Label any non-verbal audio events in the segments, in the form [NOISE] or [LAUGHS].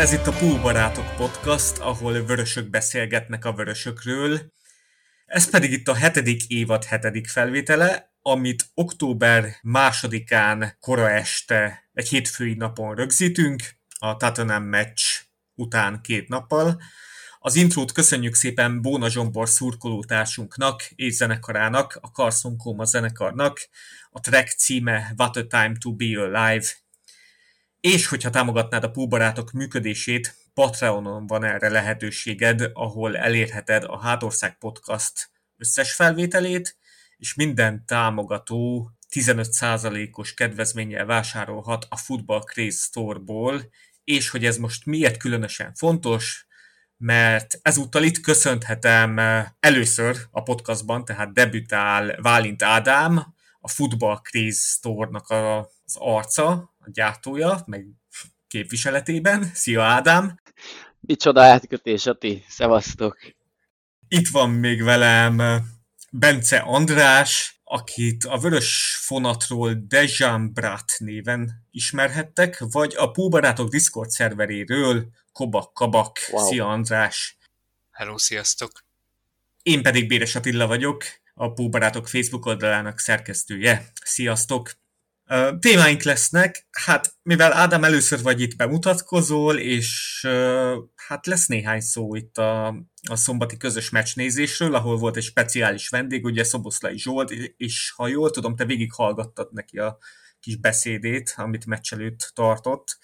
Ez itt a Pool Barátok Podcast, ahol vörösök beszélgetnek a vörösökről. Ez pedig itt a hetedik évad hetedik felvétele, amit október másodikán kora este, egy hétfői napon rögzítünk, a Tottenham meccs után két nappal. Az intrót köszönjük szépen Bóna Zsombor szurkolótársunknak és zenekarának, a Carson Coma zenekarnak. A track címe What a Time to Be Alive, és hogyha támogatnád a Púbarátok működését, Patreonon van erre lehetőséged, ahol elérheted a Hátország Podcast összes felvételét, és minden támogató 15%-os kedvezménnyel vásárolhat a Football Craze Store-ból, és hogy ez most miért különösen fontos, mert ezúttal itt köszönhetem először a podcastban, tehát debütál Válint Ádám, a Football Craze Store-nak az arca, a gyártója, meg képviseletében. Szia Ádám! Micsoda átkötés, Ati! Szevasztok! Itt van még velem Bence András, akit a vörös fonatról Dejan Brat néven ismerhettek, vagy a Púbarátok Discord szerveréről Kobak Kabak. Wow. Szia András! Hello, sziasztok! Én pedig Béres Attila vagyok, a Púbarátok Facebook oldalának szerkesztője. Sziasztok! Témáink lesznek, hát mivel Ádám először vagy itt bemutatkozol, és hát lesz néhány szó itt a, a szombati közös meccsnézésről, ahol volt egy speciális vendég, ugye Szoboszlai Zsolt, és ha jól tudom, te végighallgattad neki a kis beszédét, amit meccs előtt tartott.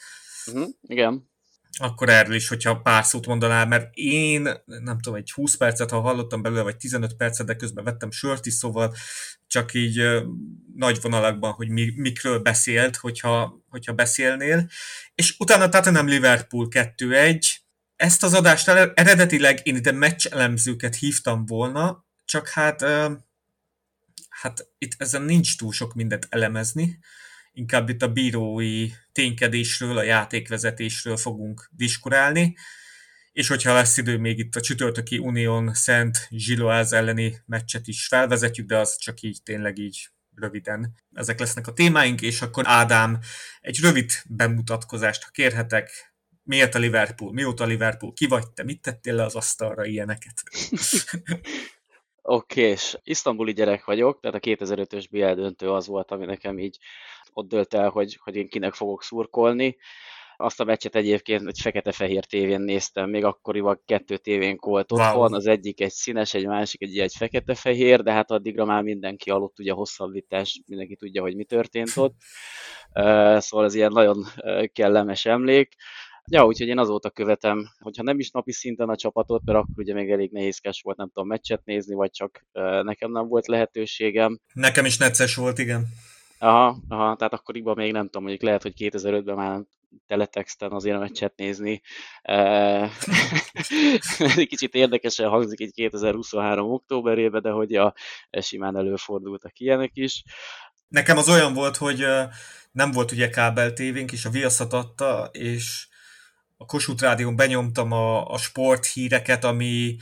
Uh-huh, igen akkor erről is, hogyha pár szót mondanál, mert én nem tudom, egy 20 percet, ha hallottam belőle, vagy 15 percet, de közben vettem sört is, szóval csak így nagy vonalakban, hogy mi, mikről beszélt, hogyha, hogyha beszélnél. És utána Tottenham Liverpool 2-1. Ezt az adást eredetileg én ide meccselemzőket hívtam volna, csak hát, hát itt ezen nincs túl sok mindent elemezni inkább itt a bírói ténykedésről, a játékvezetésről fogunk diskurálni, és hogyha lesz idő, még itt a csütörtöki Unión Szent Zsiloáz elleni meccset is felvezetjük, de az csak így tényleg így röviden. Ezek lesznek a témáink, és akkor Ádám, egy rövid bemutatkozást, ha kérhetek, miért a Liverpool, mióta a Liverpool, ki vagy te, mit tettél le az asztalra ilyeneket? [LAUGHS] Oké, okay, és isztambuli gyerek vagyok, tehát a 2005-ös BL döntő az volt, ami nekem így ott dölt el, hogy, hogy én kinek fogok szurkolni. Azt a meccset egyébként egy fekete-fehér tévén néztem, még akkoriban kettő tévénk volt otthon, az egyik egy színes, egy másik egy, egy fekete-fehér, de hát addigra már mindenki aludt, ugye hosszabbítás, mindenki tudja, hogy mi történt ott. [LAUGHS] Szóval ez ilyen nagyon kellemes emlék. Ja, úgyhogy én azóta követem, hogyha nem is napi szinten a csapatot, mert akkor ugye még elég nehézkes volt, nem tudom, meccset nézni, vagy csak nekem nem volt lehetőségem. Nekem is necces volt, igen. Aha, aha, tehát akkoriban még nem tudom, mondjuk lehet, hogy 2005-ben már teletexten azért a meccset nézni. [LAUGHS] Kicsit érdekesen hangzik így 2023 októberében, de hogy a, simán előfordultak ilyenek is. Nekem az olyan volt, hogy nem volt ugye kábel tévénk, és a Viaszat adta, és a Kossuth Rádión benyomtam a, a sporthíreket, ami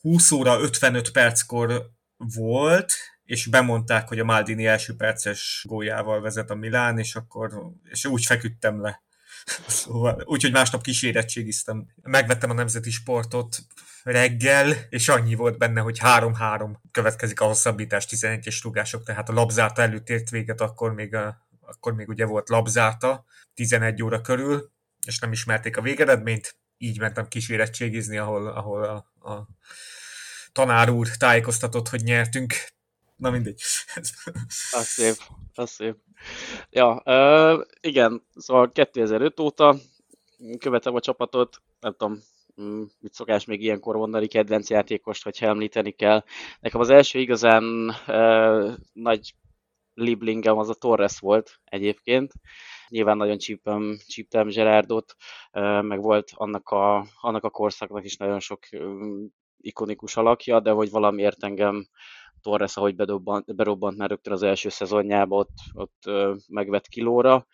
20 óra 55 perckor volt, és bemondták, hogy a Maldini első perces góljával vezet a Milán, és akkor és úgy feküdtem le. [LAUGHS] Szóval, úgyhogy másnap kísérettségiztem. Megvettem a nemzeti sportot reggel, és annyi volt benne, hogy 3-3 következik a hosszabbítás 11-es rugások, tehát a labzárta előtt ért véget, akkor még, a, akkor még ugye volt labzárta 11 óra körül, és nem ismerték a végeredményt, így mentem kísérettségizni, ahol, ahol a, a tanár úr tájékoztatott, hogy nyertünk. Na mindegy. Az szép, az szép. Ja, uh, igen, szóval 2005 óta követem a csapatot, nem tudom, mm, mit szokás még ilyenkor mondani, kedvenc játékost, hogyha említeni kell. Nekem az első igazán uh, nagy liblingem az a Torres volt egyébként. Nyilván nagyon csípem, csíptem Gerardot, meg volt annak a, annak a korszaknak is nagyon sok ikonikus alakja, de hogy valamiért engem Torres, ahogy berobbant, berobbant már rögtön az első szezonjába, ott, ott megvett kilóra.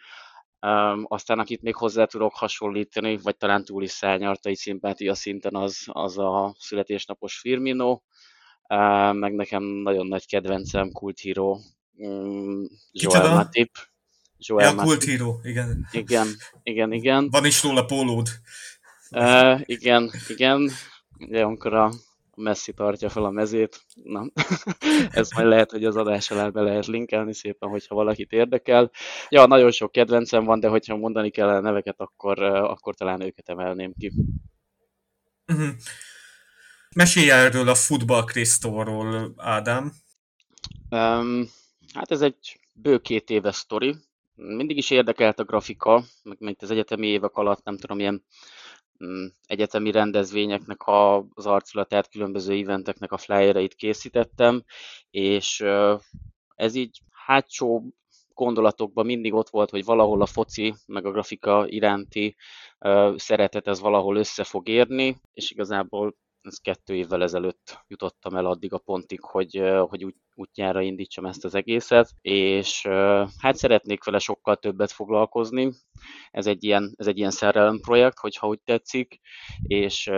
Um, aztán akit még hozzá tudok hasonlítani, vagy talán túl is szárnyalta egy szimpátia szinten, az, az a születésnapos Firmino, meg nekem nagyon nagy kedvencem, kulthíró, um, Joel Matip Joel ja, Kult Hero, igen. Igen, igen, igen. Van is róla pólód. Uh, igen, igen. Ugye, amikor a Messi tartja fel a mezét. Na, [LAUGHS] ez majd lehet, hogy az adás alá be lehet linkelni szépen, hogyha valakit érdekel. Ja, nagyon sok kedvencem van, de hogyha mondani kell a neveket, akkor, akkor talán őket emelném ki. Uh-huh. Mesélj erről a futball Krisztóról, Ádám. Um, hát ez egy bő két éves sztori. Mindig is érdekelt a grafika, meg, meg az egyetemi évek alatt nem tudom, ilyen Mm, egyetemi rendezvényeknek az arculatát, különböző eventeknek a flyereit készítettem, és ez így hátsó gondolatokban mindig ott volt, hogy valahol a foci, meg a grafika iránti szeretet ez valahol össze fog érni, és igazából ez kettő évvel ezelőtt jutottam el addig a pontig, hogy, hogy úgy, útjára indítsam ezt az egészet, és hát szeretnék vele sokkal többet foglalkozni. Ez egy ilyen, ez egy ilyen szerelem projekt, hogyha úgy tetszik, és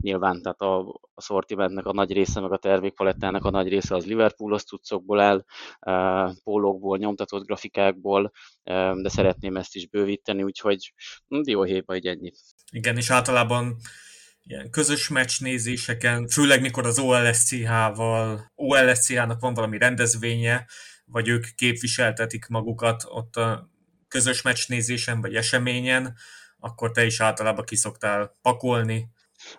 nyilván tehát a, a szortimentnek a nagy része, meg a termékpalettának a nagy része az Liverpoolos cuccokból áll, pólókból, nyomtatott grafikákból, de szeretném ezt is bővíteni, úgyhogy dióhéjba, így ennyi. Igen, és általában ilyen közös meccsnézéseken, főleg mikor az OLSCH-val, OLSCH-nak van valami rendezvénye, vagy ők képviseltetik magukat ott a közös meccsnézésen vagy eseményen, akkor te is általában kiszoktál pakolni.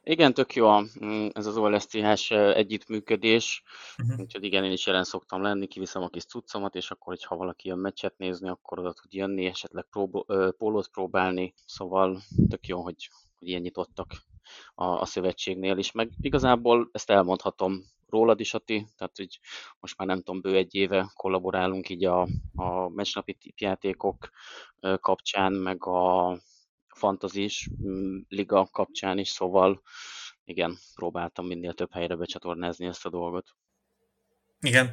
Igen, tök jó mm, ez az OLSCH együttműködés, uh-huh. úgyhogy igen, én is jelen szoktam lenni, kiviszem a kis cuccomat, és akkor, hogyha valaki jön meccset nézni, akkor oda tud jönni, esetleg prób- pólót próbálni, szóval tök jó, hogy, hogy ilyen nyitottak a, a szövetségnél is, meg igazából ezt elmondhatom rólad is, Ati, tehát hogy most már nem tudom, bő egy éve kollaborálunk így a, a meccsnapi tipjátékok kapcsán, meg a fantazis mm, liga kapcsán is, szóval igen, próbáltam minél több helyre becsatornázni ezt a dolgot. Igen.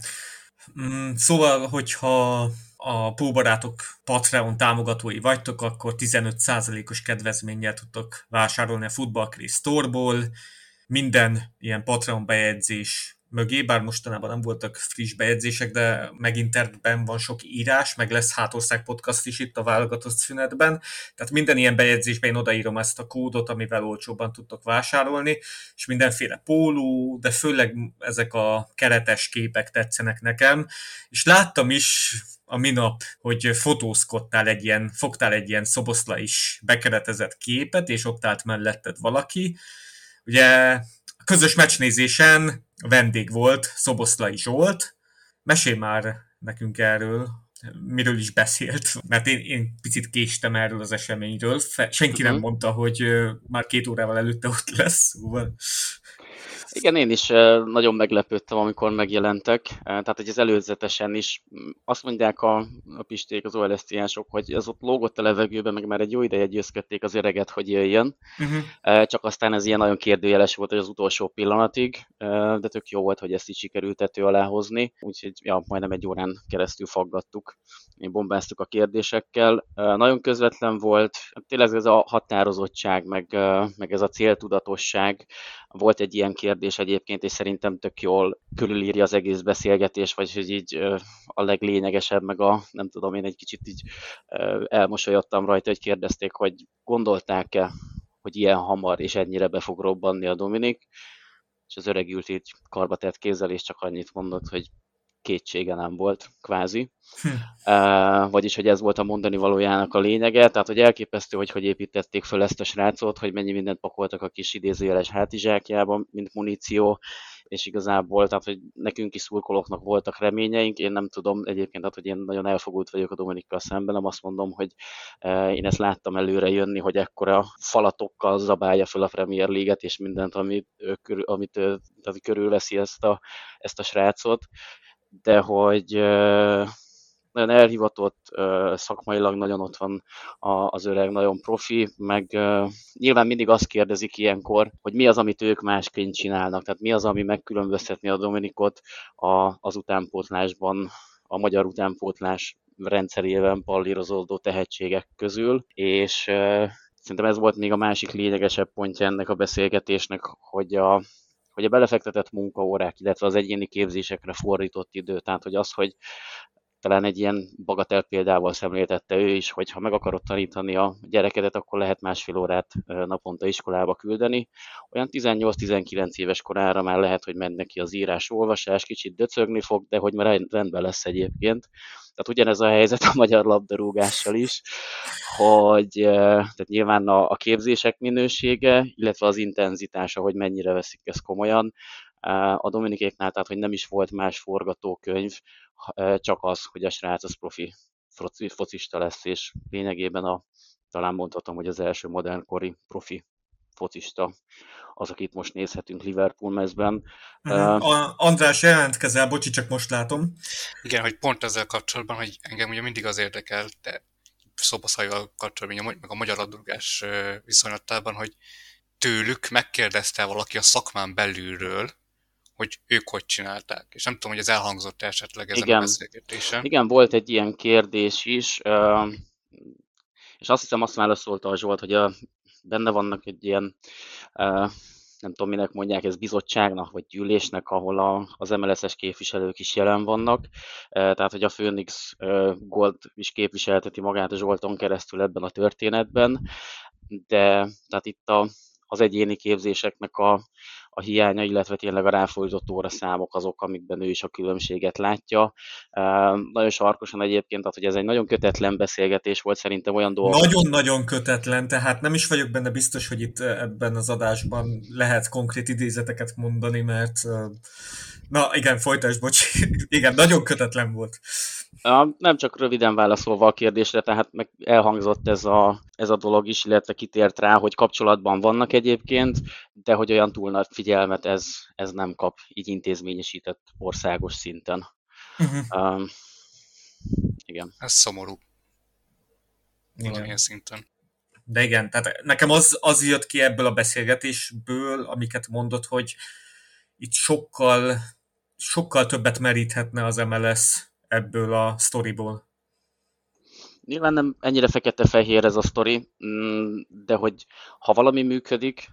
Mm, szóval, hogyha a Póbarátok Patreon támogatói vagytok, akkor 15%-os kedvezménnyel tudtok vásárolni a Football Store-ból. Minden ilyen Patreon bejegyzés mögé, bár mostanában nem voltak friss bejegyzések, de megint internetben van sok írás, meg lesz Hátország podcast is itt a válogatott szünetben, tehát minden ilyen bejegyzésben én odaírom ezt a kódot, amivel olcsóbban tudtok vásárolni, és mindenféle póló, de főleg ezek a keretes képek tetszenek nekem, és láttam is a minap, hogy fotózkodtál egy ilyen, fogtál egy ilyen szoboszla is bekeretezett képet, és ott állt melletted valaki. Ugye közös meccsnézésen vendég volt Szoboszlai Zsolt. Mesélj már nekünk erről, miről is beszélt, mert én, én picit késtem erről az eseményről. Senki uh-huh. nem mhm. mondta, hogy már két órával előtte ott lesz, szóval igen, én is nagyon meglepődtem, amikor megjelentek. Tehát, hogy az előzetesen is azt mondják a, a pisték, az olst hogy ez ott lógott a levegőben, meg már egy jó ideje győzködték az öreget, hogy jöjjön. Uh-huh. Csak aztán ez ilyen nagyon kérdőjeles volt, hogy az utolsó pillanatig, de tök jó volt, hogy ezt így sikerült tető alá hozni. Úgyhogy ja, majdnem egy órán keresztül faggattuk, bombáztuk a kérdésekkel. Nagyon közvetlen volt, tényleg ez a határozottság, meg, meg ez a céltudatosság. Volt egy ilyen kérdés, kérdés egyébként, és szerintem tök jól körülírja az egész beszélgetés, vagy hogy így a leglényegesebb, meg a nem tudom, én egy kicsit így elmosolyodtam rajta, hogy kérdezték, hogy gondolták-e, hogy ilyen hamar és ennyire be fog robbanni a Dominik, és az öreg ült így karba tett kézzel, és csak annyit mondott, hogy kétsége nem volt, kvázi. Uh, vagyis, hogy ez volt a mondani valójának a lényege, tehát, hogy elképesztő, hogy hogy építették fel ezt a srácot, hogy mennyi mindent pakoltak a kis idézőjeles hátizsákjába, mint muníció, és igazából, tehát, hogy nekünk is szurkolóknak voltak reményeink, én nem tudom egyébként, tehát, hogy én nagyon elfogult vagyok a Dominikkal szemben, nem azt mondom, hogy én ezt láttam előre jönni, hogy ekkora falatokkal zabálja fel a Premier League-et, és mindent, amit, ő, amit ő, tehát körülveszi ezt a, ezt a srácot, de hogy nagyon elhivatott, szakmailag nagyon ott van az öreg, nagyon profi, meg nyilván mindig azt kérdezik ilyenkor, hogy mi az, amit ők másként csinálnak, tehát mi az, ami megkülönböztetni a Dominikot az utánpótlásban, a magyar utánpótlás rendszerében pallírozódó tehetségek közül, és szerintem ez volt még a másik lényegesebb pontja ennek a beszélgetésnek, hogy a, hogy a belefektetett munkaórák, illetve az egyéni képzésekre fordított idő, tehát hogy az, hogy talán egy ilyen bagatel példával szemléltette ő is, hogy ha meg akarod tanítani a gyerekedet, akkor lehet másfél órát naponta iskolába küldeni. Olyan 18-19 éves korára már lehet, hogy ment neki az írás, olvasás, kicsit döcögni fog, de hogy már rendben lesz egyébként. Tehát ugyanez a helyzet a magyar labdarúgással is, hogy tehát nyilván a, a képzések minősége, illetve az intenzitása, hogy mennyire veszik ezt komolyan, a Dominikéknál, tehát hogy nem is volt más forgatókönyv, csak az, hogy a srác az profi focista lesz, és lényegében a, talán mondhatom, hogy az első modernkori profi focista az, akit most nézhetünk Liverpool mezben. Uh, András, jelentkezel, bocsi, csak most látom. Igen, hogy pont ezzel kapcsolatban, hogy engem ugye mindig az érdekel, de szobaszajjal kapcsolatban, meg a magyar labdarúgás viszonylatában, hogy tőlük megkérdezte valaki a szakmán belülről, hogy ők hogy csinálták. És nem tudom, hogy ez elhangzott esetleg ezen Igen. a beszélgetésen. Igen, volt egy ilyen kérdés is, és azt hiszem azt válaszolta a Zsolt, hogy a, benne vannak egy ilyen, nem tudom minek mondják, ez bizottságnak vagy gyűlésnek, ahol a, az MLS-es képviselők is jelen vannak. Tehát, hogy a Phoenix Gold is képviselteti magát a Zsolton keresztül ebben a történetben, de tehát itt a, az egyéni képzéseknek a, a hiánya, illetve tényleg a ráfordított óraszámok azok, amikben ő is a különbséget látja. Nagyon sarkosan egyébként, tehát hogy ez egy nagyon kötetlen beszélgetés volt, szerintem olyan dolgok. Nagyon-nagyon kötetlen, tehát nem is vagyok benne biztos, hogy itt ebben az adásban lehet konkrét idézeteket mondani, mert na igen, folytasd, bocs. [LAUGHS] igen, nagyon kötetlen volt. Nem csak röviden válaszolva a kérdésre, tehát meg elhangzott ez a, ez a dolog is, illetve kitért rá, hogy kapcsolatban vannak egyébként, de hogy olyan túl nagy figyelmet ez, ez nem kap így intézményesített országos szinten. Uh-huh. Um, igen. Ez szomorú. Igen. szinten. De igen, tehát nekem az, az jött ki ebből a beszélgetésből, amiket mondott, hogy itt sokkal, sokkal többet meríthetne az MLS ebből a sztoriból. Nyilván nem ennyire fekete-fehér ez a sztori, mm, de hogy ha valami működik,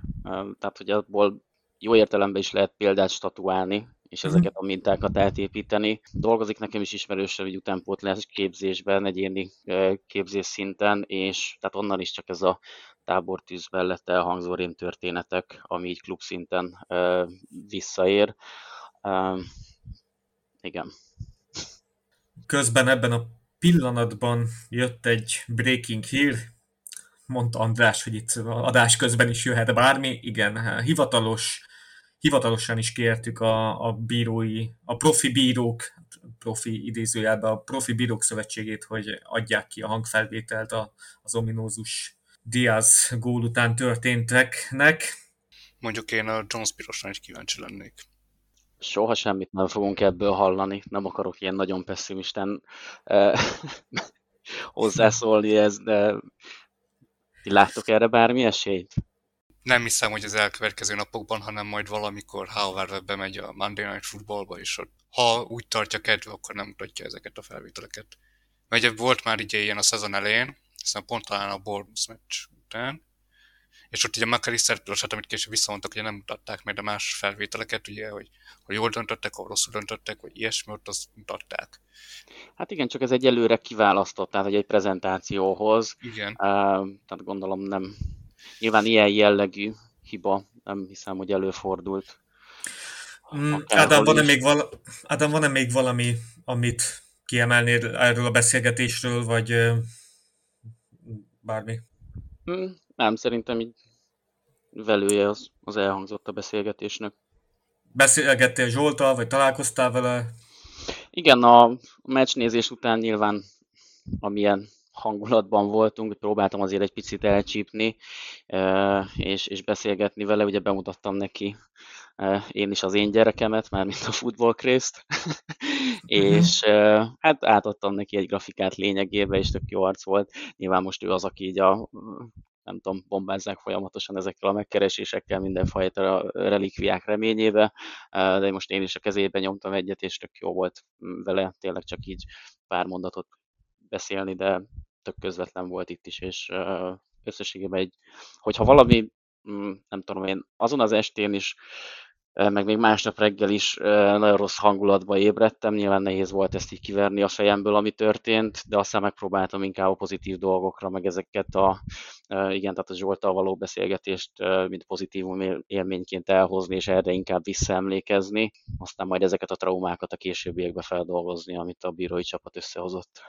tehát hogy abból jó értelemben is lehet példát statuálni, és mhm. ezeket a mintákat átépíteni. Dolgozik nekem is ismerősebb egy utánpótlás képzésben, egyéni képzés szinten, és tehát onnan is csak ez a tábortűz mellett elhangzó rém történetek, ami így klub szinten visszaér. Igen. Közben ebben a pillanatban jött egy breaking hír, mondta András, hogy itt adás közben is jöhet bármi. Igen, hivatalos, hivatalosan is kértük a, a bírói, a profi bírók, profi idézőjelben a profi bírók szövetségét, hogy adják ki a hangfelvételt az ominózus Diaz gól után történteknek. Mondjuk én a Jones Pirosra is kíváncsi lennék soha semmit nem fogunk ebből hallani, nem akarok ilyen nagyon pessimisten eh, [LAUGHS] hozzászólni, ez, de láttok erre bármi esélyt? Nem hiszem, hogy az elkövetkező napokban, hanem majd valamikor Howard bemegy a Monday Night Footballba, és ha úgy tartja kedve, akkor nem mutatja ezeket a felvételeket. Mert ugye volt már így ilyen a szezon elején, hiszen pont talán a Bournemouth meccs után, és ott ugye McAllister pillanat, amit később visszamondtak, hogy nem mutatták meg a más felvételeket, ugye, hogy, hogy jól döntöttek, ha rosszul döntöttek, vagy ilyesmi, ott azt mutatták. Hát igen, csak ez egy előre kiválasztott, tehát egy prezentációhoz. Igen. Uh, tehát gondolom nem, nyilván ilyen jellegű hiba nem hiszem, hogy előfordult. Mm, Ádám, van-e még, vala, Ádám, van-e még valami, amit kiemelnél erről a beszélgetésről, vagy bármi? Mm, nem, szerintem így velője az, az elhangzott a beszélgetésnek. Beszélgettél Zsoltal, vagy találkoztál vele? Igen, a meccsnézés után nyilván amilyen hangulatban voltunk, próbáltam azért egy picit elcsípni, és, és beszélgetni vele, ugye bemutattam neki én is az én gyerekemet, már mint a futballkrészt, [LAUGHS] és hát átadtam neki egy grafikát lényegébe, és tök jó arc volt. Nyilván most ő az, aki így a nem tudom, bombázzák folyamatosan ezekkel a megkeresésekkel mindenfajta relikviák reményébe, de most én is a kezébe nyomtam egyet, és tök jó volt vele. Tényleg csak így pár mondatot beszélni, de tök közvetlen volt itt is, és összességében egy, hogyha valami, mm, nem tudom én, azon az estén is meg még másnap reggel is nagyon rossz hangulatba ébredtem, nyilván nehéz volt ezt így kiverni a fejemből, ami történt, de aztán megpróbáltam inkább a pozitív dolgokra, meg ezeket a, igen, tehát a Zsoltal való beszélgetést, mint pozitív élményként elhozni, és erre inkább visszaemlékezni, aztán majd ezeket a traumákat a későbbiekbe feldolgozni, amit a bírói csapat összehozott.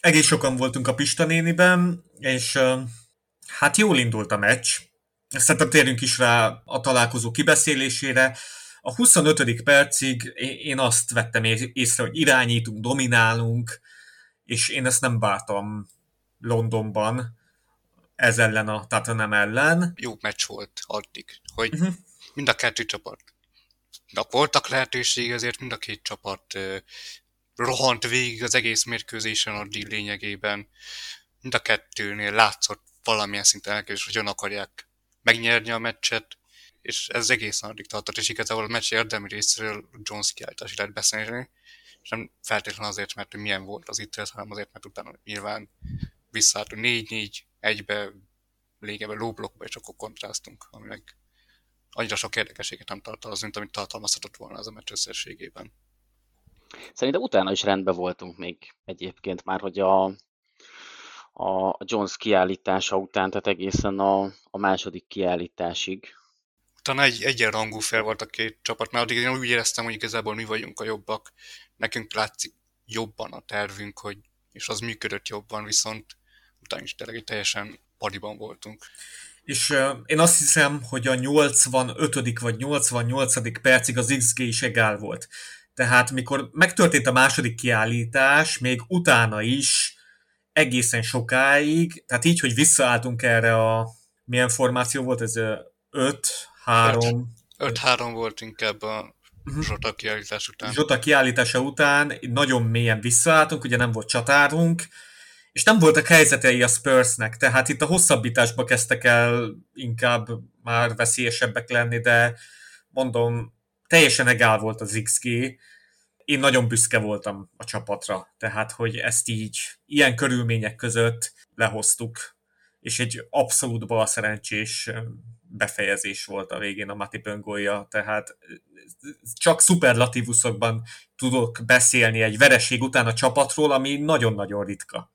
Egész sokan voltunk a Pista néniben, és hát jól indult a meccs, Szerintem térjünk is rá a találkozó kibeszélésére. A 25. percig én azt vettem észre, hogy irányítunk, dominálunk, és én ezt nem vártam Londonban ez ellen a Tatanem ellen. Jó meccs volt addig, hogy uh-huh. mind a kettő csapat voltak lehetőség, ezért mind a két csapat uh, rohant végig az egész mérkőzésen addig lényegében. Mind a kettőnél látszott valamilyen szinten elkezdés, hogy hogyan akarják megnyerni a meccset, és ez egészen addig tartott, és igazából a meccs érdemi részéről Jones kiállítás lehet beszélni, és nem feltétlenül azért, mert milyen volt az ítélet, hanem azért, mert utána nyilván visszaállt 4-4 egybe lényegében lóblokkba, és akkor kontráztunk, ami meg annyira sok érdekeséget nem tartalmaz, mint amit tartalmazhatott volna az a meccs összességében. Szerintem utána is rendben voltunk még egyébként már, hogy a, a Jones kiállítása után, tehát egészen a, a második kiállításig. Utána egy egyenrangú fel volt a két csapat, mert addig én úgy éreztem, hogy igazából mi vagyunk a jobbak. Nekünk látszik jobban a tervünk, hogy, és az működött jobban, viszont utána is tényleg teljesen padiban voltunk. És uh, én azt hiszem, hogy a 85. vagy 88. percig az XG is egál volt. Tehát mikor megtörtént a második kiállítás, még utána is egészen sokáig, tehát így, hogy visszaálltunk erre a, milyen formáció volt ez, 5-3? 5-3 volt inkább a uh-huh. Zsota kiállítás után. Zsota kiállítása után nagyon mélyen visszaálltunk, ugye nem volt csatárunk, és nem voltak helyzetei a Spursnek, tehát itt a hosszabbításba kezdtek el inkább már veszélyesebbek lenni, de mondom, teljesen egál volt az XG, én nagyon büszke voltam a csapatra, tehát hogy ezt így ilyen körülmények között lehoztuk, és egy abszolút balszerencsés befejezés volt a végén a Mati Pöngolja, tehát csak szuperlatívuszokban tudok beszélni egy vereség után a csapatról, ami nagyon-nagyon ritka.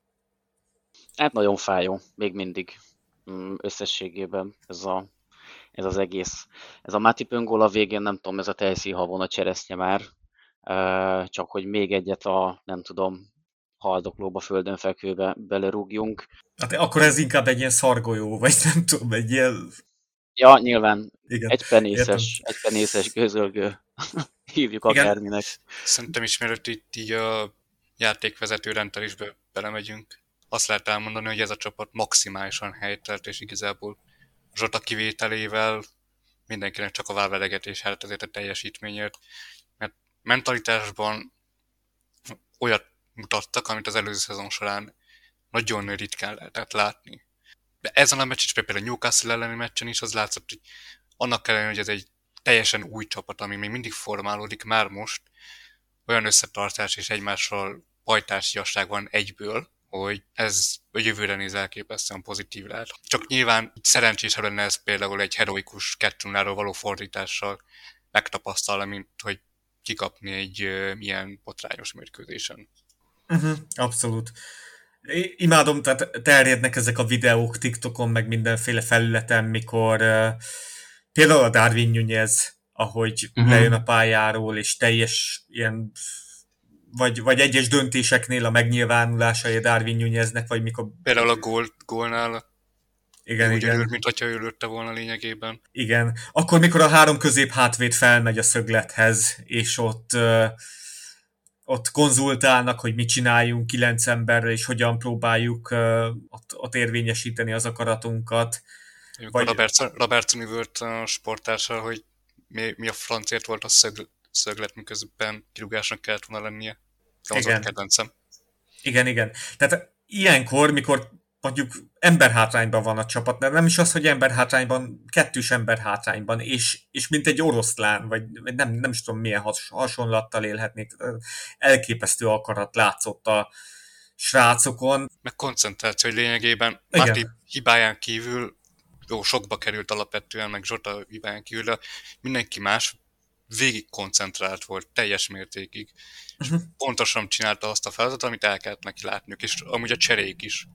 Hát nagyon fájó, még mindig mm, összességében ez, a, ez az egész. Ez a Mati Pöngol a végén, nem tudom, ez a tejszínhavon a cseresznye már, csak hogy még egyet a, nem tudom, haldoklóba, földön fekvőbe belerúgjunk. Hát akkor ez inkább egy ilyen szargolyó, vagy nem tudom, egy ilyen... Ja, nyilván. Igen, egy penészes, értem. egy penészes gőzölgő. [LAUGHS] Hívjuk Igen. akárminek. Szerintem is, mielőtt itt így a játékvezető rendelésbe belemegyünk, azt lehet elmondani, hogy ez a csapat maximálisan helytelt, és igazából Zsota kivételével mindenkinek csak a válvedegetés hát azért a teljesítményért mentalitásban olyat mutattak, amit az előző szezon során nagyon ritkán lehetett látni. De ezen a meccsen, például a Newcastle elleni meccsen is az látszott, hogy annak ellenére, hogy ez egy teljesen új csapat, ami még mindig formálódik már most, olyan összetartás és egymással pajtásjasság van egyből, hogy ez a jövőre néz elképesztően pozitív lehet. Csak nyilván szerencsésebb lenne ez például egy heroikus 2 való fordítással megtapasztalni, mint hogy kikapni egy ilyen potrányos mérkőzésen. Uh-huh, abszolút. Imádom, tehát terjednek ezek a videók TikTokon, meg mindenféle felületen, mikor uh, például a Darwin Nunez, ahogy uh-huh. lejön a pályáról, és teljes ilyen vagy, vagy egyes döntéseknél a megnyilvánulásai a Darwin Nuneznek, vagy mikor... Például a gól, gólnál igen, úgy igen. Örült, mint hogyha ő lőtte volna lényegében. Igen. Akkor, mikor a három közép hátvéd felmegy a szöglethez, és ott ott konzultálnak, hogy mit csináljunk kilenc emberrel, és hogyan próbáljuk ott, ott érvényesíteni az akaratunkat. Vagy... Robertson üvölt a sportársal, hogy mi, mi a francért volt a szög, szöglet, miközben kirúgásnak kellett volna lennie. De az igen. kedvencem. Igen, igen. Tehát ilyenkor, mikor mondjuk emberhátrányban van a csapat, de nem is az, hogy emberhátrányban, kettős emberhátrányban, és, és mint egy oroszlán, vagy nem, nem is tudom milyen has, hasonlattal élhetnék, elképesztő akarat látszott a srácokon. Meg koncentráció, hogy lényegében Márti hibáján kívül jó, sokba került alapvetően, meg Zsota Iván kívül, de mindenki más végig koncentrált volt teljes mértékig. És uh-huh. pontosan csinálta azt a feladatot, amit el kellett neki látniuk, és amúgy a cserék is.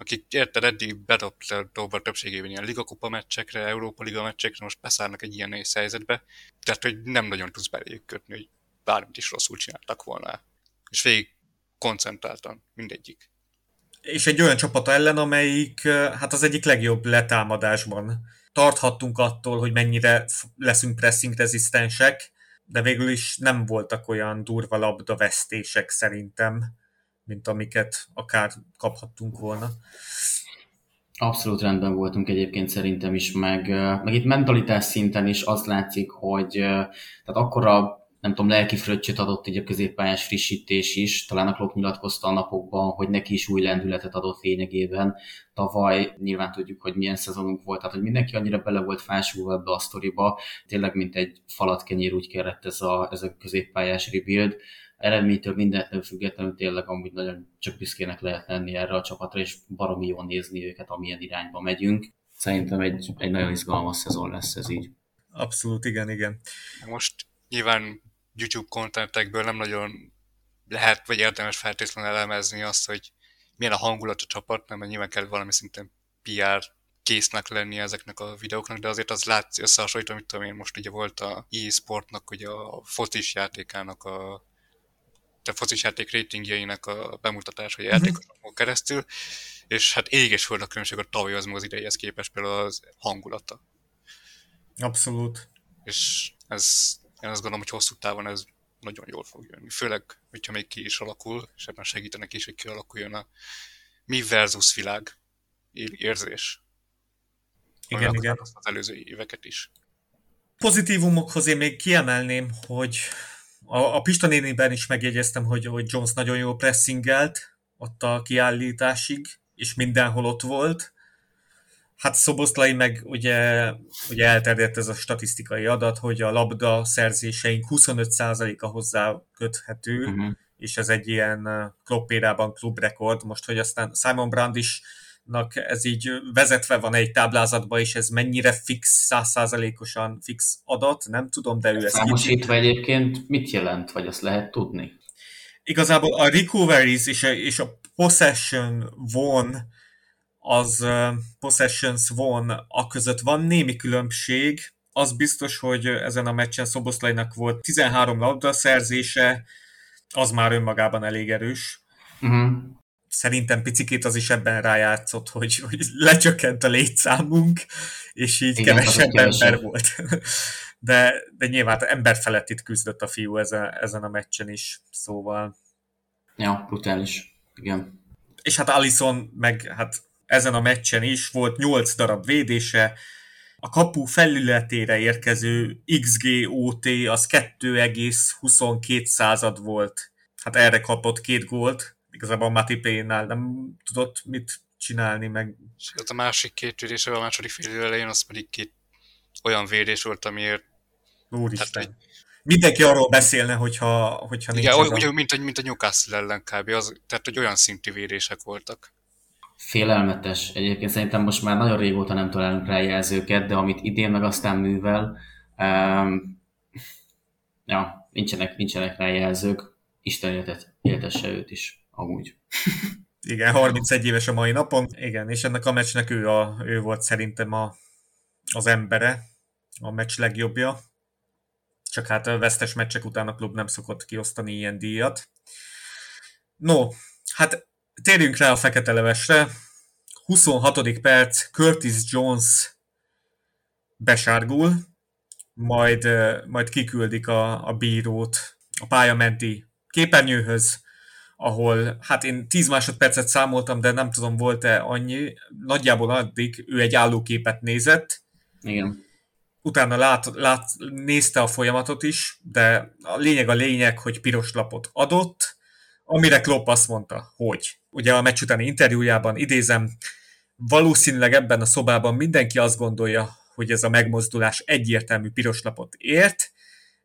Akik érted, eddig bedobta többségében ilyen ligakupa meccsekre, Európa liga meccsekre, most beszállnak egy ilyen nehéz helyzetbe, tehát hogy nem nagyon tudsz beléjük kötni, hogy bármit is rosszul csináltak volna. És végig koncentráltan, mindegyik. És egy olyan csapat ellen, amelyik hát az egyik legjobb letámadásban. Tarthattunk attól, hogy mennyire leszünk pressing rezisztensek, de végül is nem voltak olyan durva labda vesztések szerintem, mint amiket akár kaphattunk volna. Abszolút rendben voltunk egyébként szerintem is, meg, meg itt mentalitás szinten is azt látszik, hogy tehát akkora nem tudom, lelki fröccsöt adott így a középpályás frissítés is. Talán a Klopp nyilatkozta a napokban, hogy neki is új lendületet adott lényegében. Tavaly nyilván tudjuk, hogy milyen szezonunk volt, tehát hogy mindenki annyira bele volt fásulva ebbe a sztoriba. Tényleg, mint egy falat kenyér úgy kellett ez a, ez a középpályás rebuild. Eredménytől mindentől függetlenül tényleg amúgy nagyon csak büszkének lehet lenni erre a csapatra, és baromi jól nézni őket, amilyen irányba megyünk. Szerintem egy, egy nagyon izgalmas szezon lesz ez így. Abszolút, igen, igen. Most nyilván YouTube kontentekből nem nagyon lehet, vagy érdemes feltétlenül elemezni azt, hogy milyen a hangulat a csapatnak, mert nyilván kell valami szinten PR késznek lenni ezeknek a videóknak, de azért az látszik összehasonlítva, amit tudom én, most ugye volt a e-sportnak, ugye a focis játékának a a focis játék ratingjeinek a bemutatás, hogy a mhm. játékosokon keresztül, és hát ég és föld a különbség a tavaly az az idejéhez képest például az hangulata. Abszolút. És ez én azt gondolom, hogy hosszú távon ez nagyon jól fog jönni. Főleg, hogyha még ki is alakul, és ebben segítenek is, hogy kialakuljon a mi versus világ érzés. Igen, igen. Az előző éveket is. Pozitívumokhoz én még kiemelném, hogy a, a Pista néniben is megjegyeztem, hogy, hogy Jones nagyon jó pressingelt ott a kiállításig, és mindenhol ott volt. Hát Szoboszlai meg ugye, ugye elterjedt ez a statisztikai adat, hogy a labda szerzéseink 25%-a hozzá köthető, uh-huh. és ez egy ilyen kloppérában klubrekord. Most, hogy aztán Simon Brand is ez így vezetve van egy táblázatba, és ez mennyire fix, százszázalékosan fix adat, nem tudom, de ő ezt... Számosítva egyébként mit jelent, vagy azt lehet tudni? Igazából a recoveries és a, és a possession von az possessions von a között van némi különbség. Az biztos, hogy ezen a meccsen Szoboszlainak volt 13 labda szerzése, az már önmagában elég erős. Uh-huh. Szerintem picikét az is ebben rájátszott, hogy, hogy lecsökkent a létszámunk, és így Igen, kevesebb ember volt. [LAUGHS] De, de nyilván ember felett itt küzdött a fiú ezen, ezen a meccsen is, szóval... Ja, brutális. Igen. És hát Alison meg hát ezen a meccsen is, volt 8 darab védése, a kapu felületére érkező XGOT az 2,22 század volt. Hát erre kapott két gólt, igazából Matipénál nem tudott mit csinálni, meg... És a másik két védés, a második fél elején, az pedig két olyan védés volt, amiért... Úristen. Hogy... Mindenki arról beszélne, hogyha, hogyha nincs... Igen, olyan, mint, mint a Newcastle ellen kb. Az, tehát, hogy olyan szintű védések voltak. Félelmetes. Egyébként szerintem most már nagyon régóta nem találunk rá jelzőket, de amit idén meg aztán művel, um, ja, nincsenek, nincsenek rá jelzők. Isten életet, éltesse őt is, amúgy. Igen, 31 éves a mai napon. Igen, és ennek a meccsnek ő, a, ő volt szerintem a, az embere, a meccs legjobbja. Csak hát a vesztes meccsek után a klub nem szokott kiosztani ilyen díjat. No, hát térjünk rá a fekete levesre. 26. perc, Curtis Jones besárgul, majd, majd kiküldik a, a bírót a pálya menti képernyőhöz, ahol, hát én 10 másodpercet számoltam, de nem tudom, volt-e annyi, nagyjából addig ő egy állóképet nézett. Igen. Utána lát, lát, nézte a folyamatot is, de a lényeg a lényeg, hogy piros lapot adott, amire Klopp azt mondta, hogy ugye a meccs utáni interjújában idézem, valószínűleg ebben a szobában mindenki azt gondolja, hogy ez a megmozdulás egyértelmű piros lapot ért,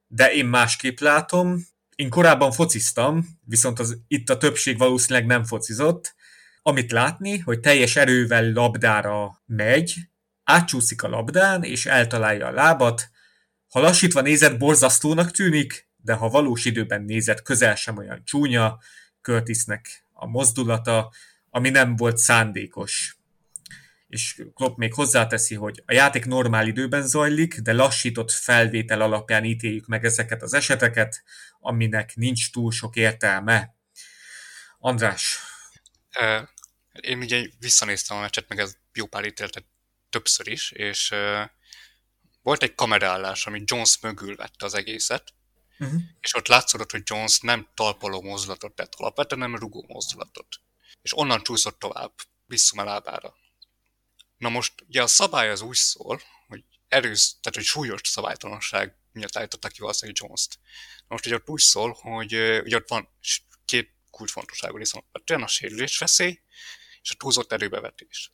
de én másképp látom. Én korábban fociztam, viszont az, itt a többség valószínűleg nem focizott. Amit látni, hogy teljes erővel labdára megy, átcsúszik a labdán, és eltalálja a lábat. Ha lassítva nézett, borzasztónak tűnik, de ha valós időben nézett, közel sem olyan csúnya, Curtisnek a mozdulata, ami nem volt szándékos. És Klopp még hozzáteszi, hogy a játék normál időben zajlik, de lassított felvétel alapján ítéljük meg ezeket az eseteket, aminek nincs túl sok értelme. András. Én ugye visszanéztem a meccset, meg ez jó pár ítéltet többször is, és volt egy kameraállás, ami Jones mögül vette az egészet, uh-huh. és ott látszott, hogy Jones nem talpaló mozdulatot tett alapvetően, nem rugó mozdulatot. És onnan csúszott tovább, visszum a lábára. Na most, ugye a szabály az úgy szól, hogy erős, tehát hogy súlyos szabálytalanság miatt állították ki valószínűleg Jones-t. Most ugye ott úgy szól, hogy ugye ott van két kulcsfontosságú rész, alapvetően a sérülés veszély és a túlzott erőbevetés.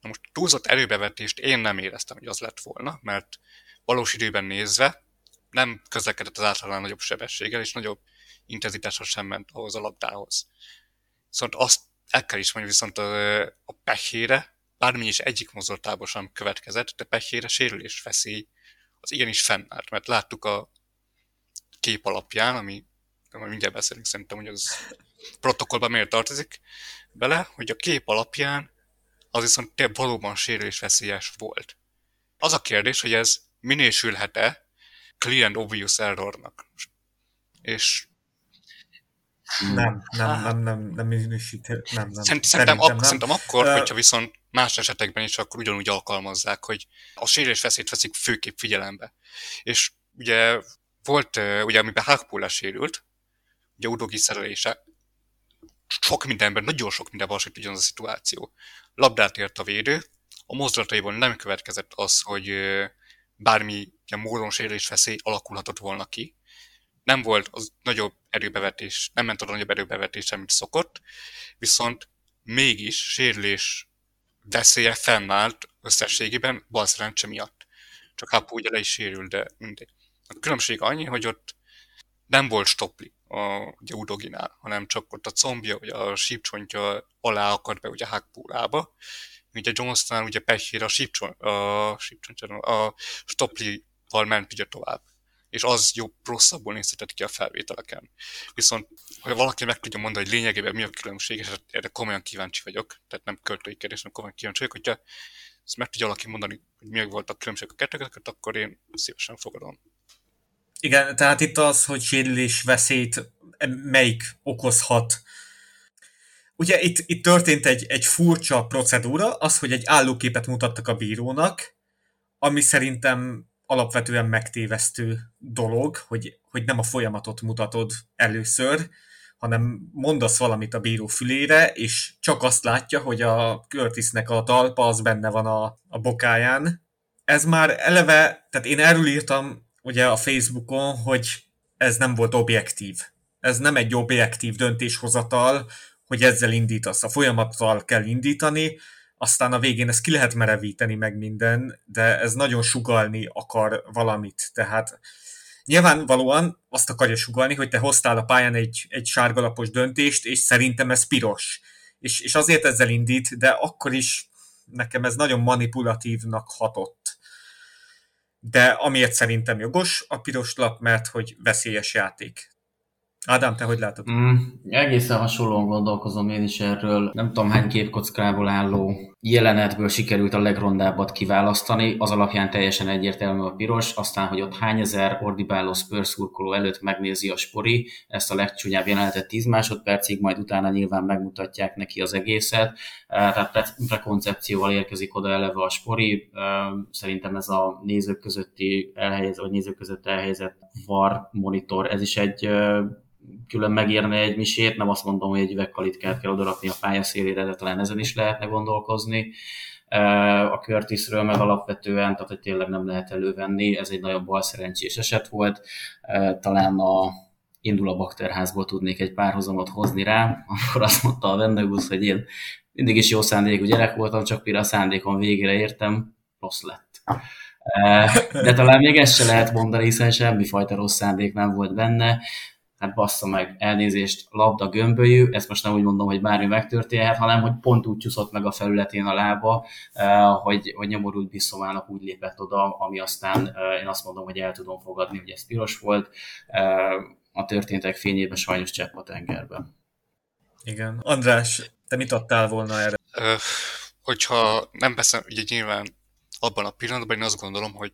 Na most túlzott erőbevetést én nem éreztem, hogy az lett volna, mert valós időben nézve nem közlekedett az általán nagyobb sebességgel, és nagyobb intenzitással sem ment ahhoz a labdához. Viszont azt el kell is mondani, viszont a, a pehére, bármi is egyik mozdulatában sem következett, de pehére sérülés veszély az igenis fennállt, mert láttuk a kép alapján, ami majd mindjárt beszélünk szerintem, hogy az protokollban miért tartozik bele, hogy a kép alapján az viszont tényleg valóban sérülésveszélyes volt. Az a kérdés, hogy ez minősülhet-e clear and obvious errornak. És nem, nem, nem, nem, nem minősítő, nem, nem. Szerint, szerintem, ak- nem. szerintem akkor, uh, hogyha viszont más esetekben is akkor ugyanúgy alkalmazzák, hogy a sérülésveszélyt veszik főképp figyelembe. És ugye volt, ugye amiben Hackpulla sérült, ugye udogi szerelése, sok mindenben, nagyon sok mindenben hasonlít ugyanaz a szituáció. Labdát ért a védő, a mozdulataiból nem következett az, hogy bármi ilyen módon sérülés veszély alakulhatott volna ki. Nem volt az nagyobb erőbevetés, nem ment oda nagyobb erőbevetés, mint szokott, viszont mégis sérülés veszélye fennállt összességében bal szerencse miatt. Csak Hapu ugye le is sérül, de mindegy. A különbség annyi, hogy ott nem volt stopli a ugye Udoginál, hanem csak ott a combja, vagy a sípcsontja alá akart be ugye Hakpúrába. Ugye Johnstonál ugye Pehére a sípcsont, a, sípcsontja, a stoplival ment ugye tovább és az jobb, rosszabbul nézhetett ki a felvételeken. Viszont, ha valaki meg tudja mondani, hogy lényegében mi a különbség, és erre komolyan kíváncsi vagyok, tehát nem költői kérdés, hanem komolyan kíváncsi vagyok, hogyha ezt meg tudja valaki mondani, hogy mi volt a különbség a kettőket, akkor én szívesen fogadom. Igen, tehát itt az, hogy sérülés veszélyt melyik okozhat. Ugye itt, itt történt egy, egy furcsa procedúra, az, hogy egy állóképet mutattak a bírónak, ami szerintem alapvetően megtévesztő dolog, hogy, hogy nem a folyamatot mutatod először, hanem mondasz valamit a bíró fülére, és csak azt látja, hogy a Curtisnek a talpa az benne van a, a bokáján. Ez már eleve, tehát én erről írtam ugye a Facebookon, hogy ez nem volt objektív. Ez nem egy objektív döntéshozatal, hogy ezzel indítasz. A folyamattal kell indítani, aztán a végén ezt ki lehet merevíteni meg minden, de ez nagyon sugalni akar valamit. Tehát nyilvánvalóan azt akarja sugalni, hogy te hoztál a pályán egy, egy sárgalapos döntést, és szerintem ez piros. És, és azért ezzel indít, de akkor is nekem ez nagyon manipulatívnak hatott de amiért szerintem jogos a piros lap, mert hogy veszélyes játék. Ádám, te hogy látod? Mm, egészen hasonlóan gondolkozom én is erről. Nem tudom hány képkockából álló jelenetből sikerült a legrondábbat kiválasztani, az alapján teljesen egyértelmű a piros, aztán, hogy ott hány ezer ordibáló Spurs szurkoló előtt megnézi a spori, ezt a legcsúnyább jelenetet 10 másodpercig, majd utána nyilván megmutatják neki az egészet, tehát prekoncepcióval érkezik oda eleve a spori, szerintem ez a nézők közötti elhelyezett, vagy nézők között elhelyezett VAR monitor, ez is egy külön megírni egy misét, nem azt mondom, hogy egy üvegkalitkát kell odarakni a pályaszélére, de talán ezen is lehetne gondolkozni. A Curtisről meg alapvetően, tehát hogy tényleg nem lehet elővenni, ez egy nagyon bal szerencsés eset volt. Talán a indul a bakterházból tudnék egy párhuzamot hozni rá, akkor azt mondta a Vendegus, hogy én mindig is jó szándékú gyerek voltam, csak mire a szándékon végére értem, rossz lett. De talán még ezt se lehet mondani, hiszen semmifajta rossz szándék nem volt benne hát bassza meg, elnézést, labda gömbölyű, ezt most nem úgy mondom, hogy bármi megtörténhet, hanem hogy pont úgy csúszott meg a felületén a lába, hogy, hogy nyomorult Bisszomának úgy lépett oda, ami aztán én azt mondom, hogy el tudom fogadni, hogy ez piros volt. A történtek fényében sajnos csepp a tengerben. Igen. András, te mit adtál volna erre? Ö, hogyha nem beszél, ugye nyilván abban a pillanatban én azt gondolom, hogy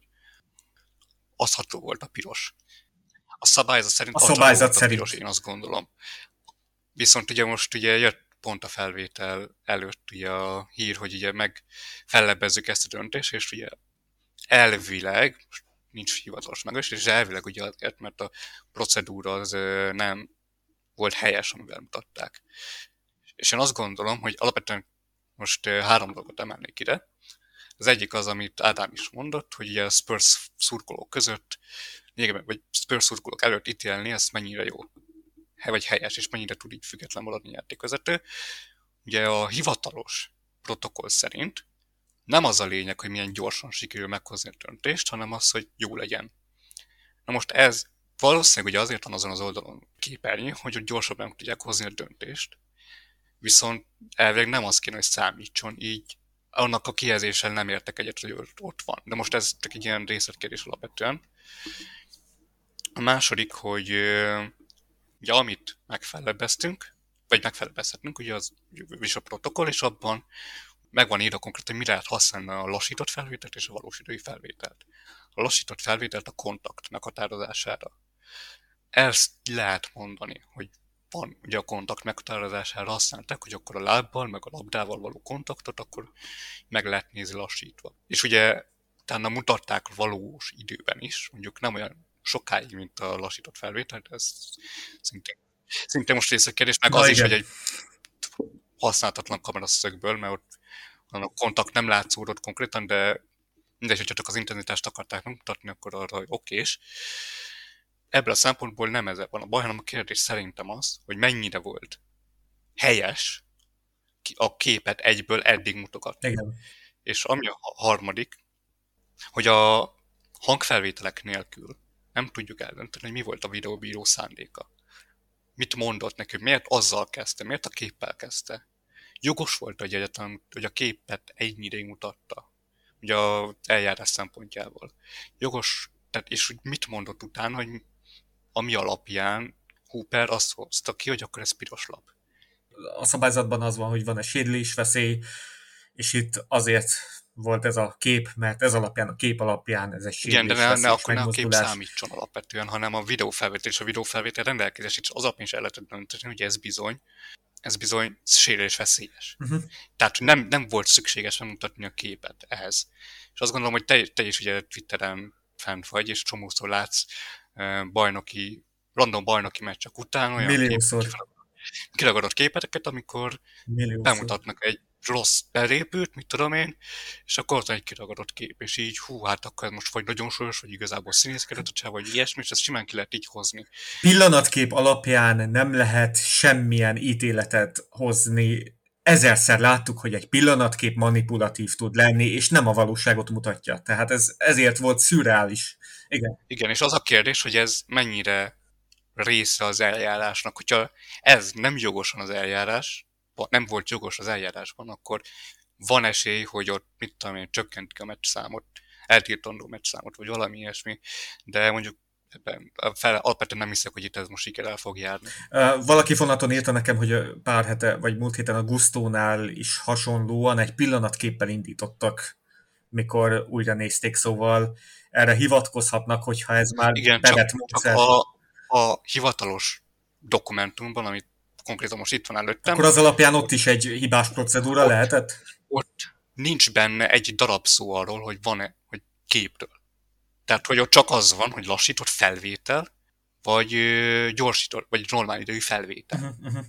adható volt a piros. A szabályzat szerint a szabályzat volt szerint. a piros, én azt gondolom. Viszont ugye most ugye jött pont a felvétel előtt ugye a hír, hogy ugye meg fellebbezzük ezt a döntést, és ugye elvileg, nincs hivatalos meg, és elvileg ugye azért, mert a procedúra az nem volt helyes, amivel mutatták. És én azt gondolom, hogy alapvetően most három dolgot emelnék ide. Az egyik az, amit Ádám is mondott, hogy ugye a Spurs szurkolók között, vagy Spurs előtt ítélni, ez mennyire jó, vagy helyes, és mennyire tud így független maradni játékvezető. Ugye a hivatalos protokoll szerint nem az a lényeg, hogy milyen gyorsan sikerül meghozni a döntést, hanem az, hogy jó legyen. Na most ez valószínűleg ugye azért van azon az oldalon képernyő, hogy ott gyorsabban tudják hozni a döntést, viszont elvileg nem az kéne, hogy számítson, így annak a kijelzéssel nem értek egyet, hogy ott van. De most ez csak egy ilyen részletkérdés alapvetően. A második, hogy ugye amit megfelebbeztünk, vagy megfelebbezhetünk, ugye az is a protokoll, és abban meg van írva konkrétan, hogy mire lehet használni a lassított felvételt és a valós idői felvételt. A lassított felvételt a kontakt meghatározására. Ezt lehet mondani, hogy van ugye a kontakt meghatározására használták, hogy akkor a lábbal, meg a labdával való kontaktot, akkor meg lehet nézni lassítva. És ugye utána mutatták valós időben is, mondjuk nem olyan sokáig, mint a lassított felvétel, de ez szintén, szintén most részekedés, meg Na az igen. is, hogy egy használhatatlan kameraszögből, mert ott a kontakt nem látszódott konkrétan, de mindegy, hogyha csak az intenzitást akarták megmutatni, akkor arra okés ebből a szempontból nem ez van a baj, hanem a kérdés szerintem az, hogy mennyire volt helyes a képet egyből eddig mutogatni. Igen. És ami a harmadik, hogy a hangfelvételek nélkül nem tudjuk eldönteni, hogy mi volt a videóbíró szándéka. Mit mondott nekünk, miért azzal kezdte, miért a képpel kezdte. Jogos volt, hogy egyetem, hogy a képet ideig mutatta, ugye a eljárás szempontjából. Jogos, tehát és hogy mit mondott utána, hogy ami alapján Hooper azt hozta ki, hogy akkor ez piros lap. A szabályzatban az van, hogy van egy sérülés veszély, és itt azért volt ez a kép, mert ez alapján, a kép alapján ez egy Igen, de ne, ne akkor ne a kép számítson alapvetően, hanem a videófelvétel és a videófelvétel rendelkezés, és az alapján is el lehetett dönteni, hogy ez bizony, ez bizony sérülés veszélyes. Uh-huh. Tehát nem, nem volt szükséges megmutatni a képet ehhez. És azt gondolom, hogy te, te is ugye Twitteren fent vagy, és csomószor látsz bajnoki, random bajnoki meccsek után olyan Milliószor. kiragadott képeteket, amikor Milliószor. bemutatnak egy rossz belépőt, mit tudom én, és akkor ott egy kiragadott kép, és így, hú, hát akkor ez most vagy nagyon súlyos, vagy igazából színészkedett, csak vagy ilyesmi, és ezt simán ki lehet így hozni. Pillanatkép alapján nem lehet semmilyen ítéletet hozni. Ezerszer láttuk, hogy egy pillanatkép manipulatív tud lenni, és nem a valóságot mutatja. Tehát ez ezért volt szürreális. Igen. Igen, és az a kérdés, hogy ez mennyire része az eljárásnak. Hogyha ez nem jogosan az eljárás, nem volt jogos az eljárásban, akkor van esély, hogy ott, mit tudom én, csökkentik a meccs számot, eltiltandó meccs számot, vagy valami ilyesmi, de mondjuk ebben fel, alapvetően nem hiszek, hogy itt ez most sikerrel fog járni. Valaki fonaton írta nekem, hogy pár hete, vagy múlt héten a Gustónál is hasonlóan egy pillanatképpel indítottak, mikor újra nézték, szóval erre hivatkozhatnak, hogyha ez már Igen, csak, csak a, a hivatalos dokumentumban, amit konkrétan most itt van előttem. Akkor az alapján ott is egy hibás procedúra ott, lehetett? Ott nincs benne egy darab szó arról, hogy van-e, hogy képről. Tehát, hogy ott csak az van, hogy lassított felvétel, vagy gyorsított, vagy normál idejű felvétel. Uh-huh, uh-huh.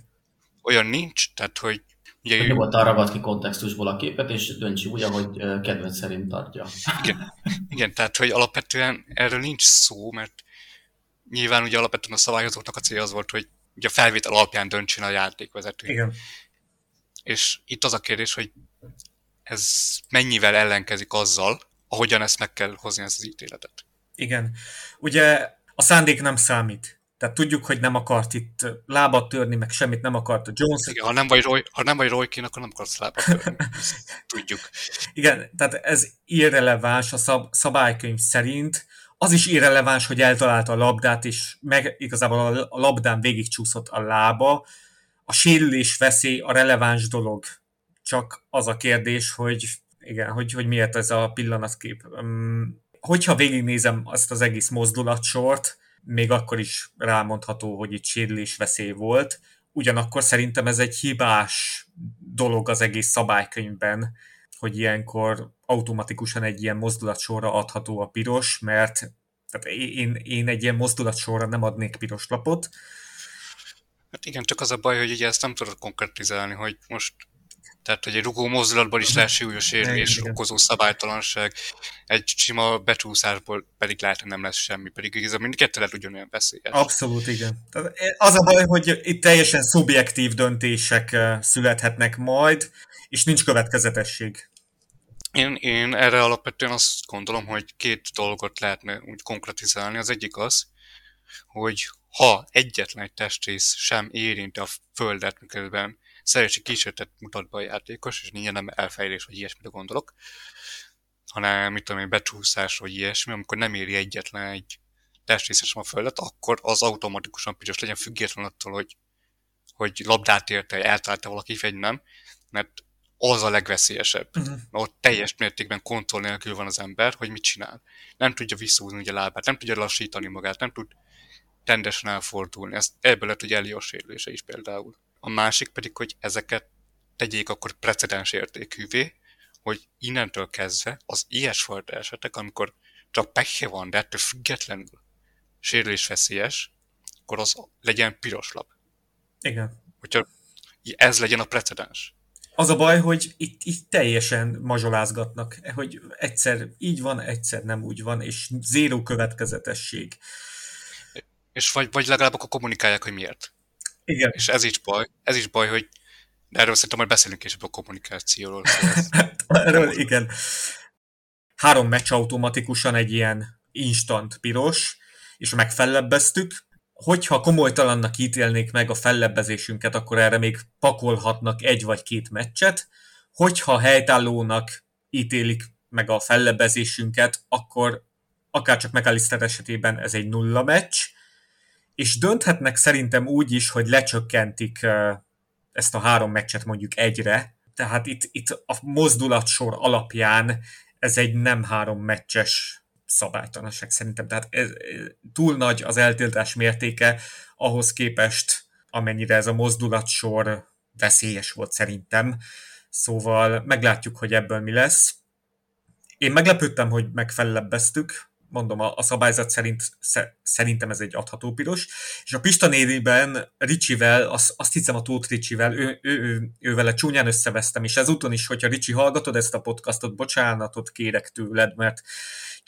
Olyan nincs, tehát, hogy Ugye, Nyugodtan ragad ki kontextusból a képet, és döntsi úgy, ahogy kedved szerint tartja. Igen, igen, tehát hogy alapvetően erről nincs szó, mert nyilván ugye alapvetően a szabályozóknak a célja az volt, hogy ugye a felvétel alapján döntsön a játékvezető. Igen. És itt az a kérdés, hogy ez mennyivel ellenkezik azzal, ahogyan ezt meg kell hozni ezt az ítéletet. Igen. Ugye a szándék nem számít. Tehát tudjuk, hogy nem akart itt lábat törni, meg semmit nem akart a Jones. Igen, ha nem vagy, Roy, ha nem vagy Roy akkor nem akarsz lábat törni. [LAUGHS] tudjuk. Igen, tehát ez irreleváns a szab- szabálykönyv szerint. Az is irreleváns, hogy eltalálta a labdát, és meg igazából a labdán végigcsúszott a lába. A sérülés veszély a releváns dolog. Csak az a kérdés, hogy igen, hogy, hogy miért ez a pillanatkép. Hogyha végignézem azt az egész mozdulatsort, még akkor is rámondható, hogy itt sérülés veszély volt. Ugyanakkor szerintem ez egy hibás dolog az egész szabálykönyvben, hogy ilyenkor automatikusan egy ilyen mozdulatsorra adható a piros, mert tehát én, én egy ilyen mozdulatsorra nem adnék piros lapot. Hát igen, csak az a baj, hogy ugye ezt nem tudod konkretizálni, hogy most tehát, hogy egy rugó mozdulatból is lehet súlyos érvés okozó szabálytalanság, egy sima becsúszásból pedig lehet, hogy nem lesz semmi, pedig igazából mindkettő lehet ugyanolyan veszélyes. Abszolút, igen. Az a baj, hogy itt teljesen szubjektív döntések eh, születhetnek majd, és nincs következetesség. Én, én erre alapvetően azt gondolom, hogy két dolgot lehetne úgy konkretizálni. Az egyik az, hogy ha egyetlen egy testrész sem érinti a földet, miközben szerési kísérletet mutat be a játékos, és nincs nem elfejlés, vagy ilyesmire gondolok, hanem mit tudom én, becsúszás, vagy ilyesmi, amikor nem éri egyetlen egy testrészes a földet, akkor az automatikusan piros legyen független attól, hogy, hogy labdát érte, eltalálta valaki, vagy nem, mert az a legveszélyesebb. Uh-huh. Mert ott teljes mértékben kontroll nélkül van az ember, hogy mit csinál. Nem tudja visszahúzni a lábát, nem tudja lassítani magát, nem tud rendesen elfordulni. Ez, ebből lett, hogy Elios sérülése is például. A másik pedig, hogy ezeket tegyék akkor precedens értékűvé, hogy innentől kezdve az ilyesfajta esetek, amikor csak pekhe van, de ettől függetlenül sérülésveszélyes, akkor az legyen piros lap. Igen. Hogyha ez legyen a precedens. Az a baj, hogy itt, itt teljesen mazsolázgatnak, hogy egyszer így van, egyszer nem úgy van, és zéró következetesség. És vagy, vagy legalább akkor kommunikálják, hogy miért. Igen. És ez is baj, ez is baj, hogy de erről szerintem majd beszélünk később a kommunikációról. Szóval [LAUGHS] erről igen. Három meccs automatikusan egy ilyen instant piros, és megfellebbeztük. Hogyha komolytalannak ítélnék meg a fellebbezésünket, akkor erre még pakolhatnak egy vagy két meccset. Hogyha helytállónak ítélik meg a fellebbezésünket, akkor akár csak McAllister esetében ez egy nulla meccs, és dönthetnek szerintem úgy is, hogy lecsökkentik ezt a három meccset mondjuk egyre, tehát itt, itt a mozdulatsor alapján ez egy nem három meccses szabálytalanság szerintem. Tehát ez, túl nagy az eltiltás mértéke ahhoz képest, amennyire ez a mozdulatsor veszélyes volt szerintem. Szóval meglátjuk, hogy ebből mi lesz. Én meglepődtem, hogy megfellebbeztük, mondom, a, a szabályzat szerint szerintem ez egy adható piros. És a Pista névében Ricsivel, azt, azt hiszem a Tóth Ricsivel, ő, ő, ő, ő, vele csúnyán összevesztem, és ezúton is, hogyha Ricsi hallgatod ezt a podcastot, bocsánatot kérek tőled, mert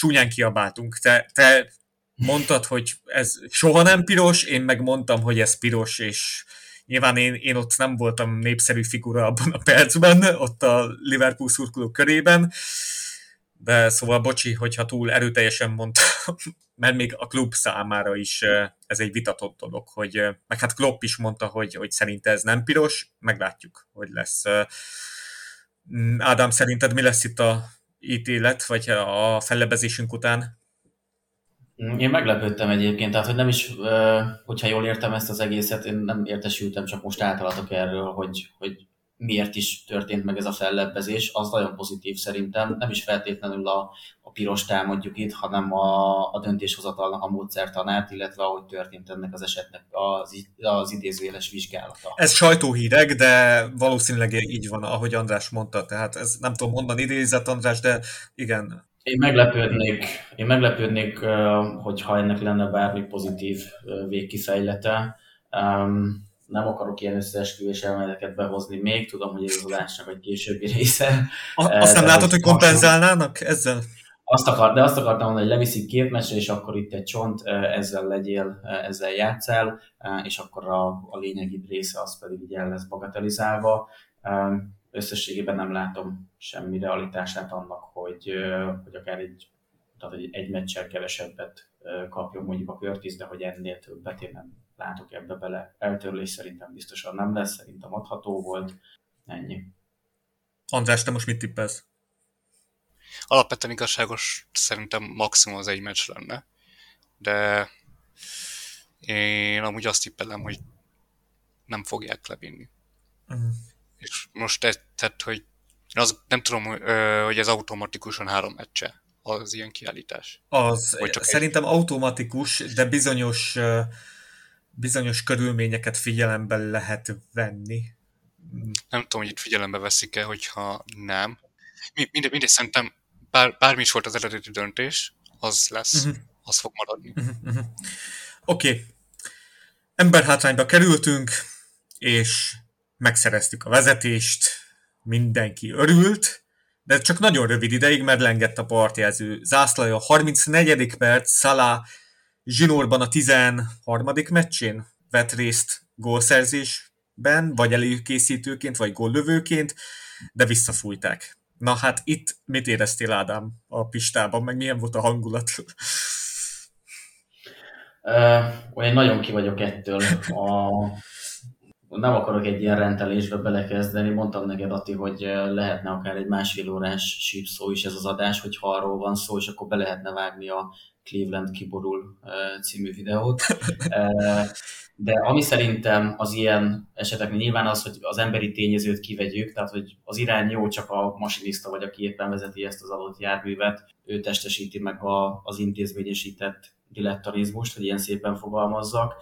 csúnyán kiabáltunk. Te, te mondtad, hogy ez soha nem piros, én meg mondtam, hogy ez piros, és nyilván én, én ott nem voltam népszerű figura abban a percben, ott a Liverpool szurkolók körében, de szóval bocsi, hogyha túl erőteljesen mondtam, mert még a klub számára is ez egy vitatott dolog, hogy meg hát Klopp is mondta, hogy, hogy szerinte ez nem piros, meglátjuk, hogy lesz. Ádám, szerinted mi lesz itt a ítélet, vagy a fellebezésünk után? Én meglepődtem egyébként, tehát hogy nem is, hogyha jól értem ezt az egészet, én nem értesültem, csak most átalatok erről, hogy, hogy miért is történt meg ez a fellebbezés, az nagyon pozitív szerintem. Nem is feltétlenül a, a piros támadjuk itt, hanem a, a döntéshozatalnak a módszertanát, illetve ahogy történt ennek az esetnek az, az idézőjeles vizsgálata. Ez sajtóhíreg, de valószínűleg így van, ahogy András mondta, tehát ez nem tudom mondani idézett András, de igen. Én meglepődnék, én meglepődnék, hogyha ennek lenne bármi pozitív végkifejlete. Um, nem akarok ilyen összeesküvés elméleteket behozni még, tudom, hogy ez az adásnak egy későbbi része. A, azt nem látod, hogy kompenzálnának ezzel? Azt akar, de azt akartam mondani, hogy leviszik két meccsre, és akkor itt egy csont, ezzel legyél, ezzel játszál, és akkor a, a lényegi része az pedig így el lesz bagatelizálva. Összességében nem látom semmi realitását annak, hogy, hogy akár egy tehát hogy egy meccsel kevesebbet kapjon mondjuk a Curtis, de hogy ennél többet én nem látok ebbe bele. Eltörlés szerintem biztosan nem lesz, szerintem adható volt. Ennyi. András, te most mit tippelsz? Alapvetően igazságos szerintem maximum az egy meccs lenne, de én amúgy azt tippelem, hogy nem fogják levinni. Uh-huh. És most tehát, hogy én az, nem tudom, hogy ez automatikusan három meccse az ilyen kiállítás. Az csak szerintem egy... automatikus, de bizonyos, bizonyos körülményeket figyelembe lehet venni. Nem tudom, hogy itt figyelembe veszik-e, hogyha nem. Mindegy, mindegy szerintem bár, bármi is volt az eredeti döntés, az lesz, uh-huh. az fog maradni. Uh-huh, uh-huh. Oké. Okay. Emberhátrányba kerültünk, és megszereztük a vezetést, mindenki örült, de csak nagyon rövid ideig, mert lengett a partjelző zászlaja. 34. perc, Salah zsinórban a 13. meccsén vett részt gólszerzésben, vagy előkészítőként, vagy góllövőként, de visszafújták. Na hát itt mit éreztél Ádám a pistában, meg milyen volt a hangulat? Uh, én nagyon ki vagyok ettől. A, nem akarok egy ilyen rendelésbe belekezdeni. Mondtam neked, Ati, hogy lehetne akár egy másfél órás sípszó is ez az adás, hogyha arról van szó, és akkor be lehetne vágni a Cleveland kiborul című videót. [LAUGHS] De ami szerintem az ilyen eseteknél nyilván az, hogy az emberi tényezőt kivegyük, tehát hogy az irány jó, csak a masinista vagy aki éppen vezeti ezt az adott járművet, ő testesíti meg a, az intézményesített dilettanizmust, hogy ilyen szépen fogalmazzak,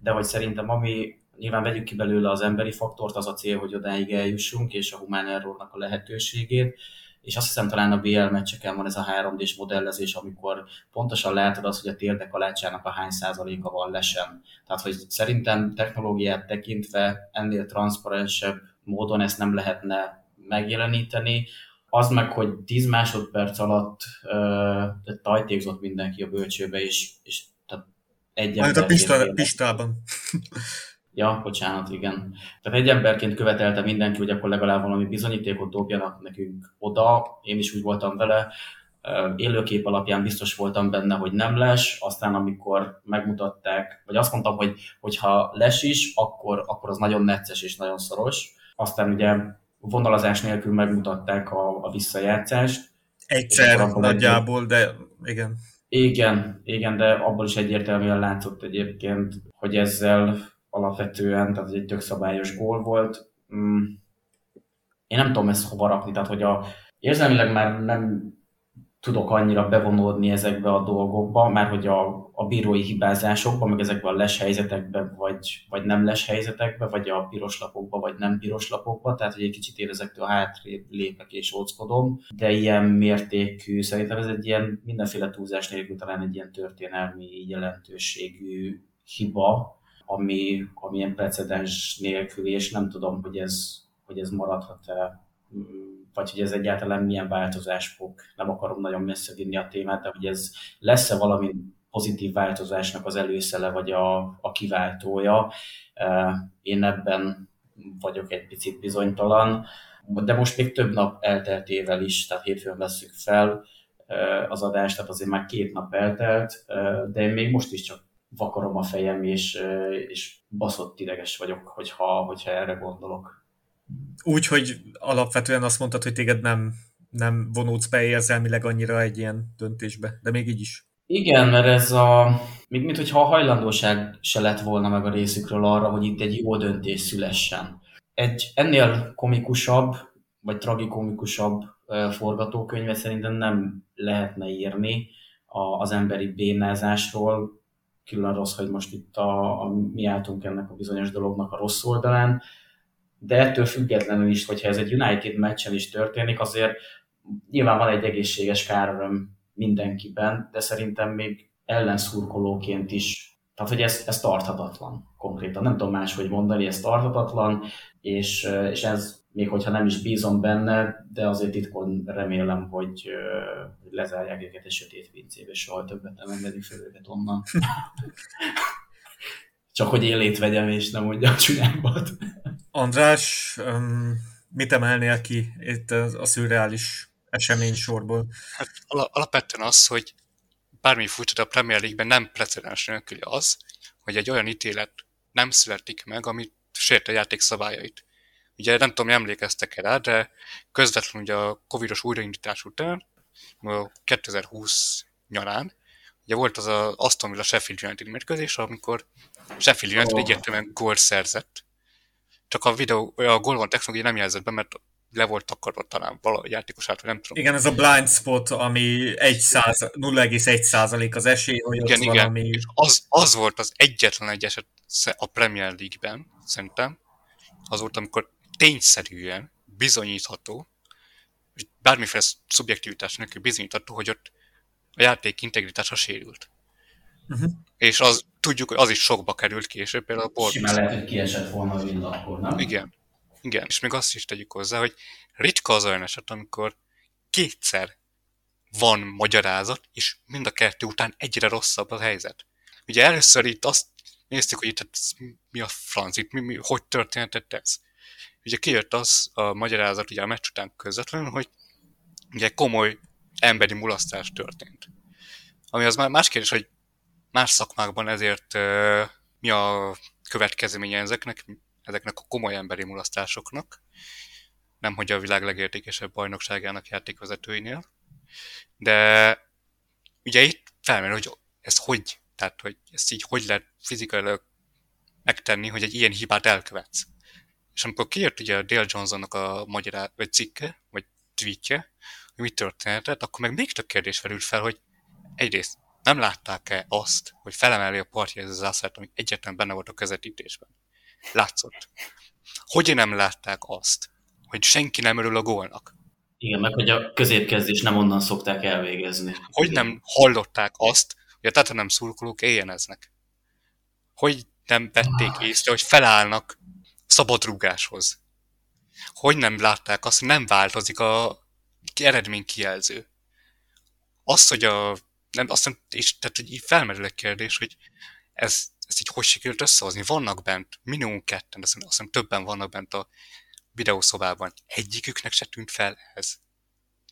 de hogy szerintem ami nyilván vegyük ki belőle az emberi faktort, az a cél, hogy odáig eljussunk, és a humán errornak a lehetőségét, és azt hiszem talán a BL meccseken van ez a 3D-s modellezés, amikor pontosan látod azt, hogy a térdek alácsának a hány százaléka van lesen. Tehát, hogy szerintem technológiát tekintve ennél transzparensebb módon ezt nem lehetne megjeleníteni. Az meg, hogy 10 másodperc alatt uh, tajtékzott mindenki a bölcsőbe, és, és tehát egy Majd a Pista, Pistában. Ja, bocsánat, igen. Tehát egy emberként követelte mindenki, hogy akkor legalább valami bizonyítékot dobjanak nekünk oda. Én is úgy voltam vele. Élőkép alapján biztos voltam benne, hogy nem les, aztán amikor megmutatták, vagy azt mondtam, hogy hogyha les is, akkor, akkor az nagyon necces és nagyon szoros. Aztán ugye vonalazás nélkül megmutatták a, a visszajátszást. Egyszer nagyjából, egy... de igen. Igen, igen, de abból is egyértelműen látszott egyébként, hogy ezzel alapvetően, tehát egy tök szabályos gól volt. Mm. Én nem tudom ezt hova rakni, tehát hogy a, érzelmileg már nem tudok annyira bevonódni ezekbe a dolgokba, már hogy a, a bírói hibázásokba, meg ezekbe a les helyzetekbe, vagy, vagy nem les helyzetekbe, vagy a piros lapokba, vagy nem piros lapokba, tehát hogy egy kicsit én ezektől hátrébb lépek és óckodom, de ilyen mértékű, szerintem ez egy ilyen mindenféle túlzás nélkül talán egy ilyen történelmi jelentőségű hiba, ami, ami ilyen precedens nélkül, és nem tudom, hogy ez, hogy ez maradhat-e, vagy hogy ez egyáltalán milyen változás fog. Nem akarom nagyon messze vinni a témát, de hogy ez lesz-e valami pozitív változásnak az előszele, vagy a, a kiváltója. Én ebben vagyok egy picit bizonytalan, de most még több nap elteltével is, tehát hétfőn veszük fel az adást, tehát azért már két nap eltelt, de én még most is csak vakarom a fejem, és, és baszott ideges vagyok, hogyha, hogyha erre gondolok. Úgy, hogy alapvetően azt mondtad, hogy téged nem, nem vonódsz be érzelmileg annyira egy ilyen döntésbe, de még így is. Igen, mert ez a, mint, mint hogyha a hajlandóság se lett volna meg a részükről arra, hogy itt egy jó döntés szülessen. Egy ennél komikusabb, vagy tragikomikusabb forgatókönyvet szerintem nem lehetne írni az emberi bénázásról, külön rossz, hogy most itt a, a, mi álltunk ennek a bizonyos dolognak a rossz oldalán, de ettől függetlenül is, hogyha ez egy United meccsen is történik, azért nyilván van egy egészséges káröröm mindenkiben, de szerintem még ellenszurkolóként is, tehát hogy ez, ez tarthatatlan konkrétan. Nem tudom máshogy mondani, ez tarthatatlan, és, és ez még hogyha nem is bízom benne, de azért titkon remélem, hogy, lezárják őket egy sötét pincébe, és soha többet nem engedik fel őket onnan. [LAUGHS] Csak hogy élét vegyem, és nem mondja a csinákbat. András, um, mit emelnél ki itt a, a szürreális esemény sorból? Hát alapvetően az, hogy bármi furcsa, de a Premier League-ben nem precedens nélküli az, hogy egy olyan ítélet nem születik meg, ami sért a játék szabályait. Ugye nem tudom, emlékeztek-e rá, de közvetlenül ugye a Covidos újraindítás után, 2020 nyarán, ugye volt az a Aston Villa Sheffield United mérkőzés, amikor Sheffield United oh. egyértelműen gólt szerzett. Csak a videó, a gól van technológia nem jelzett be, mert le volt takarva talán valahogy játékos át, nem tudom. Igen, ez a blind spot, ami 0,1 százalék az esély, hogy igen, ott igen. valami... És az, az volt az egyetlen egy eset a Premier League-ben, szerintem, az volt, amikor tényszerűen bizonyítható, bármiféle szubjektivitás nélkül bizonyítható, hogy ott a játék integritása sérült. Uh-huh. És az, tudjuk, hogy az is sokba került később, például a Borg. Simán lehet, hogy kiesett volna a akkor, nem? Igen. Igen, és még azt is tegyük hozzá, hogy ritka az olyan eset, amikor kétszer van magyarázat, és mind a kettő után egyre rosszabb a helyzet. Ugye először itt azt néztük, hogy itt hát mi a franc, itt mi, mi, hogy történhetett ez. Ugye kijött az a magyarázat ugye a meccs után közvetlenül, hogy ugye komoly emberi mulasztás történt. Ami az már más kérdés, hogy más szakmákban ezért uh, mi a következménye ezeknek, ezeknek a komoly emberi mulasztásoknak, nem hogy a világ legértékesebb bajnokságának játékvezetőinél, de ugye itt felmerül, hogy ez hogy, tehát hogy ezt így hogy lehet fizikailag megtenni, hogy egy ilyen hibát elkövetsz. És amikor kijött ugye a Dale Johnsonnak a magyar vagy cikke, vagy tweetje, hogy mi történhetett, akkor meg még több kérdés felült fel, hogy egyrészt nem látták-e azt, hogy felemeli a partja ez az ászát, ami egyetlen benne volt a közvetítésben. Látszott. Hogy nem látták azt, hogy senki nem örül a gólnak? Igen, meg hogy a középkezdés nem onnan szokták elvégezni. Hogy nem hallották azt, hogy a Tatanem szurkolók éjjeneznek? Hogy nem vették észre, hogy felállnak szabadrúgáshoz? Hogy nem látták azt, hogy nem változik a eredménykijelző? Azt, hogy a nem, azt nem, és tehát így felmerül egy kérdés, hogy ez, ezt így hogy sikerült összehozni? Vannak bent, minimum ketten, azt hiszem többen vannak bent a videószobában. Egyiküknek se tűnt fel ez.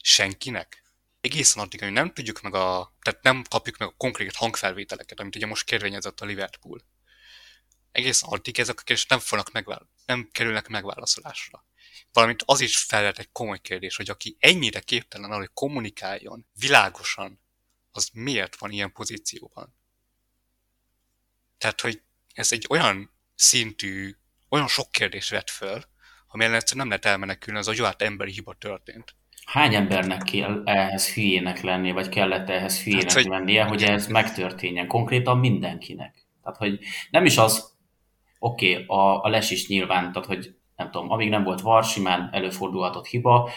Senkinek. Egészen addig, hogy nem tudjuk meg a, tehát nem kapjuk meg a konkrét hangfelvételeket, amit ugye most kérvényezett a Liverpool. Egészen addig ezek a kérdések nem, fognak megvál, nem kerülnek megválaszolásra. Valamint az is felvet egy komoly kérdés, hogy aki ennyire képtelen arra, hogy kommunikáljon világosan, az miért van ilyen pozícióban? Tehát, hogy ez egy olyan szintű, olyan sok kérdés vett föl, ami egyszerűen nem lehet elmenekülni, az a jó hát emberi hiba történt. Hány embernek kell ehhez hülyének lenni, vagy kellett ehhez hülyének hát, hogy... lennie, hogy ez megtörténjen? Konkrétan mindenkinek. Tehát, hogy nem is az, oké, okay, a, a les is nyilván, tehát, hogy nem tudom, amíg nem volt var, simán előfordulhatott hiba,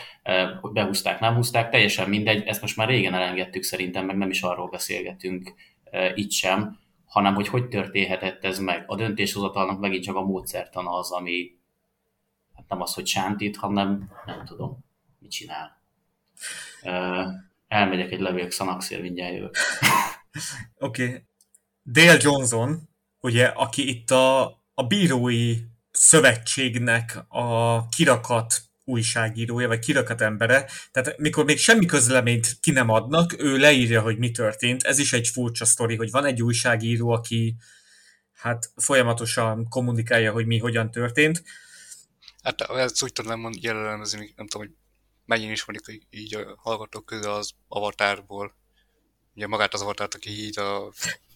behúzták, nem húzták, teljesen mindegy, ezt most már régen elengedtük szerintem, meg nem is arról beszélgetünk itt sem, hanem hogy hogy történhetett ez meg. A döntéshozatalnak megint csak a módszertana az, ami hát nem az, hogy sántít, hanem nem tudom, mit csinál. Elmegyek egy levél Xanaxér, mindjárt jövök. [LAUGHS] Oké. okay. Dale Johnson, ugye, aki itt a, a bírói szövetségnek a kirakat újságírója, vagy kirakat embere, tehát mikor még semmi közleményt ki nem adnak, ő leírja, hogy mi történt. Ez is egy furcsa sztori, hogy van egy újságíró, aki hát folyamatosan kommunikálja, hogy mi hogyan történt. Hát ezt úgy tudom jellemezni, nem tudom, hogy mennyien ismerik így a hallgatók közül az avatárból. Ugye magát az avatárt, aki így a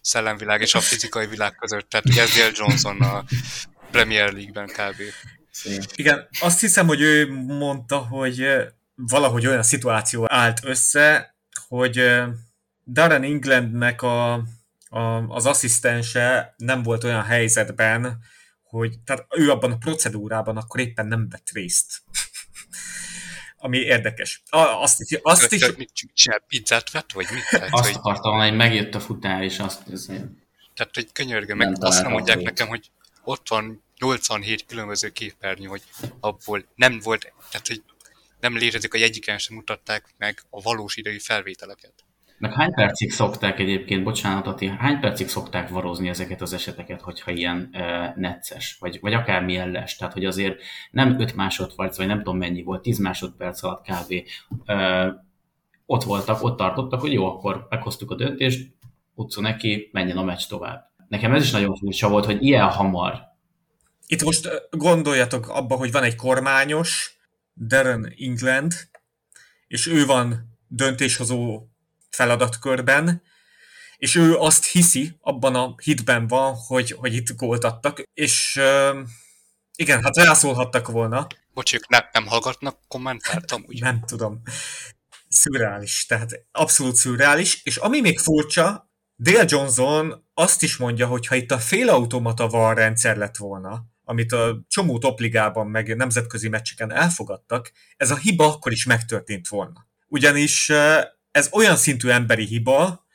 szellemvilág és a fizikai világ között, tehát ugye ez Johnson a Premier League-ben kb. Igen, azt hiszem, hogy ő mondta, hogy valahogy olyan szituáció állt össze, hogy Darren Englandnek a, a, az asszisztense nem volt olyan helyzetben, hogy tehát ő abban a procedúrában akkor éppen nem vett részt. Ami érdekes. A, azt, azt is... Mit csinál? Pizzát vett, vagy mit? Tehát, azt hogy... akartam, hogy megjött a futár, és azt... Tehát, hogy könyörgöm, meg azt nem mondják nekem, hogy ott van 87 különböző képernyő, hogy abból nem volt, tehát hogy nem létezik, hogy egyiken sem mutatták meg a valós idei felvételeket. Meg hány percig szokták egyébként, bocsánat, Ati, hány percig szokták varozni ezeket az eseteket, hogyha ilyen e, necces, vagy, vagy akármilyen les? Tehát, hogy azért nem 5 másodperc, vagy nem tudom mennyi volt, 10 másodperc alatt kb. E, ott voltak, ott tartottak, hogy jó, akkor meghoztuk a döntést, utcú neki, menjen a meccs tovább. Nekem ez is nagyon furcsa volt, hogy ilyen hamar. Itt most gondoljatok abba, hogy van egy kormányos, Darren England, és ő van döntéshozó feladatkörben, és ő azt hiszi, abban a hitben van, hogy, hogy itt gólt adtak, és uh, igen, hát rászólhattak volna. Bocsi, ők nem, nem hallgatnak kommentárt amúgy? Nem tudom. Szürreális, tehát abszolút szürreális, és ami még furcsa, Dale Johnson azt is mondja, hogy ha itt a félautomata van rendszer lett volna, amit a csomó topligában meg nemzetközi meccseken elfogadtak, ez a hiba akkor is megtörtént volna. Ugyanis ez olyan szintű emberi hiba,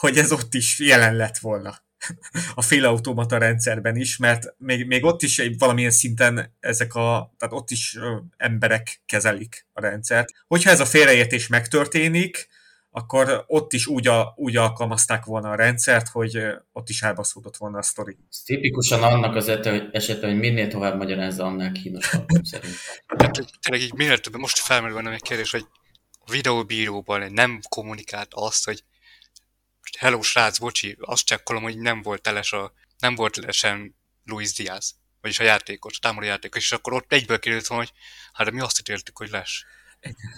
hogy ez ott is jelen lett volna a félautomata rendszerben is, mert még, még ott is valamilyen szinten ezek a, tehát ott is emberek kezelik a rendszert. Hogyha ez a félreértés megtörténik, akkor ott is úgy, a, úgy alkalmazták volna a rendszert, hogy ott is elbaszódott volna a sztori. Ez tipikusan annak az esete, hogy minél tovább magyarázza, annál kínosabb szerintem. Tehát, tényleg így minél több, most felmerül bennem egy kérdés, hogy videóbíróban nem kommunikált azt, hogy hello srác, bocsi, azt csekkolom, hogy nem volt teles a, nem volt telesen Luis Diaz, vagyis a játékos, a támadó játékos, és akkor ott egyből volna, hogy hát de mi azt ítéltük, hogy lesz.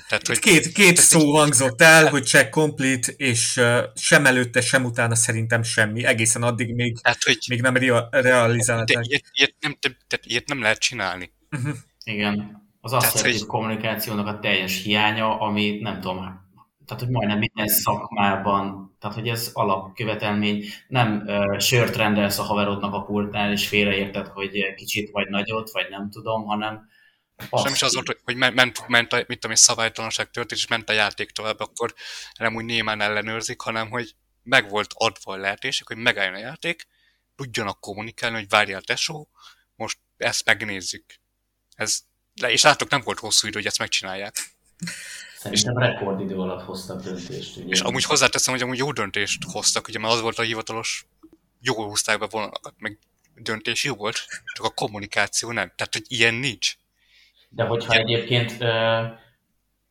Tehát, hogy két, két szó hangzott el, hogy check complete, és uh, sem előtte, sem utána szerintem semmi. Egészen addig még, tehát, hogy, még nem rea- realizálták. De ilyet, ilyet, nem, de, de ilyet nem lehet csinálni. Uh-huh. Igen. Az asszertív hogy... kommunikációnak a teljes hiánya, ami nem tudom, tehát hogy majdnem minden szakmában, tehát hogy ez alapkövetelmény, nem uh, sört rendelsz a haverodnak a pultnál, és félreérted, hogy kicsit vagy nagyot, vagy nem tudom, hanem azt nem is az volt, hogy ment, ment a, mit tudom, egy szabálytalanság történt, és ment a játék tovább, akkor nem úgy némán ellenőrzik, hanem hogy meg volt adva a lehetőség, hogy megálljon a játék, tudjanak kommunikálni, hogy várjál tesó, most ezt megnézzük. Ez, és látok, nem volt hosszú idő, hogy ezt megcsinálják. Szerintem rekordidő alatt hoztak döntést. Ugye? És amúgy hozzáteszem, hogy amúgy jó döntést hoztak, ugye mert az volt a hivatalos, jól húzták be vonalakat, meg döntés jó volt, csak a kommunikáció nem. Tehát, hogy ilyen nincs. De hogyha Igen. egyébként ö,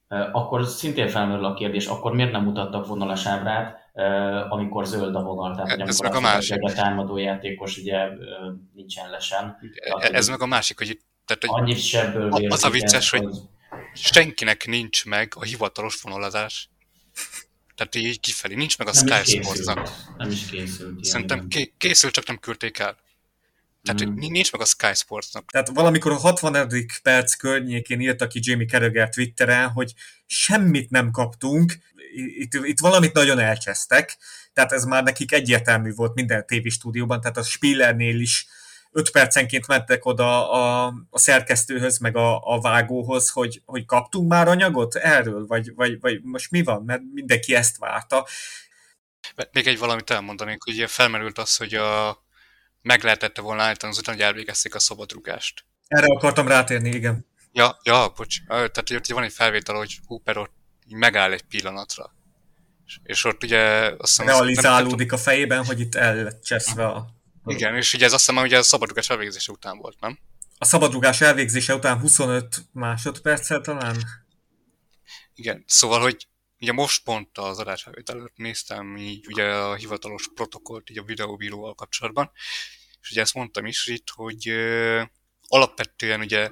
ö, akkor szintén felmerül a kérdés, akkor miért nem mutattak vonalas ábrát, ö, amikor zöld a vonal, tehát ez amikor meg a másik. a támadó játékos ugye ö, nincsen lesen. Tehát, ez meg a másik, hogy, tehát, hogy annyit sebből az a vicces, hogy senkinek nincs meg a hivatalos vonalazás. Tehát így kifelé, nincs meg a nem Sky Sportsnak. Nem is készült. Szerintem ké- készült, csak nem küldték el. Tehát, mm. nincs meg a Sky Sportsnak. Tehát valamikor a 60. perc környékén írta ki Jamie Carragher Twitteren, hogy semmit nem kaptunk, itt, itt valamit nagyon elcsesztek, tehát ez már nekik egyértelmű volt minden tévistúdióban, tehát a Spillernél is 5 percenként mentek oda a, a szerkesztőhöz, meg a, a vágóhoz, hogy, hogy kaptunk már anyagot erről, vagy, vagy, vagy most mi van, mert mindenki ezt várta. Még egy valamit elmondanék, hogy ugye felmerült az, hogy a, meg lehetette volna állítani azután, hogy elvégezték a szabadrugást. Erre akartam rátérni, igen. Ja, ja, bocs. Tehát hogy ott van egy felvétel, hogy Hooper ott megáll egy pillanatra. És, és ott ugye azt hiszem... Realizálódik nem, a fejében, hogy itt el lett cseszve a... Igen, és ugye ez azt hiszem, hogy a szabadrugás elvégzése után volt, nem? A szabadrugás elvégzése után 25 másodperccel talán? Igen, szóval, hogy ugye most pont az adásfelvétel előtt néztem így ugye a hivatalos protokollt így a videóbíróval kapcsolatban, és ugye ezt mondtam is itt, hogy ö, alapvetően ugye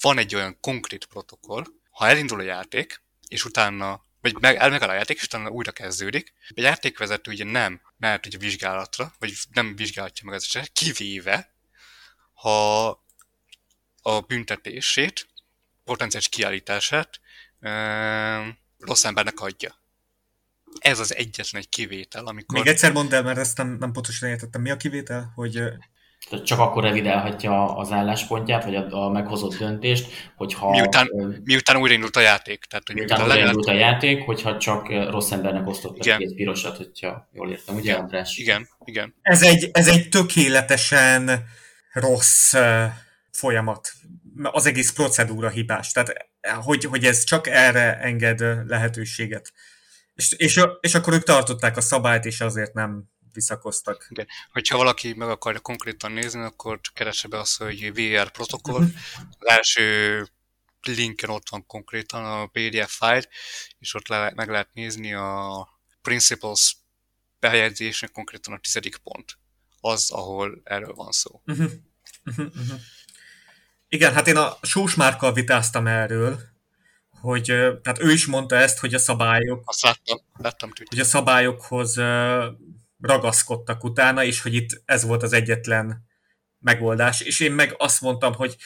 van egy olyan konkrét protokoll, ha elindul a játék, és utána, vagy meg, el megáll a játék, és utána újra kezdődik, a játékvezető ugye nem mehet ugye vizsgálatra, vagy nem vizsgálhatja meg az esetet, kivéve, ha a büntetését, potenciális kiállítását rossz embernek adja. Ez az egyetlen egy kivétel, amikor... Még egyszer mondd el, mert ezt nem, nem pontosan értettem. Mi a kivétel? Hogy csak akkor revidálhatja az álláspontját, vagy a, a meghozott döntést, hogyha... Miután, miután újraindult a játék. Tehát, hogy miután, miután újraindult a játék, hogyha csak rossz embernek osztott igen. két pirosat, hogyha jól értem, ugye igen. András? Igen, igen. Ez egy, ez egy tökéletesen rossz folyamat. Az egész procedúra hibás. Tehát hogy, hogy ez csak erre enged lehetőséget. És, és, és akkor ők tartották a szabályt, és azért nem visszakoztak. Igen. Hogyha valaki meg akarja konkrétan nézni, akkor keresse be azt, hogy VR protokoll. Az első linken ott van konkrétan a PDF file, és ott le, meg lehet nézni a Principles bejegyzésnek konkrétan a tizedik pont. Az, ahol erről van szó. Uh-huh. Uh-huh. Uh-huh. Igen, hát én a Sós Márkkal vitáztam erről, hogy tehát ő is mondta ezt, hogy a szabályok... Azt láttam, láttam Hogy a szabályokhoz ragaszkodtak utána, és hogy itt ez volt az egyetlen megoldás. És én meg azt mondtam, hogy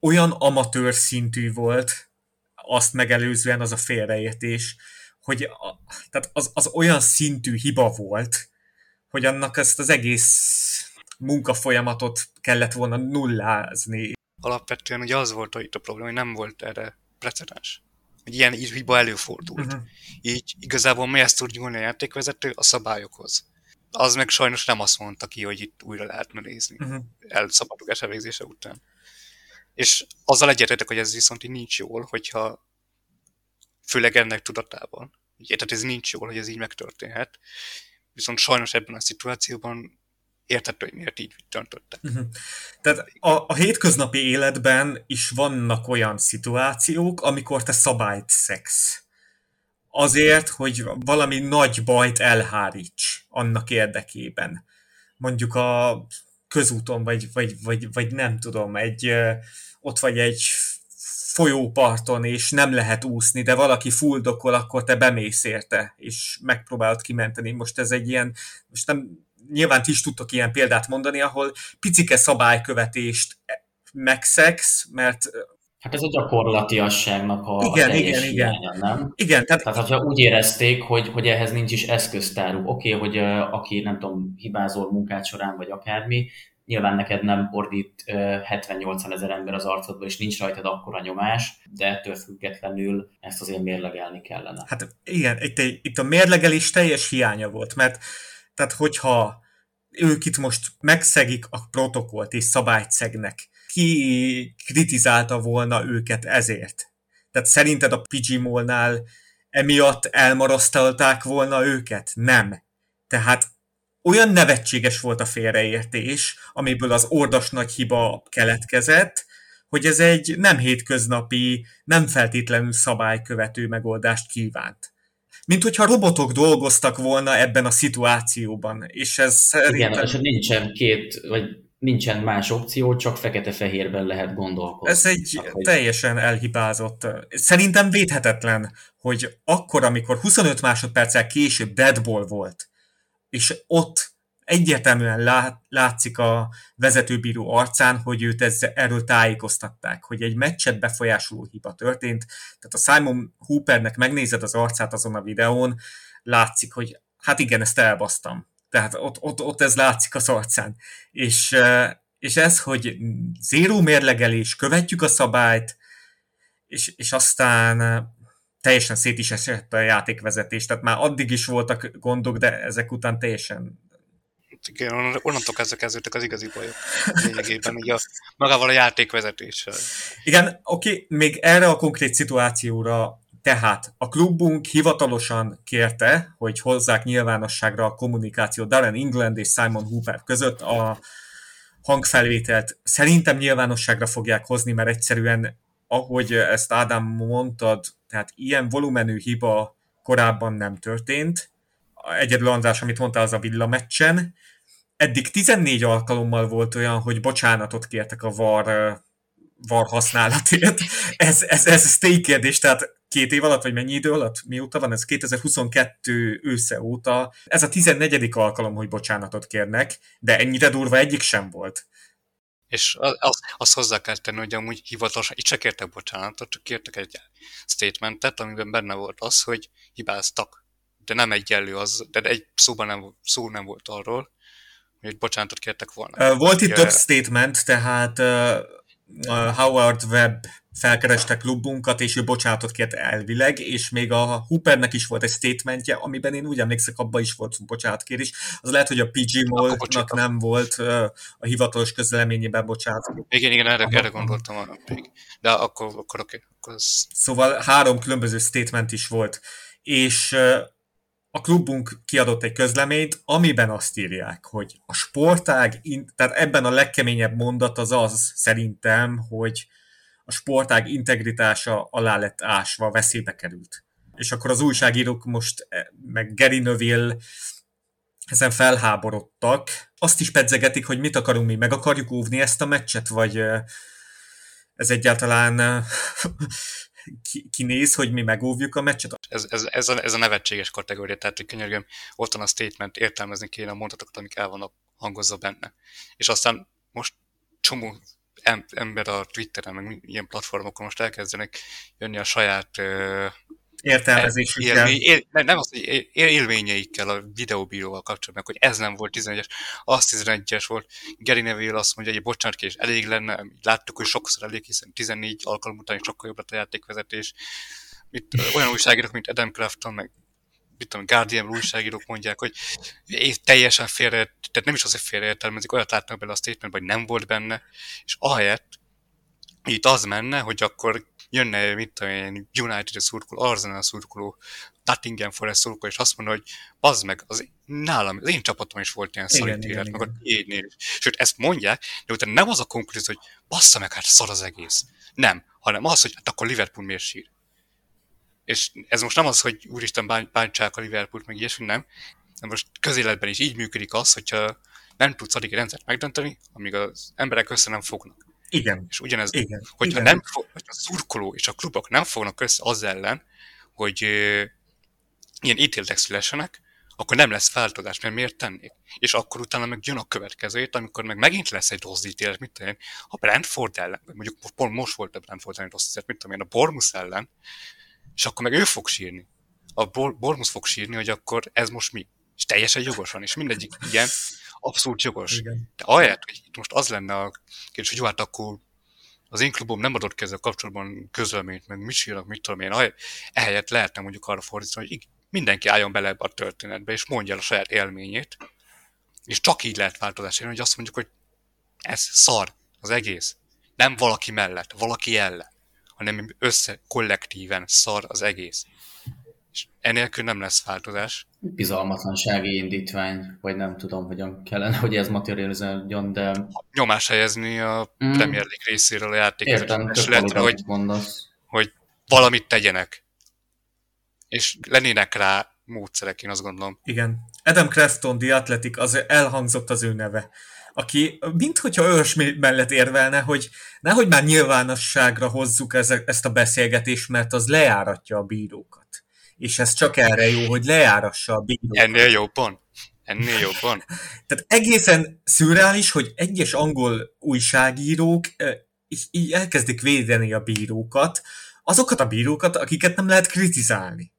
olyan amatőr szintű volt azt megelőzően az a félreértés, hogy a, tehát az, az olyan szintű hiba volt, hogy annak ezt az egész munkafolyamatot kellett volna nullázni. Alapvetően ugye az volt itt a probléma, hogy nem volt erre precedens. Hogy ilyen hiba előfordult. Uh-huh. Így igazából mi ezt tud nyúlni a játékvezető a szabályokhoz. Az meg sajnos nem azt mondta ki, hogy itt újra lehetne nézni. Uh-huh. Elszabadulás elvégzése után. És azzal egyetértek, hogy ez viszont így nincs jól, hogyha főleg ennek tudatában. Tehát ez nincs jól, hogy ez így megtörténhet. Viszont sajnos ebben a szituációban érthető, hogy miért így döntöttek. Uh-huh. Tehát a, a hétköznapi életben is vannak olyan szituációk, amikor te szabályt szeksz. Azért, hogy valami nagy bajt elháríts annak érdekében. Mondjuk a közúton, vagy, vagy, vagy, vagy nem tudom, egy, ott vagy egy folyóparton, és nem lehet úszni, de valaki fuldokol, akkor te bemész érte, és megpróbálod kimenteni. Most ez egy ilyen, most nem, nyilván ti is tudtok ilyen példát mondani, ahol picike szabálykövetést megszegsz, mert Hát ez a gyakorlatiasságnak a igen, a igen, igen. nem? Igen, tehát... tehát hogyha úgy érezték, hogy, hogy ehhez nincs is eszköztáruk, oké, okay, hogy uh, aki nem tudom, hibázol munkát során, vagy akármi, nyilván neked nem ordít 70-80 ezer ember az arcodba, és nincs rajtad akkora nyomás, de ettől függetlenül ezt azért mérlegelni kellene. Hát igen, itt, itt a mérlegelés teljes hiánya volt, mert tehát hogyha ők itt most megszegik a protokollt és szabályt szegnek, ki kritizálta volna őket ezért? Tehát szerinted a Pidgimolnál emiatt elmarasztalták volna őket? Nem. Tehát olyan nevetséges volt a félreértés, amiből az ordas nagy hiba keletkezett, hogy ez egy nem hétköznapi, nem feltétlenül szabálykövető megoldást kívánt. Mint hogyha robotok dolgoztak volna ebben a szituációban, és ez szerintem... Igen, és nincsen két, vagy nincsen más opció, csak fekete-fehérben lehet gondolkozni. Ez egy hát, teljesen elhibázott. Szerintem védhetetlen, hogy akkor, amikor 25 másodperccel később deadball volt, és ott egyértelműen lát, látszik a vezetőbíró arcán, hogy őt ezzel, erről tájékoztatták, hogy egy meccset befolyásoló hiba történt. Tehát a Simon Hoopernek megnézed az arcát azon a videón, látszik, hogy hát igen, ezt elbasztam. Tehát ott, ott, ott ez látszik az arcán. És, és ez, hogy zéró mérlegelés, követjük a szabályt, és, és aztán teljesen szét is esett a játékvezetés, tehát már addig is voltak gondok, de ezek után teljesen igen, onnantól kezdve kezdődtek az igazi bajok lényegében, így a, magával a játékvezetéssel. Igen, oké, még erre a konkrét szituációra tehát a klubunk hivatalosan kérte, hogy hozzák nyilvánosságra a kommunikáció Darren England és Simon Hooper között a hangfelvételt. Szerintem nyilvánosságra fogják hozni, mert egyszerűen, ahogy ezt Ádám mondtad, tehát ilyen volumenű hiba korábban nem történt. Egyedül András, amit mondta, az a villameccsen. Eddig 14 alkalommal volt olyan, hogy bocsánatot kértek a VAR, VAR használatért. Ez, ez, ez stay kérdés, tehát két év alatt, vagy mennyi idő alatt? Mióta van ez? 2022 ősze óta. Ez a 14. alkalom, hogy bocsánatot kérnek, de ennyire durva egyik sem volt. És azt, azt hozzá kell tenni, hogy amúgy hivatalosan, itt se kértek bocsánatot, csak kértek egy statementet, amiben benne volt az, hogy hibáztak. De nem egyenlő az, de egy szóban nem, szó nem volt arról, hogy bocsánatot kértek volna. Volt itt több statement, tehát Howard Webb felkereste klubunkat, és ő bocsánatot kért elvileg, és még a Hoopernek is volt egy statementje, amiben én úgy emlékszek, abban is volt bocsánatkérés. Az lehet, hogy a PG Moldnak nem volt a hivatalos közleményében bocsánat. Igen, igen, erre, erre gondoltam még. De akkor, akkor oké. Okay, akkor az... Szóval három különböző statement is volt, és a klubunk kiadott egy közleményt, amiben azt írják, hogy a sportág, tehát ebben a legkeményebb mondat az az szerintem, hogy a sportág integritása alá lett ásva, veszélybe került. És akkor az újságírók most, eh, meg Gary Neville ezen felháborodtak. Azt is pedzegetik, hogy mit akarunk mi, meg akarjuk óvni ezt a meccset, vagy eh, ez egyáltalán eh, kinéz, hogy mi megóvjuk a meccset? Ez, ez, ez, a, ez a nevetséges kategória, tehát hogy könyörgöm, ott van a statement, értelmezni kéne a mondatokat, amik el vannak hangozva benne. És aztán most csomó ember a Twitteren, meg ilyen platformokon most elkezdenek jönni a saját értelmezésükkel. Él, nem az, hogy élményeikkel a videóbíróval kapcsolatban, hogy ez nem volt 11-es, az 11-es volt. Gary Neville azt mondja, hogy bocsánat, és elég lenne, láttuk, hogy sokszor elég, hiszen 14 alkalom után sokkal jobb lett a játékvezetés. Mit, olyan újságírók, mint Adam Crafton, meg mit tudom, Guardian újságírók mondják, hogy teljesen félre, tehát nem is az, hogy félreértelmezik, olyat látnak bele a statement, hogy nem volt benne, és ahelyett itt az menne, hogy akkor jönne, mit tudom én, United szurkoló, Arsenal szurkoló, Nottingham Forest szurkoló, és azt mondja, hogy bazd meg, az nálam, az én csapatom is volt ilyen szarít élet, meg a tiédnél is. Sőt, ezt mondják, de utána nem az a konklúzió, hogy bassza meg, hát szar az egész. Nem, hanem az, hogy hát akkor Liverpool miért sír. És ez most nem az, hogy úristen bántsák a Liverpoolt, meg ilyesmi, nem. De most közéletben is így működik az, hogyha nem tudsz addig rendszert megdönteni, amíg az emberek össze nem fognak. Igen. És ugyanez, Igen. hogyha Igen. nem fog, a szurkoló és a klubok nem fognak össze az ellen, hogy ö, ilyen ítéletek szülessenek, akkor nem lesz változás, mert miért tennék? És akkor utána meg jön a következőjét, amikor meg megint lesz egy rossz ítélet, mit tudom én, a Brentford ellen, mondjuk pont most volt a Brentford ellen rossz ítélet, mit tudom én, a Bormus ellen, és akkor meg ő fog sírni. A Bor- Bormus fog sírni, hogy akkor ez most mi? És teljesen jogosan, és mindegyik igen, abszolút jogos. Igen. De ahelyett, hogy itt most az lenne a kérdés, hogy jó, hát akkor az én klubom nem adott ki ezzel kapcsolatban közleményt, meg mit sírnak, mit tudom én, ahelyett, ehelyett lehetne mondjuk arra fordítani, hogy mindenki álljon bele ebbe a történetbe, és mondja el a saját élményét, és csak így lehet változás érni, hogy azt mondjuk, hogy ez szar, az egész. Nem valaki mellett, valaki ellen, hanem össze kollektíven szar az egész. És enélkül nem lesz változás. Bizalmatlansági indítvány, vagy nem tudom, hogyan kellene, hogy ez materializáljon, de... Nyomás helyezni a Mm. Premier League részéről a tök hogy, hogy... mondasz. hogy valamit tegyenek. És lennének rá módszerek, én azt gondolom. Igen. Adam Crafton, The Athletic, az elhangzott az ő neve aki minthogyha ős mellett érvelne, hogy nehogy már nyilvánosságra hozzuk ezt a beszélgetést, mert az lejáratja a bírókat. És ez csak erre jó, hogy lejárassa a bírókat. Ennél jobban? Ennél jobban? [LAUGHS] Tehát egészen szürreális, hogy egyes angol újságírók így elkezdik védeni a bírókat, azokat a bírókat, akiket nem lehet kritizálni.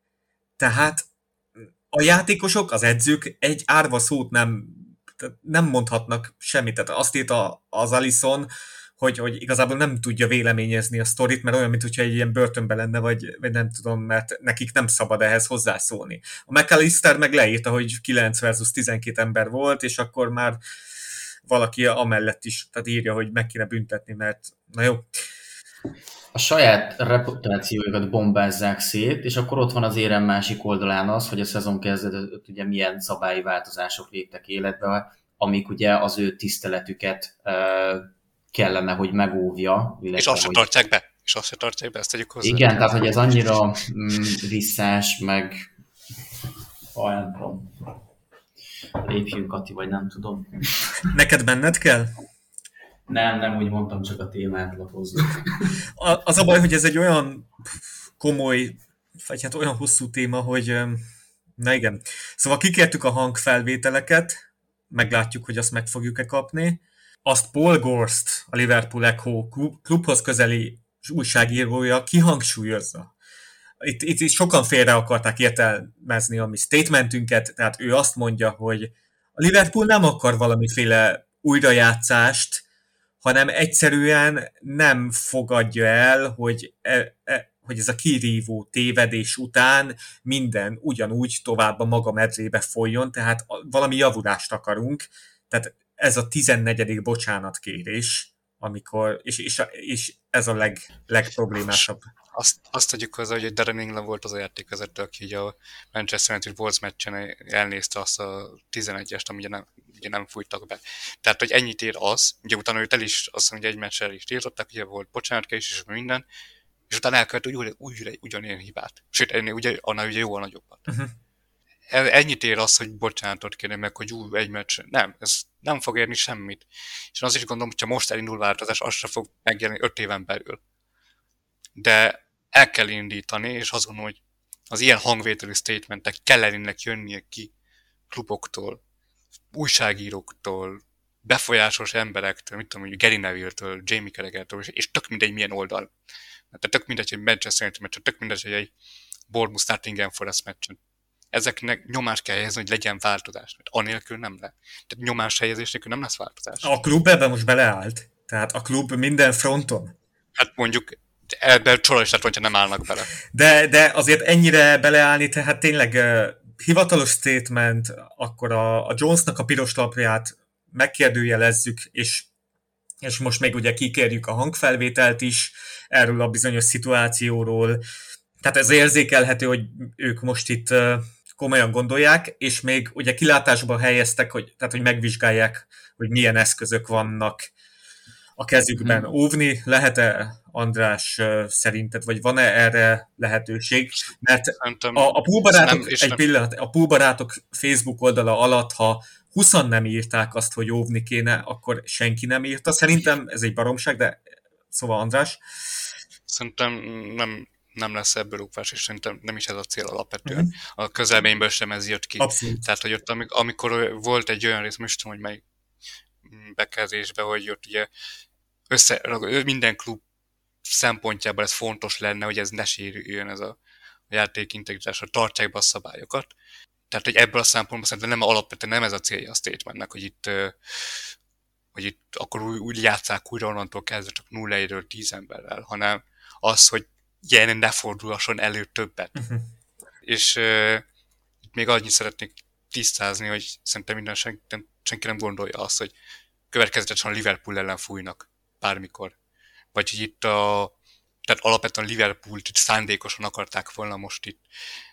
Tehát a játékosok, az edzők egy árva szót nem nem mondhatnak semmit. Tehát azt írta az Alison, hogy, hogy igazából nem tudja véleményezni a sztorit, mert olyan, mintha egy ilyen börtönben lenne, vagy, vagy nem tudom, mert nekik nem szabad ehhez hozzászólni. A McAllister meg leírta, hogy 9 versus 12 ember volt, és akkor már valaki amellett is, tehát írja, hogy meg kéne büntetni, mert na jó. A saját reputációjukat bombázzák szét, és akkor ott van az érem másik oldalán az, hogy a szezon kezdetött ugye milyen szabályi változások léptek életbe, amik ugye az ő tiszteletüket kellene, hogy megóvja. És azt se hogy... tartják be. És azt se tartják be, ezt tegyük hozzá. Igen, tehát hogy ez annyira mm, visszás, meg nem tudom. Lépjünk, Kati, vagy nem tudom. Neked benned kell? Nem, nem úgy mondtam, csak a témát lapozzuk. Az a baj, hogy ez egy olyan komoly, vagy hát olyan hosszú téma, hogy na igen. Szóval kikértük a hangfelvételeket, meglátjuk, hogy azt meg fogjuk-e kapni. Azt Paul Gorst, a Liverpool Echo klubhoz közeli újságírója kihangsúlyozza. Itt, itt, itt sokan félre akarták értelmezni a mi statementünket, tehát ő azt mondja, hogy a Liverpool nem akar valamiféle újrajátszást, hanem egyszerűen nem fogadja el, hogy, e, e, hogy ez a kirívó tévedés után minden ugyanúgy tovább a maga medrébe folyjon, tehát valami javulást akarunk, tehát ez a 14. bocsánatkérés, amikor, és, és, és ez a leg, legproblémásabb. Azt, azt tegyük hozzá, hogy Darren England volt az a játékvezető, aki így a Manchester United Wolves meccsen elnézte azt a 11-est, ami ugye nem, ugye nem fújtak be. Tehát, hogy ennyit ér az, ugye utána őt el is, azt mondja, egy meccsel is tiltottak, ugye volt bocsánatkérés és minden, és utána elkövet úgy, úgy, ugyanilyen hibát. Sőt, ennél ugye, annál ugye jóval nagyobbat. Uh-huh. Ennyit ér az, hogy bocsánatot kérni meg, hogy úgy egy meccs. Nem, ez nem fog érni semmit. És azt is gondolom, hogyha most elindul változás, az sem fog megjelenni öt éven belül. De el kell indítani, és gondolom, hogy az ilyen hangvételű statementek kellenének jönnie ki kluboktól, újságíróktól, befolyásos emberektől, mit tudom, hogy Gary Neville-től, Jamie Carragher-től, és tök mindegy milyen oldal. Tehát tök mindegy, hogy Manchester United meccsen, tök mindegy, hogy egy Bournemouth Nottingham Forest meccsen. Ezeknek nyomást kell helyezni, hogy legyen változás. Mert anélkül nem le. Tehát nyomás helyezés nélkül nem lesz változás. A klub ebben most beleállt. Tehát a klub minden fronton. Hát mondjuk ebben csoda is lett, hogyha nem állnak bele. De, de azért ennyire beleállni, tehát tényleg uh, hivatalos statement, akkor a, a Jonesnak a piros lapját megkérdőjelezzük, és, és most még ugye kikérjük a hangfelvételt is erről a bizonyos szituációról. Tehát ez érzékelhető, hogy ők most itt komolyan gondolják, és még ugye kilátásba helyeztek, hogy, tehát hogy megvizsgálják, hogy milyen eszközök vannak a kezükben hmm. óvni. Lehet-e, András, szerinted, vagy van-e erre lehetőség? Mert a, a púlbarátok, egy nem. pillanat, a púlbarátok Facebook oldala alatt, ha 20 nem írták azt, hogy óvni kéne, akkor senki nem írta. Szerintem ez egy baromság, de szóval András. Szerintem nem, nem lesz ebből rúgvás, és szerintem nem is ez a cél alapvetően. Uh-huh. A közelményből sem ez jött ki. Abszolút. Tehát, hogy ott amikor volt egy olyan rész, most tudom, hogy mely bekezdésben, hogy ott ugye össze, minden klub szempontjából ez fontos lenne, hogy ez ne sérüljön ez a, játék integritásra, tartsák be a szabályokat. Tehát, hogy ebből a szempontból szerintem nem alapvetően nem ez a célja a statementnek, hogy itt, hogy itt akkor úgy, úgy játszák újra onnantól kezdve csak 0 10 emberrel, hanem az, hogy ilyen ne fordulhasson elő többet. Uh-huh. És uh, még annyit szeretnék tisztázni, hogy szerintem minden senki, senki nem gondolja azt, hogy következetesen Liverpool ellen fújnak bármikor. Vagy hogy itt a, tehát alapvetően Liverpool itt szándékosan akarták volna most itt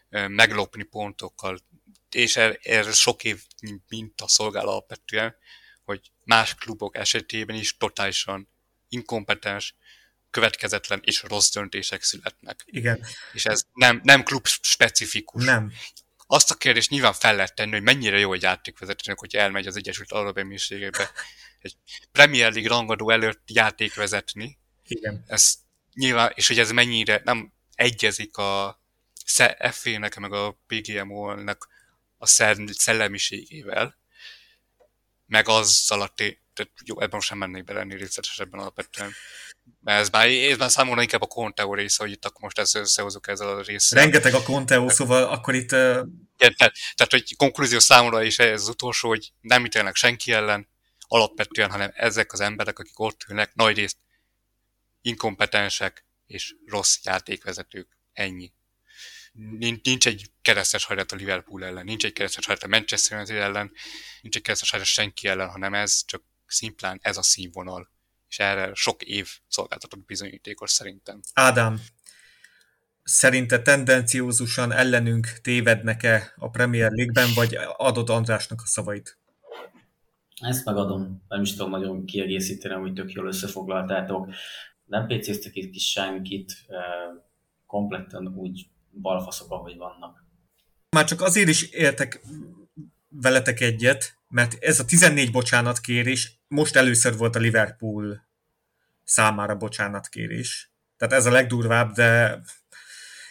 meglopni pontokkal, és erre er sok év minta szolgál alapvetően, hogy más klubok esetében is totálisan inkompetens, következetlen és rossz döntések születnek. Igen. És ez nem, nem klub specifikus. Nem. Azt a kérdést nyilván fel lehet tenni, hogy mennyire jó egy játékvezetőnek, hogy elmegy az Egyesült Arab Emírségekbe egy Premier League rangadó előtt játék vezetni. Igen. Ez nyilván, és hogy ez mennyire nem egyezik a FV-nek, meg a PGMO-nek a szellemiségével, meg azzal a té- tehát jó, ebben sem mennék bele ennél részletesebben alapvetően. Mert ez már, ez már számomra inkább a Conteo része, hogy itt akkor most ezt összehozunk ezzel a részsel. Rengeteg a Conteo, szóval akkor itt... Uh... Igen, tehát, tehát, hogy konklúzió számomra is ez az utolsó, hogy nem ítélnek senki ellen, alapvetően, hanem ezek az emberek, akik ott ülnek, nagy részt inkompetensek és rossz játékvezetők. Ennyi. Nincs egy keresztes hajrat a Liverpool ellen, nincs egy keresztes hajrat a Manchester United ellen, nincs egy keresztes hajrat senki ellen, hanem ez csak szimplán ez a színvonal. És erre sok év szolgáltatott bizonyítékos szerintem. Ádám, szerinte tendenciózusan ellenünk tévednek-e a Premier League-ben, vagy adott Andrásnak a szavait? Ezt megadom, nem is tudom nagyon kiegészíteni, hogy tök jól összefoglaltátok. Nem pécéztek itt kis senkit, kompletten úgy balfaszok, ahogy vannak. Már csak azért is értek veletek egyet, mert ez a 14 bocsánatkérés most először volt a Liverpool számára bocsánatkérés. Tehát ez a legdurvább, de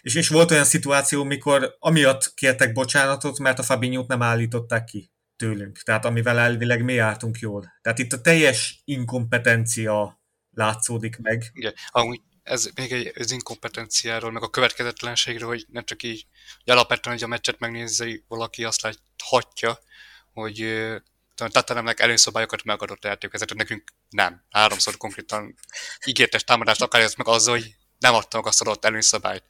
és, és volt olyan szituáció, mikor amiatt kértek bocsánatot, mert a Fabinho-t nem állították ki tőlünk, tehát amivel elvileg mi álltunk jól. Tehát itt a teljes inkompetencia látszódik meg. Igen, amúgy ez még egy az inkompetenciáról, meg a következetlenségről, hogy nem csak így, hogy alapvetően, hogy a meccset megnézi valaki, azt láthatja, hogy Tatanemnek előszabályokat megadott játékvezető, nekünk nem. Háromszor konkrétan ígértes támadást akarja meg azzal, hogy nem adtam azt adott előszabályt.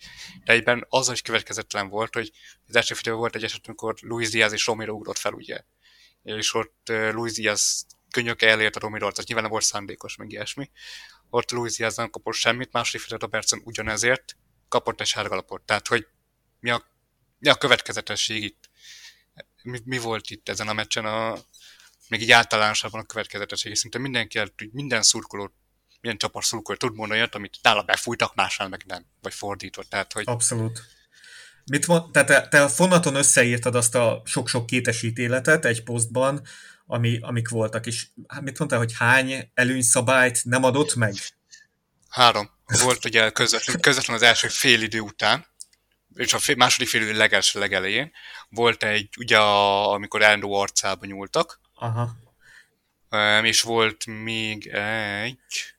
De egyben az is következetlen volt, hogy az első félben volt egy eset, amikor Luis Diaz és Romero ugrott fel, ugye és ott Luis Diaz könyöke elért a Romirort, tehát nyilván nem volt szándékos, meg ilyesmi. Ott Luis Diaz nem kapott semmit, második fél Robertson ugyanezért kapott egy sárgalapot. Tehát, hogy mi a, mi a következetesség itt? Mi, mi, volt itt ezen a meccsen a meg így általánosabban a következetesség, és szinte mindenki, minden szurkoló, milyen csapat szurkoló tud mondani olyat, amit nála befújtak, másnál meg nem, vagy fordítva. Tehát, hogy... Abszolút. Mit mond, tehát te, te a fonaton összeírtad azt a sok-sok kétes ítéletet egy posztban, ami, amik voltak, és hát mit mondtál, hogy hány előnyszabályt nem adott meg? Három. Volt ugye közvetlen, közvetlen az első fél idő után, és a fél, második fél idő legelső legelején volt egy, ugye a, amikor Endo arcába nyúltak, Aha. és volt még egy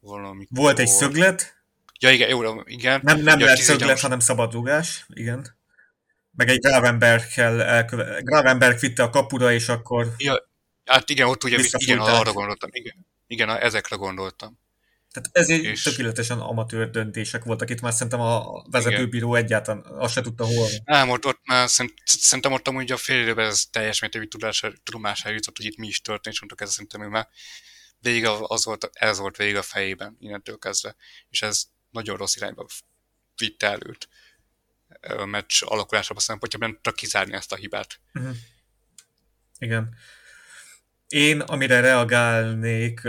valami. Volt egy szöglet. Ja, igen, jó, igen. Nem, nem ja, lehet szöglet, hanem szabadrugás, igen. Meg egy Gravenberg-kel elköve... Gravenberg vitte a kapura, és akkor... Ja, hát igen, ott ugye, igen, arra gondoltam, igen. Igen, ezekre gondoltam. Tehát ez egy és... tökéletesen amatőr döntések voltak. Itt már szerintem a vezetőbíró Igen. egyáltalán azt se tudta hol. Nem, ott, ott már szerintem ott amúgy a fél időben ez teljes mértékű tudomására jutott, hogy itt mi is történt, és mondtuk, ez szerintem ő már végig az volt, ez volt végig a fejében innentől kezdve. És ez nagyon rossz irányba vitte előtt a meccs alakulásában szempontjából, nem tudta kizárni ezt a hibát. Uh-huh. Igen. Én, amire reagálnék,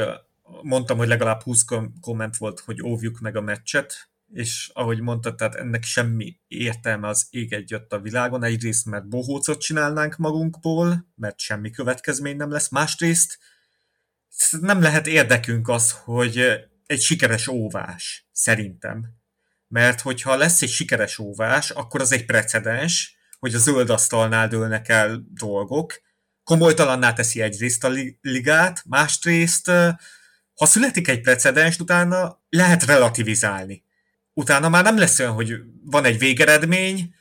mondtam, hogy legalább 20 komment volt, hogy óvjuk meg a meccset, és ahogy mondtad, tehát ennek semmi értelme az ég egyött a világon. Egyrészt, mert bohócot csinálnánk magunkból, mert semmi következmény nem lesz. Másrészt nem lehet érdekünk az, hogy egy sikeres óvás, szerintem. Mert hogyha lesz egy sikeres óvás, akkor az egy precedens, hogy a zöld asztalnál dőlnek el dolgok, komolytalanná teszi egyrészt a ligát, másrészt ha születik egy precedens, utána lehet relativizálni. Utána már nem lesz olyan, hogy van egy végeredmény,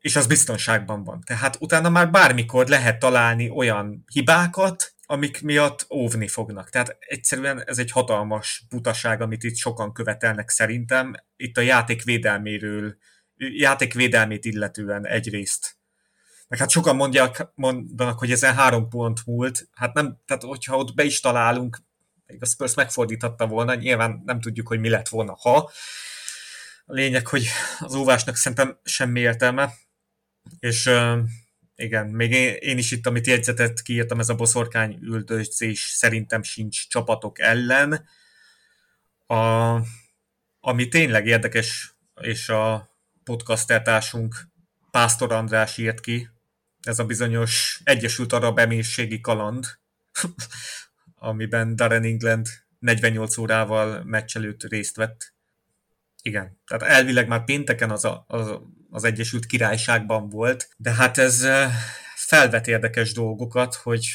és az biztonságban van. Tehát utána már bármikor lehet találni olyan hibákat, amik miatt óvni fognak. Tehát egyszerűen ez egy hatalmas butaság, amit itt sokan követelnek szerintem. Itt a játék védelméről, játék védelmét illetően egyrészt. Meg hát sokan mondják, mondanak, hogy ezen három pont múlt. Hát nem, tehát hogyha ott be is találunk, még a Spurs megfordíthatta volna, nyilván nem tudjuk, hogy mi lett volna, ha. A lényeg, hogy az óvásnak szerintem semmi értelme, és igen, még én, én is itt, amit jegyzetet kiírtam, ez a boszorkány üldözés szerintem sincs csapatok ellen. A, ami tényleg érdekes, és a podcastertársunk Pásztor András írt ki, ez a bizonyos Egyesült Arab Emírségi kaland, [LAUGHS] amiben Darren England 48 órával meccs előtt részt vett. Igen, tehát elvileg már pénteken az, a, az, az Egyesült Királyságban volt, de hát ez felvet érdekes dolgokat, hogy,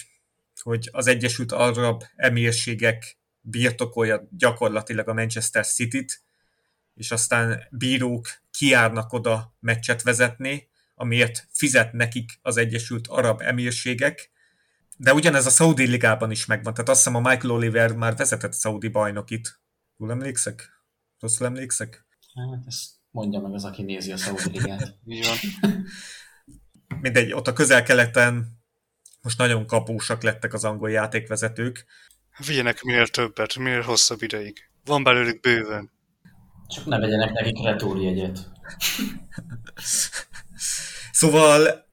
hogy az Egyesült Arab Emírségek birtokolja gyakorlatilag a Manchester City-t, és aztán bírók kiárnak oda meccset vezetni, amiért fizet nekik az Egyesült Arab Emírségek, de ugyanez a Saudi ligában is megvan, tehát azt hiszem a Michael Oliver már vezetett Saudi bajnokit. Jól emlékszek? Rosszul emlékszek? Hát ezt mondja meg az, aki nézi a Saudi ligát. [LAUGHS] Mindegy, ott a közel-keleten most nagyon kapósak lettek az angol játékvezetők. Vigyenek minél többet, minél hosszabb ideig. Van belőlük bőven. Csak ne vegyenek nekik retúrjegyet. szóval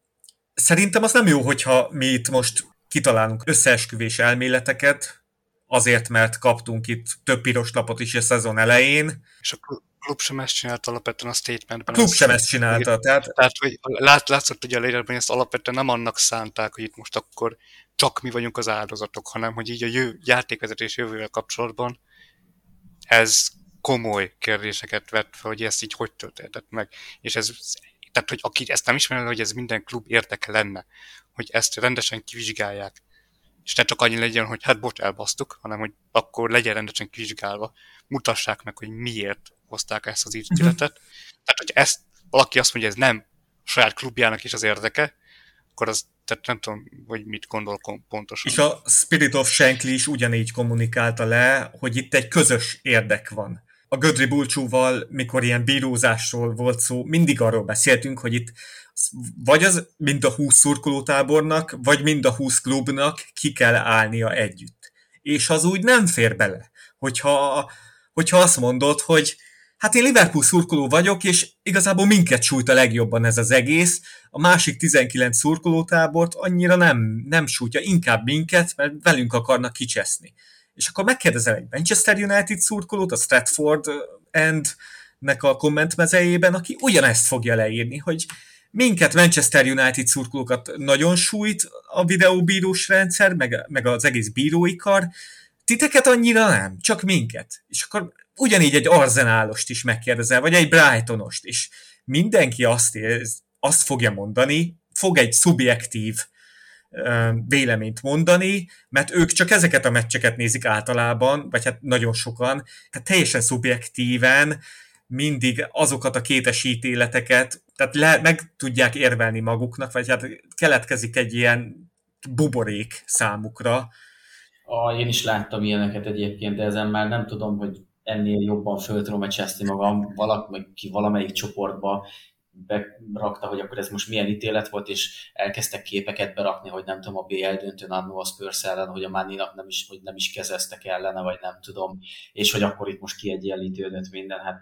szerintem az nem jó, hogyha mi itt most kitalálunk összeesküvés elméleteket, azért, mert kaptunk itt több piros lapot is a szezon elején. És a klub sem ezt csinált alapvetően a statementben. A klub sem ezt csinálta. Tehát, tehát hogy lát, látszott ugye a leírásban, hogy ezt alapvetően nem annak szánták, hogy itt most akkor csak mi vagyunk az áldozatok, hanem hogy így a jö, játékvezetés jövővel kapcsolatban ez komoly kérdéseket vett fel, hogy ezt így hogy történtett meg. És ez, tehát, hogy aki ezt nem ismeri, hogy ez minden klub érdeke lenne, hogy ezt rendesen kivizsgálják. És ne csak annyi legyen, hogy hát bocs, elbasztuk, hanem hogy akkor legyen rendesen kivizsgálva, mutassák meg, hogy miért hozták ezt az ítéletet. Uh-huh. Tehát, hogy ezt valaki azt mondja, ez nem a saját klubjának is az érdeke, akkor az, tehát nem tudom, hogy mit gondol pontosan. És a Spirit of Shankly is ugyanígy kommunikálta le, hogy itt egy közös érdek van a Gödri Bulcsúval, mikor ilyen bírózásról volt szó, mindig arról beszéltünk, hogy itt vagy az mind a 20 szurkolótábornak, vagy mind a 20 klubnak ki kell állnia együtt. És az úgy nem fér bele, hogyha, hogyha azt mondod, hogy Hát én Liverpool szurkoló vagyok, és igazából minket sújt a legjobban ez az egész. A másik 19 szurkolótábort annyira nem, nem sújtja, inkább minket, mert velünk akarnak kicseszni. És akkor megkérdezel egy Manchester United szurkolót, a Stratford End-nek a kommentmezejében, aki ugyanezt fogja leírni, hogy minket Manchester United szurkolókat nagyon sújt a videóbírós rendszer, meg, meg az egész bírói kar, titeket annyira nem, csak minket. És akkor ugyanígy egy arzenálost is megkérdezel, vagy egy Brightonost is. Mindenki azt, érz, azt fogja mondani, fog egy szubjektív véleményt mondani, mert ők csak ezeket a meccseket nézik általában, vagy hát nagyon sokan, tehát teljesen szubjektíven mindig azokat a kétes ítéleteket, tehát le, meg tudják érvelni maguknak, vagy hát keletkezik egy ilyen buborék számukra. A, én is láttam ilyeneket egyébként, de ezen már nem tudom, hogy ennél jobban föl tudom magam, valaki valamelyik csoportba berakta, hogy akkor ez most milyen ítélet volt, és elkezdtek képeket berakni, hogy nem tudom, a BL döntőn annó a Spurs ellen, hogy a Manninak nem is, hogy nem is kezeztek ellene, vagy nem tudom, és hogy akkor itt most kiegyenlítődött minden, hát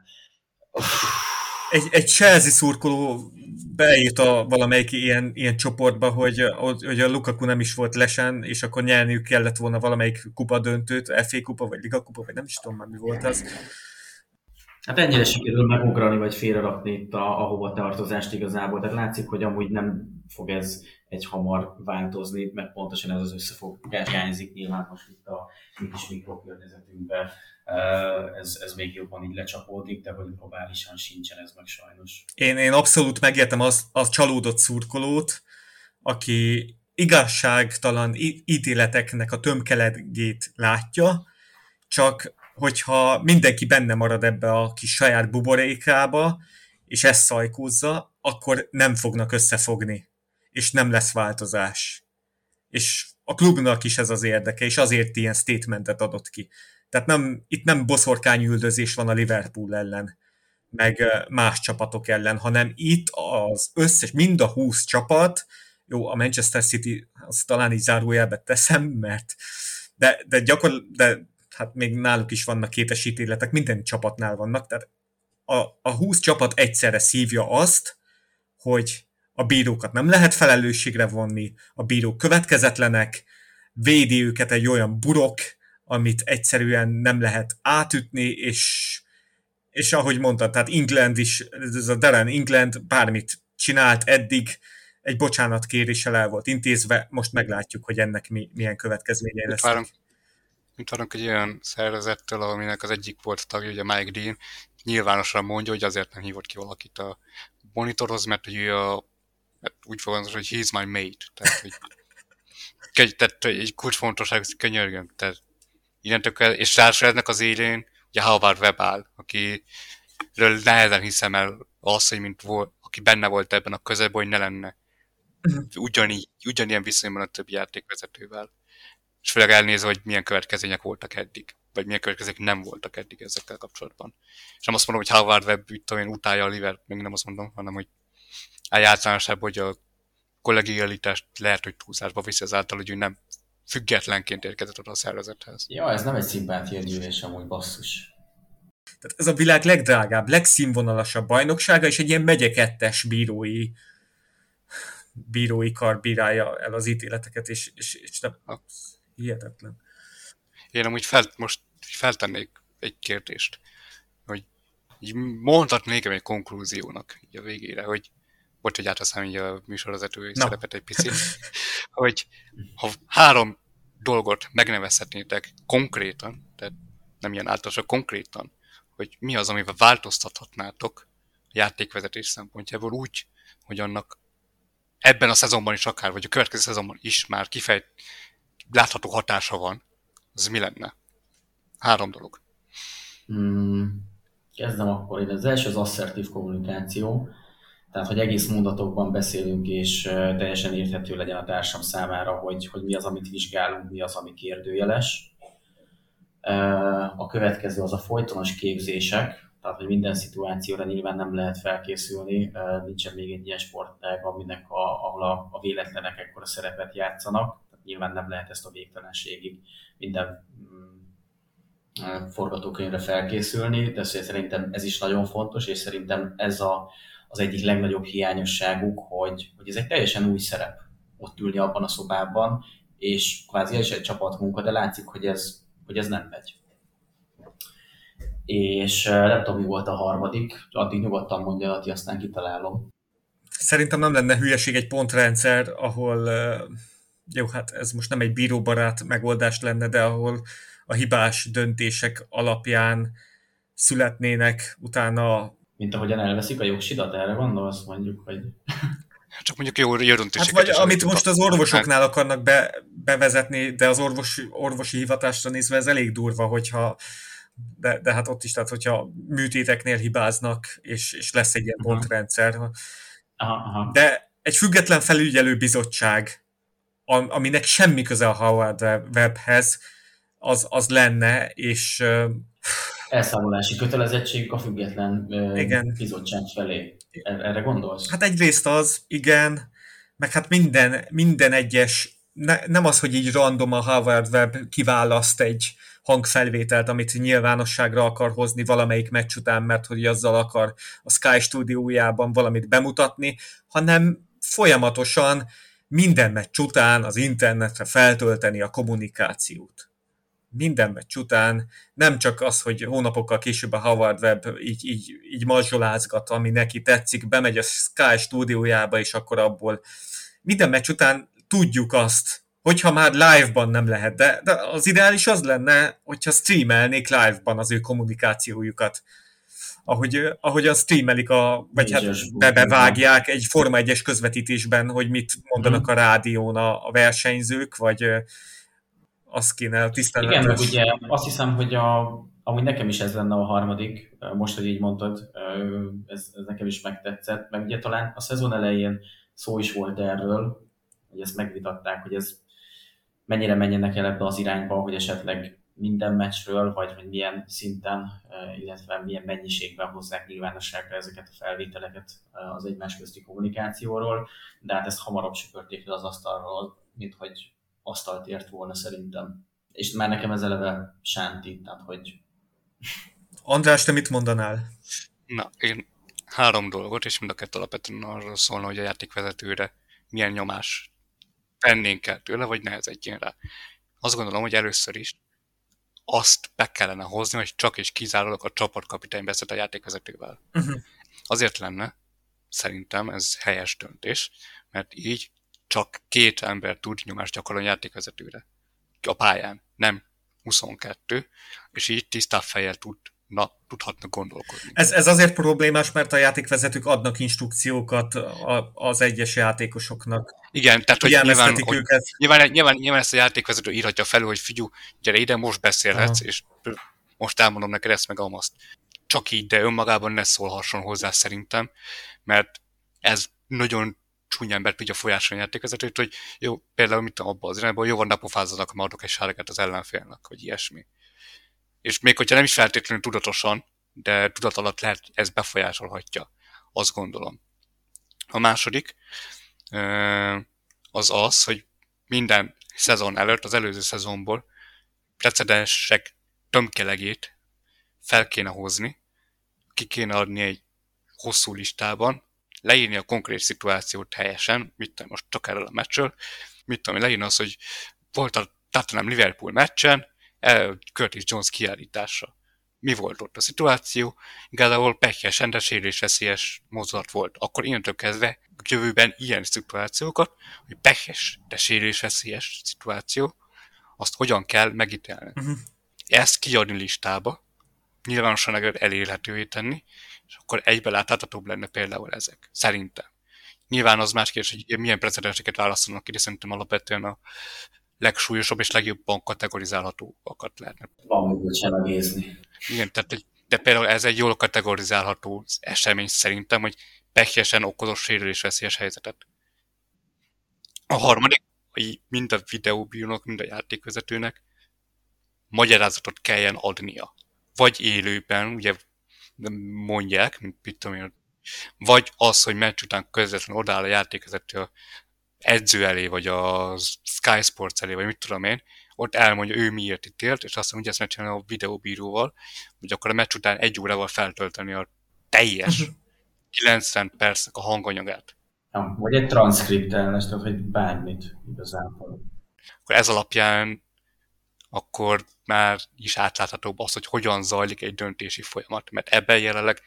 egy, egy Chelsea szurkoló beírta valamelyik ilyen, ilyen csoportba, hogy, hogy a Lukaku nem is volt lesen, és akkor nyerniük kellett volna valamelyik kupa döntőt, FA kupa, vagy Liga kupa, vagy nem is tudom már mi volt az. Hát ennyire sikerül megugrani, vagy félrerakni itt a, ahova tartozást igazából. Tehát látszik, hogy amúgy nem fog ez egy hamar változni, mert pontosan ez az összefogás hiányzik nyilván most itt a mi kis mikrokörnyezetünkben ez, ez még jobban így lecsapódik, de hogy globálisan sincsen ez meg sajnos. Én, én abszolút megértem az, a csalódott szurkolót, aki igazságtalan ítéleteknek a tömkelegét látja, csak hogyha mindenki benne marad ebbe a kis saját buborékába, és ezt szajkózza, akkor nem fognak összefogni, és nem lesz változás. És a klubnak is ez az érdeke, és azért ilyen statementet adott ki. Tehát nem, itt nem boszorkányüldözés van a Liverpool ellen, meg más csapatok ellen, hanem itt az összes, mind a 20 csapat, jó, a Manchester City, azt talán így zárójelbe teszem, mert de, de gyakor, de hát még náluk is vannak kétesítéletek, minden csapatnál vannak, tehát a, a 20 csapat egyszerre szívja azt, hogy a bírókat nem lehet felelősségre vonni, a bírók következetlenek, védi őket egy olyan burok, amit egyszerűen nem lehet átütni, és, és ahogy mondtad, tehát England is, ez a Darren England bármit csinált eddig, egy bocsánatkéréssel el volt intézve, most meglátjuk, hogy ennek mi, milyen következményei lesznek. Várunk, mint várunk egy olyan szervezettől, aminek az egyik volt tagja, ugye Mike Dean, nyilvánosan mondja, hogy azért nem hívott ki valakit a monitorhoz, mert hogy ő a, mert úgy fogalmaz, hogy he's my mate, tehát hogy [LAUGHS] tehát egy kulcsfontosság, könyörgöm, tehát innentől kell, és ráadásul az élén ugye Howard Webb áll, akiről nehezen hiszem el azt, hogy mint volt, aki benne volt ebben a közelben, hogy ne lenne mhm. ugyanígy, ugyanilyen viszonyban a többi játékvezetővel. És főleg elnézve, hogy milyen következmények voltak eddig, vagy milyen következmények nem voltak eddig ezekkel kapcsolatban. És nem azt mondom, hogy Howard Webb, itt én utálja a Liver, még nem azt mondom, hanem hogy általánosabb, hogy a kollegialitást lehet, hogy túlzásba viszi azáltal, hogy ő nem függetlenként érkezett oda a szervezethez. Ja, ez nem egy szimpátia gyűlés amúgy basszus. Tehát ez a világ legdrágább, legszínvonalasabb bajnoksága, és egy ilyen megyekettes bírói bírói kar bírálja el az ítéleteket, és, és, és nem, hihetetlen. Én amúgy fel, most feltennék egy kérdést, hogy így mondhatnék egy konklúziónak így a végére, hogy bocs, hogy átveszem így a műsorvezetői no. szerepet egy picit, [LAUGHS] hogy ha három dolgot megnevezhetnétek konkrétan, tehát nem ilyen általánosan konkrétan, hogy mi az, amivel változtathatnátok a játékvezetés szempontjából úgy, hogy annak ebben a szezonban is akár, vagy a következő szezonban is már kifejt, látható hatása van, az mi lenne? Három dolog. Hmm, kezdem akkor. Én az első az asszertív kommunikáció. Tehát, hogy egész mondatokban beszélünk, és teljesen érthető legyen a társam számára, hogy, hogy mi az, amit vizsgálunk, mi az, ami kérdőjeles. A következő az a folytonos képzések, tehát, hogy minden szituációra nyilván nem lehet felkészülni, nincsen még egy ilyen sportág, aminek a, ahol a, a véletlenek ekkora szerepet játszanak, nyilván nem lehet ezt a végtelenségig minden mm, forgatókönyvre felkészülni, de szerintem ez is nagyon fontos, és szerintem ez a, az egyik legnagyobb hiányosságuk, hogy, hogy ez egy teljesen új szerep ott ülni abban a szobában, és kvázi ez egy csapatmunka, de látszik, hogy ez, hogy ez nem megy. És nem tudom, mi volt a harmadik, addig nyugodtan mondja, Ati, aztán kitalálom. Szerintem nem lenne hülyeség egy pontrendszer, ahol jó, hát ez most nem egy bíróbarát megoldás lenne, de ahol a hibás döntések alapján születnének utána... Mint ahogyan elveszik a jogsidat, erre gondolsz mondjuk, hogy... Csak mondjuk jó, jó Hát vagy amit most az orvosoknál akarnak be, bevezetni, de az orvos, orvosi hivatásra nézve ez elég durva, hogyha de, de hát ott is, tehát hogyha műtéteknél hibáznak, és, és lesz egy ilyen pontrendszer. Aha, aha. De egy független felügyelő bizottság, aminek semmi köze a Howard Webhez, az, az lenne, és... Elszámolási kötelezettség a független igen. bizottság felé. Er-, erre gondolsz? Hát egyrészt az, igen, meg hát minden, minden egyes, ne, nem az, hogy így random a Harvard Web kiválaszt egy hangfelvételt, amit nyilvánosságra akar hozni valamelyik meccs után, mert hogy azzal akar a Sky stúdiójában valamit bemutatni, hanem folyamatosan minden meccs után az internetre feltölteni a kommunikációt. Minden meccs után nem csak az, hogy hónapokkal később a Howard Web így, így, így mazsolázgat, ami neki tetszik, bemegy a Sky stúdiójába, és akkor abból minden meccs után tudjuk azt, hogyha már live-ban nem lehet, de, de az ideális az lenne, hogyha streamelnék live-ban az ő kommunikációjukat ahogy, ahogy a streamelik, a, vagy hát bebevágják egy Forma 1-es közvetítésben, hogy mit mondanak hmm. a rádión a, a versenyzők, vagy azt kéne a tiszteletes. Igen, meg ugye azt hiszem, hogy a, amúgy nekem is ez lenne a harmadik, most, hogy így mondtad, ez, ez nekem is megtetszett, meg ugye talán a szezon elején szó is volt erről, hogy ezt megvitatták, hogy ez mennyire menjenek el ebbe az irányba, hogy esetleg minden meccsről, vagy hogy milyen szinten, illetve milyen mennyiségben hozzák nyilvánosságra ezeket a felvételeket az egymás közti kommunikációról, de hát ezt hamarabb söpörték le az asztalról, mint hogy asztalt ért volna szerintem. És már nekem ez eleve sánti, tehát hogy... András, te mit mondanál? Na, én három dolgot, és mind a kettő alapvetően arról szólna, hogy a játékvezetőre milyen nyomás tennénk el tőle, vagy nehezedjén rá. Azt gondolom, hogy először is azt be kellene hozni, hogy csak és kizárólag a csapatkapitány beszélt a játékvezetővel. Uh-huh. Azért lenne, szerintem ez helyes döntés, mert így csak két ember tud nyomást gyakorolni a játékvezetőre a pályán, nem 22, és így tisztább fejjel tud na, tudhatnak gondolkodni. Ez, ez azért problémás, mert a játékvezetők adnak instrukciókat az egyes játékosoknak. Igen, tehát hogy nyilván, hogy őket. Nyilván, nyilván, nyilván ezt a játékvezető írhatja fel, hogy figyú, gyere ide, most beszélhetsz, Aha. és most elmondom neked ezt meg amazt. Csak így, de önmagában ne szólhasson hozzá szerintem, mert ez nagyon csúnya embert tudja folyásolni a játékvezetőt, hogy jó, például mit abban az irányban, jó van, napofázzanak, ha adok egy sárgát az ellenfélnek, vagy ilyesmi és még hogyha nem is feltétlenül tudatosan, de tudat alatt lehet, ez befolyásolhatja, azt gondolom. A második az az, hogy minden szezon előtt, az előző szezonból precedensek tömkelegét fel kéne hozni, ki kéne adni egy hosszú listában, leírni a konkrét szituációt helyesen, mit tudom, most csak erről a meccsről, mit tudom, leírni az, hogy volt a Tottenham Liverpool meccsen, Curtis Jones kiállítása. Mi volt ott a szituáció? Igazából pekesen, de sérülésveszélyes mozdulat volt. Akkor innentől kezdve a jövőben ilyen szituációkat, hogy pekes, de sérülésveszélyes szituáció, azt hogyan kell megítélni. Uh-huh. Ezt kiadni listába, nyilvánosan elérhetővé tenni, és akkor egybe láthatóbb lenne például ezek. Szerintem. Nyilván az más kérdés, hogy milyen precedenseket választanak ki, de szerintem alapvetően a legsúlyosabb és legjobban kategorizálhatóakat lehetne. Van mit sem megnézni. Igen, tehát, de például ez egy jól kategorizálható esemény szerintem, hogy pekjesen okozott sérülésveszélyes helyzetet. A harmadik, hogy mind a videóbírónak, mind a játékvezetőnek magyarázatot kelljen adnia. Vagy élőben, ugye mondják, mint mit tudom én, vagy az, hogy meccs után közvetlenül odáll a játékvezető edző elé, vagy a Sky Sports elé, vagy mit tudom én, ott elmondja ő miért itt élt, és azt mondja, hogy ezt megcsinálni a videóbíróval, hogy akkor a meccs után egy órával feltölteni a teljes 90 percnek a hanganyagát. Ja, vagy egy transzkriptelnes, tehát hogy bármit igazából. Akkor ez alapján akkor már is átláthatóbb az, hogy hogyan zajlik egy döntési folyamat, mert ebben jelenleg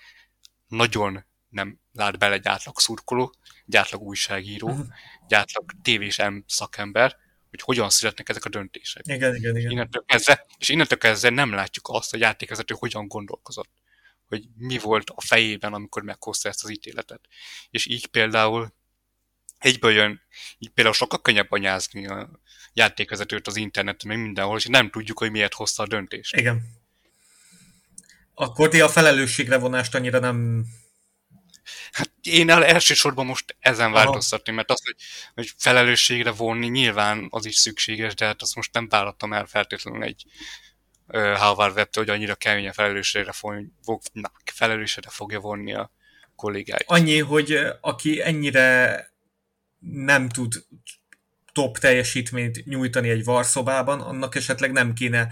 nagyon nem lát bele egy átlag szurkoló, egy átlag újságíró, uh-huh. egy átlag tévés szakember, hogy hogyan születnek ezek a döntések. Igen, igen, igen. Innentől kezdve, és innentől kezdve nem látjuk azt, hogy játékvezető hogyan gondolkozott, hogy mi volt a fejében, amikor meghozta ezt az ítéletet. És így például egyből jön, így például sokkal könnyebb anyázni a játékvezetőt az interneten, meg mindenhol, és nem tudjuk, hogy miért hozta a döntést. Igen. Akkor ti a felelősségre vonást annyira nem Hát én el elsősorban most ezen változtatni, mert az, hogy, hogy felelősségre vonni, nyilván az is szükséges, de hát azt most nem várhatom el feltétlenül egy uh, Harvard web hogy annyira keményen felelősségre, fog, felelősségre fogja vonni a kollégáit. Annyi, hogy aki ennyire nem tud top teljesítményt nyújtani egy varszobában, annak esetleg nem kéne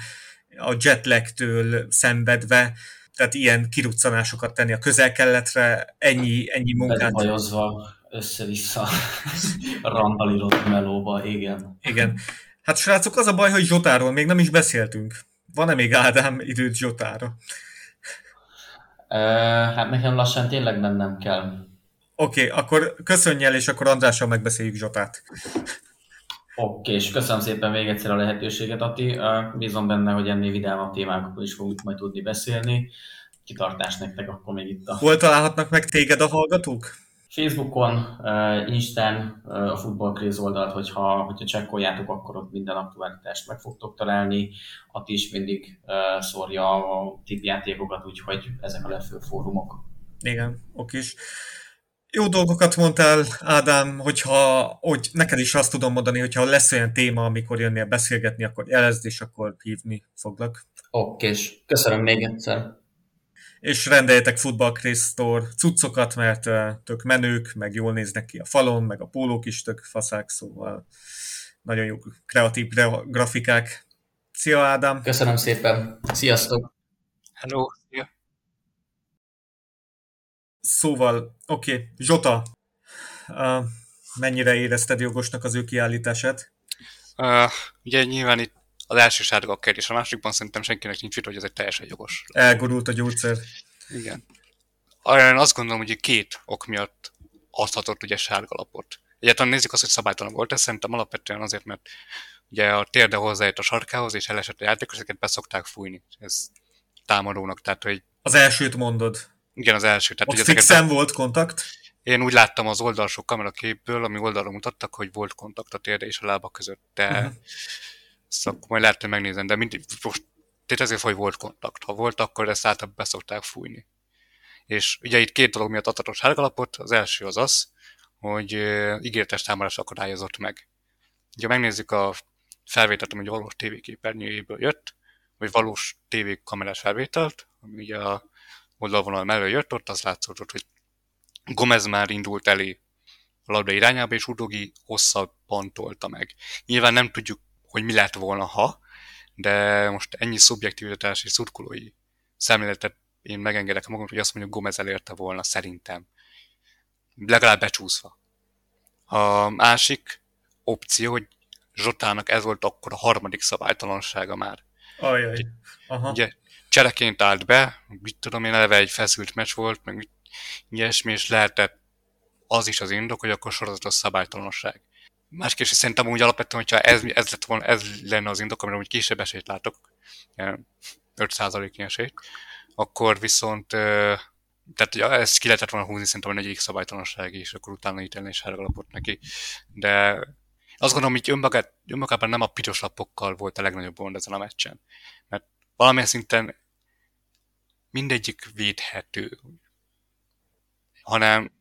a jetlagtől szenvedve tehát ilyen kiruccanásokat tenni a közel-keletre, ennyi, ennyi munkát. Bajozva össze-vissza [LAUGHS] randalírott melóba, igen. Igen. Hát srácok, az a baj, hogy Zsotáról még nem is beszéltünk. Van-e még Ádám időt Zsotára? hát nekem lassan tényleg mennem kell. Oké, okay, akkor köszönj el, és akkor Andrással megbeszéljük Zsotát. Oké, és köszönöm szépen még egyszer a lehetőséget, Ati. Bízom benne, hogy ennél vidámabb témákról is fogunk majd tudni beszélni. Kitartás nektek akkor még itt a... Hol találhatnak meg téged a hallgatók? Facebookon, Instán, a Football oldalt, hogyha, hogyha csekkoljátok, akkor ott minden aktualitást meg fogtok találni. Ati is mindig szórja a tippjátékokat, úgyhogy ezek a legfőbb fórumok. Igen, oké is. Jó dolgokat mondtál, Ádám, hogyha hogy neked is azt tudom mondani, hogyha lesz olyan téma, amikor jönnél beszélgetni, akkor jelezd, és akkor hívni foglak. Oké, és köszönöm még egyszer. És rendeljetek Football Store cuccokat, mert tök menők, meg jól néznek ki a falon, meg a pólók is tök faszák, szóval nagyon jó kreatív grafikák. Szia Ádám! Köszönöm szépen! Sziasztok! Hello! Szóval, oké, okay, Zsota, uh, mennyire érezted jogosnak az ő kiállítását? Uh, ugye nyilván itt az első sárga a kérdés, a másikban szerintem senkinek nincs vita, hogy ez egy teljesen jogos. Elgurult a gyógyszer. Igen. Arra azt gondolom, hogy két ok miatt adhatott ugye sárga lapot. Egyáltalán nézzük azt, hogy szabálytalan volt, ez szerintem alapvetően azért, mert ugye a térde hozzájött a sarkához, és elesett a játékos, ezeket beszokták fújni. Ez támadónak, tehát hogy... Az elsőt mondod. Igen, az első. Tehát, Ott fixen a... volt kontakt? Én úgy láttam az oldalsó kameraképből, ami oldalra mutattak, hogy volt kontakt a térde és a lába között, de uh-huh. szóval majd lehet, hogy megnézem, de mindig, most ezért, hogy volt kontakt. Ha volt, akkor ezt általában beszokták fújni. És ugye itt két dolog miatt adhatott sárgalapot, az első az az, hogy ígéretes támadás akadályozott meg. Ugye megnézzük a felvételt, ami valós tévéképernyőjéből jött, vagy valós tévékamerás felvételt, ami ugye a oldalvonal mellől jött, ott az látszott, hogy Gomez már indult elé a labda irányába, és Udogi hosszabban tolta meg. Nyilván nem tudjuk, hogy mi lett volna, ha, de most ennyi szubjektivitás és szurkolói szemléletet én megengedek magamnak, hogy azt mondjuk Gomez elérte volna, szerintem. Legalább becsúszva. A másik opció, hogy Zsotának ez volt akkor a harmadik szabálytalansága már. Ajaj. Aha. Ugye csereként állt be, mit tudom én, eleve egy feszült meccs volt, meg ilyesmi, és lehetett az is az indok, hogy akkor sorozatos szabálytalanság. Másképp is szerintem úgy alapvetően, hogyha ez, ez, lett volna, ez lenne az indok, amire úgy kisebb esélyt látok, 5%-nyi esélyt, akkor viszont tehát ugye, ezt ki lehetett volna húzni szerintem a negyedik szabálytalanság, és akkor utána ítélni és alapot neki. De azt gondolom, hogy önmagát, önmagában nem a piros lapokkal volt a legnagyobb gond ezen a meccsen. Mert valamilyen szinten mindegyik védhető, hanem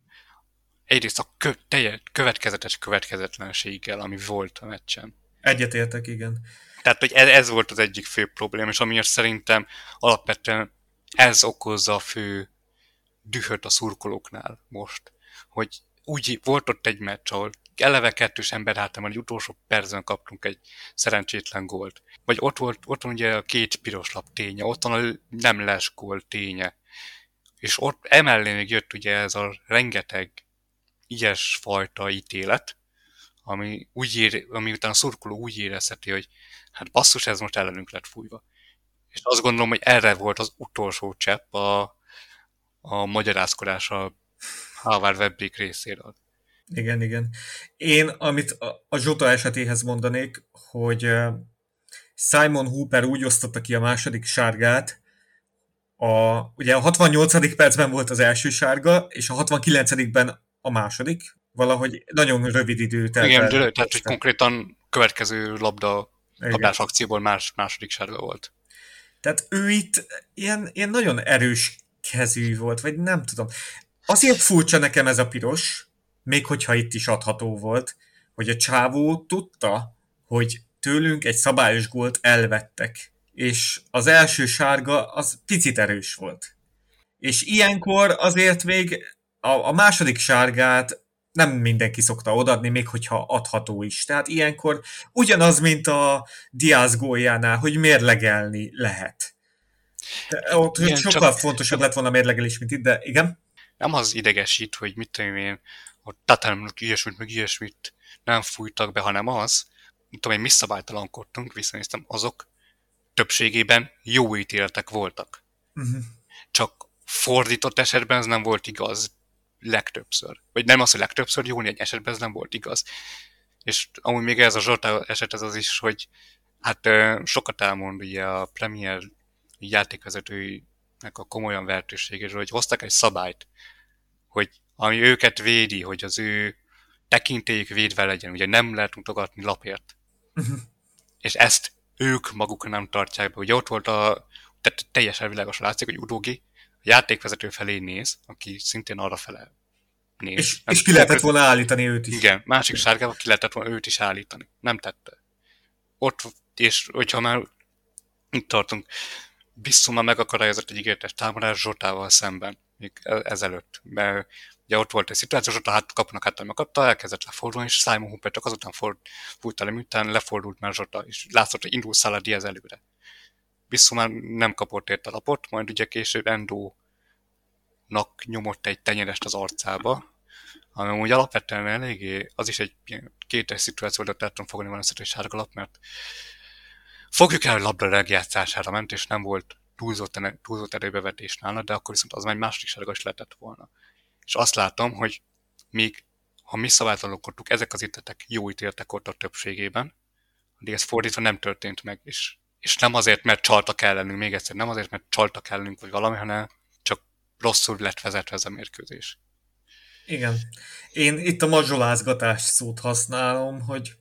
egyrészt a kö, teljes, következetes következetlenséggel, ami volt a meccsen. Egyetértek, igen. Tehát, hogy ez, ez volt az egyik fő probléma, és amiért szerintem alapvetően ez okozza a fő dühöt a szurkolóknál most, hogy úgy volt ott egy meccs, ahol eleve kettős ember hátán egy utolsó percben kaptunk egy szerencsétlen gólt. Vagy ott, volt, ott van ugye a két piros lap ténye, ott van a nem les gól ténye. És ott emellé még jött ugye ez a rengeteg ilyesfajta ítélet, ami, úgy ér, ami után a szurkoló úgy érezheti, hogy hát basszus, ez most ellenünk lett fújva. És azt gondolom, hogy erre volt az utolsó csepp a, a magyarázkodás a Harvard Webbik részéről. Igen, igen. Én, amit a Zsota esetéhez mondanék, hogy Simon Hooper úgy osztotta ki a második sárgát, a, ugye a 68. percben volt az első sárga, és a 69-ben a második, valahogy nagyon rövid idő telt Igen, tehát hogy konkrétan következő labda labdás akcióból más, második sárga volt. Tehát ő itt ilyen, ilyen nagyon erős kezű volt, vagy nem tudom. Azért furcsa nekem ez a piros, még hogyha itt is adható volt, hogy a csávó tudta, hogy tőlünk egy szabályos gólt elvettek, és az első sárga az picit erős volt. És ilyenkor azért még a, a második sárgát nem mindenki szokta odadni, még hogyha adható is. Tehát ilyenkor ugyanaz, mint a Diaz góljánál, hogy mérlegelni lehet. De ott igen, sokkal csak... fontosabb lett volna a mérlegelés, mint itt, de igen? Nem az idegesít, hogy mit tudom én, hogy Tatámnak ilyesmit, meg ilyesmit nem fújtak be, hanem az, mint tudom én, mi szabálytalankodtunk, visszanéztem, azok többségében jó ítéletek voltak. Uh-huh. Csak fordított esetben ez nem volt igaz legtöbbször. Vagy nem az, hogy legtöbbször, jó egy esetben ez nem volt igaz. És amúgy még ez a Zsoltá eset ez az is, hogy hát sokat elmond ugye a Premier játékvezetőinek a komolyan vertőségéről, hogy hoztak egy szabályt, hogy ami őket védi, hogy az ő tekintélyük védve legyen, ugye nem lehet mutogatni lapért. Uh-huh. És ezt ők maguk nem tartják be. Ugye ott volt a, tehát teljesen világos látszik, hogy Udogi a játékvezető felé néz, aki szintén arra fele néz. És, és ki lehetett volna állítani őt is. Igen, másik sárgával ki lehetett volna őt is állítani. Nem tette. Ott, és hogyha már itt tartunk, Bissuma megakadályozott egy ígéretes támadás Zsotával szemben, még e- ezelőtt. Mert ugye ott volt egy szituáció, ott a hát, kapunak hát megkapta, elkezdett lefordulni, és Simon Hooper csak azután ford, fújta le, miután lefordult már Zsota, és látszott, hogy indul Szala Diaz előre. Bissuma nem kapott érte lapot, majd ugye később Endo nak nyomott egy tenyerest az arcába, ami úgy alapvetően eléggé, az is egy kétes szituáció, de tettem fogni van egy sárgalap, mert fogjuk el, hogy labda legjátszására ment, és nem volt túlzott, túlzott erőbevetés nála, de akkor viszont az már egy másik sárga is lehetett volna. És azt látom, hogy még ha mi szabálytalankodtuk, ezek az ítéletek jó ítéltek ott a többségében, de ez fordítva nem történt meg, és, és nem azért, mert csaltak ellenünk, még egyszer, nem azért, mert csaltak ellenünk, vagy valami, hanem csak rosszul lett vezetve ez a mérkőzés. Igen. Én itt a mazsolázgatás szót használom, hogy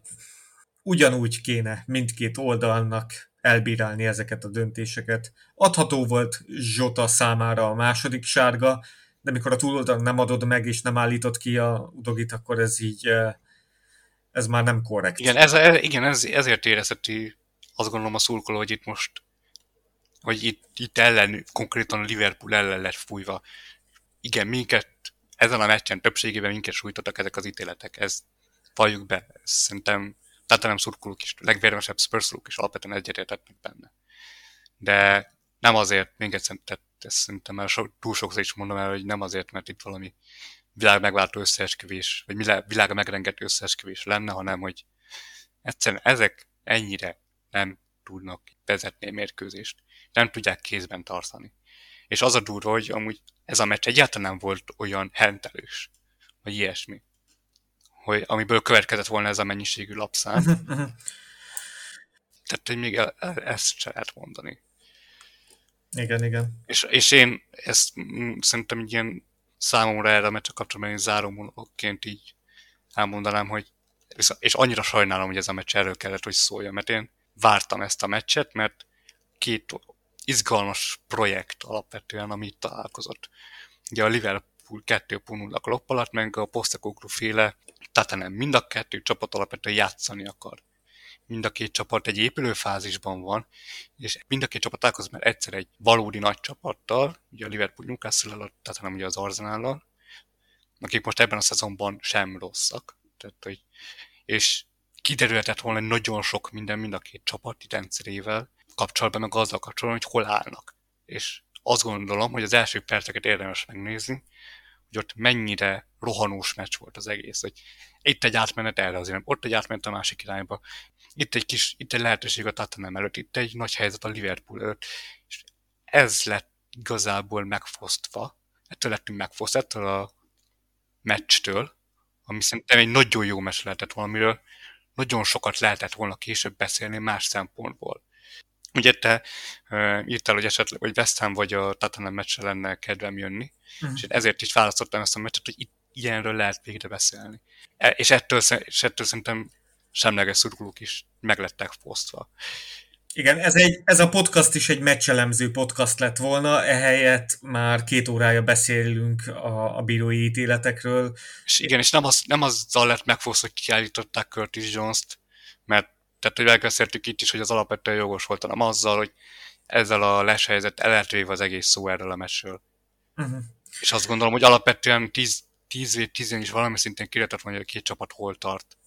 ugyanúgy kéne mindkét oldalnak elbírálni ezeket a döntéseket. Adható volt Zsota számára a második sárga, de mikor a túloldal nem adod meg és nem állítod ki a udogit, akkor ez így ez már nem korrekt. Igen, ez, ez, igen ez, ezért érezheti azt gondolom a szurkoló, hogy itt most hogy itt, itt ellen, konkrétan a Liverpool ellen lett fújva. Igen, minket ezen a meccsen többségében minket sújtottak ezek az ítéletek. Ez valljuk be. Ez szerintem nem szurkolók is, legvérmesebb spurszolók is alapvetően egyetértetnek benne. De nem azért, még egyszer, ezt szerintem már so, túl sokszor is mondom el, hogy nem azért, mert itt valami világ megváltó összeesküvés, vagy világ megrengető összeesküvés lenne, hanem hogy egyszerűen ezek ennyire nem tudnak vezetni a mérkőzést. Nem tudják kézben tartani. És az a durva, hogy amúgy ez a meccs egyáltalán nem volt olyan hentelős, vagy ilyesmi hogy, amiből következett volna ez a mennyiségű lapszám. [LAUGHS] Tehát, hogy még ezt se lehet mondani. Igen, igen. És, és én ezt szerintem egy ilyen számomra erre a meccsek kapcsolatban én zárómonokként így elmondanám, hogy és annyira sajnálom, hogy ez a meccs erről kellett, hogy szóljon, mert én vártam ezt a meccset, mert két izgalmas projekt alapvetően, amit találkozott. Ugye a Liverpool 2.0 klopp alatt, meg a Postecoglou féle nem mind a kettő csapat alapvetően játszani akar. Mind a két csapat egy épülőfázisban van, és mind a két csapat találkozik mert egyszer egy valódi nagy csapattal, ugye a Liverpool Newcastle-el, nem ugye az Arsenal akik most ebben a szezonban sem rosszak. Tehát, hogy, és kiderülhetett volna nagyon sok minden mind a két csapati rendszerével kapcsolatban, meg azzal kapcsolatban, hogy hol állnak. És azt gondolom, hogy az első perceket érdemes megnézni, hogy ott mennyire rohanós meccs volt az egész, hogy itt egy átmenet erre azért, ott egy átmenet a másik irányba, itt egy kis, itt egy lehetőség a Tottenham előtt, itt egy nagy helyzet a Liverpool előtt, és ez lett igazából megfosztva, ettől lettünk megfosztva, ettől a meccstől, ami szerintem egy nagyon jó meccs lehetett valamiről, nagyon sokat lehetett volna később beszélni más szempontból. Ugye te uh, írtál, hogy esetleg, hogy West Ham vagy a Tottenham meccsre lenne kedvem jönni, uh-huh. és ezért is választottam ezt a meccset, hogy itt ilyenről lehet végre beszélni. E, és, ettől, és ettől szerintem semleges szurkolók is meglettek fosztva. Igen, ez, egy, ez a podcast is egy meccselemző podcast lett volna, ehelyett már két órája beszélünk a, a bírói ítéletekről. És igen, és nem, az, nem azzal lett megfosztva, hogy kiállították Curtis Jones-t, mert tehát, hogy megbeszéltük itt is, hogy az alapvetően jogos volt, hanem azzal, hogy ezzel a leshelyzet eleltvéve az egész szó erről a meccsről. Uh-huh. És azt gondolom, hogy alapvetően 10, 10 10 is valami szintén kiretett hogy a két csapat hol tart.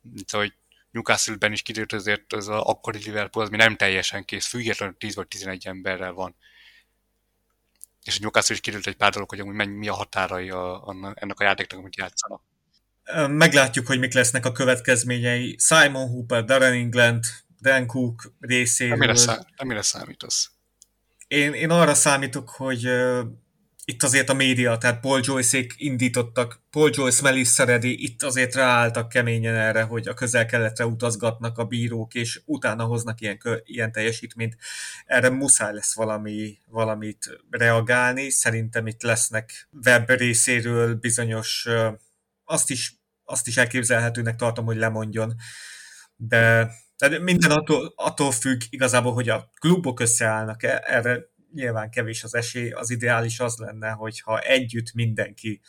Mint hogy Newcastle-ben is kiderült azért az a akkori Liverpool, az mi nem teljesen kész, függetlenül 10 vagy 11 emberrel van. És a Newcastle is kiderült egy pár dolog, hogy amúgy mi a határai a, a, ennek a játéknak, amit játszanak. Meglátjuk, hogy mik lesznek a következményei. Simon Hooper, Darren England, Dan Cook részéről. Amire, szá- amire számítasz? Én, én arra számítok, hogy uh, itt azért a média, tehát Paul Joyce-ék indítottak, Paul Joyce, Melissa Reddy itt azért ráálltak keményen erre, hogy a közel-keletre utazgatnak a bírók, és utána hoznak ilyen, ilyen teljesítményt. Erre muszáj lesz valami, valamit reagálni. Szerintem itt lesznek web részéről bizonyos, azt is, azt is elképzelhetőnek tartom, hogy lemondjon. De tehát minden attól, attól függ igazából, hogy a klubok összeállnak. Erre nyilván kevés az esély, az ideális az lenne, hogyha együtt mindenki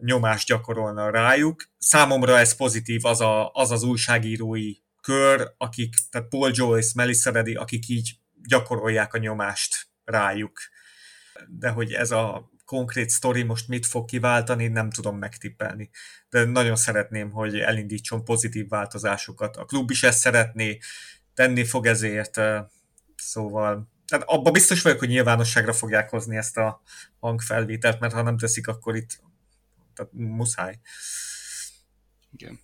nyomást gyakorolna rájuk. Számomra ez pozitív, az a, az, az újságírói kör, akik, tehát Paul Joyce, Melissa Reddy, akik így gyakorolják a nyomást rájuk. De hogy ez a konkrét sztori most mit fog kiváltani, nem tudom megtippelni. De nagyon szeretném, hogy elindítson pozitív változásokat. A klub is ezt szeretné, tenni fog ezért, szóval tehát abban biztos vagyok, hogy nyilvánosságra fogják hozni ezt a hangfelvételt, mert ha nem teszik, akkor itt tehát muszáj. Igen.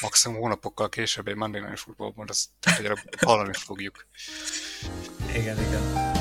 Maximum hónapokkal később egy Monday Night Footballban, azt hallani fogjuk. Igen, igen.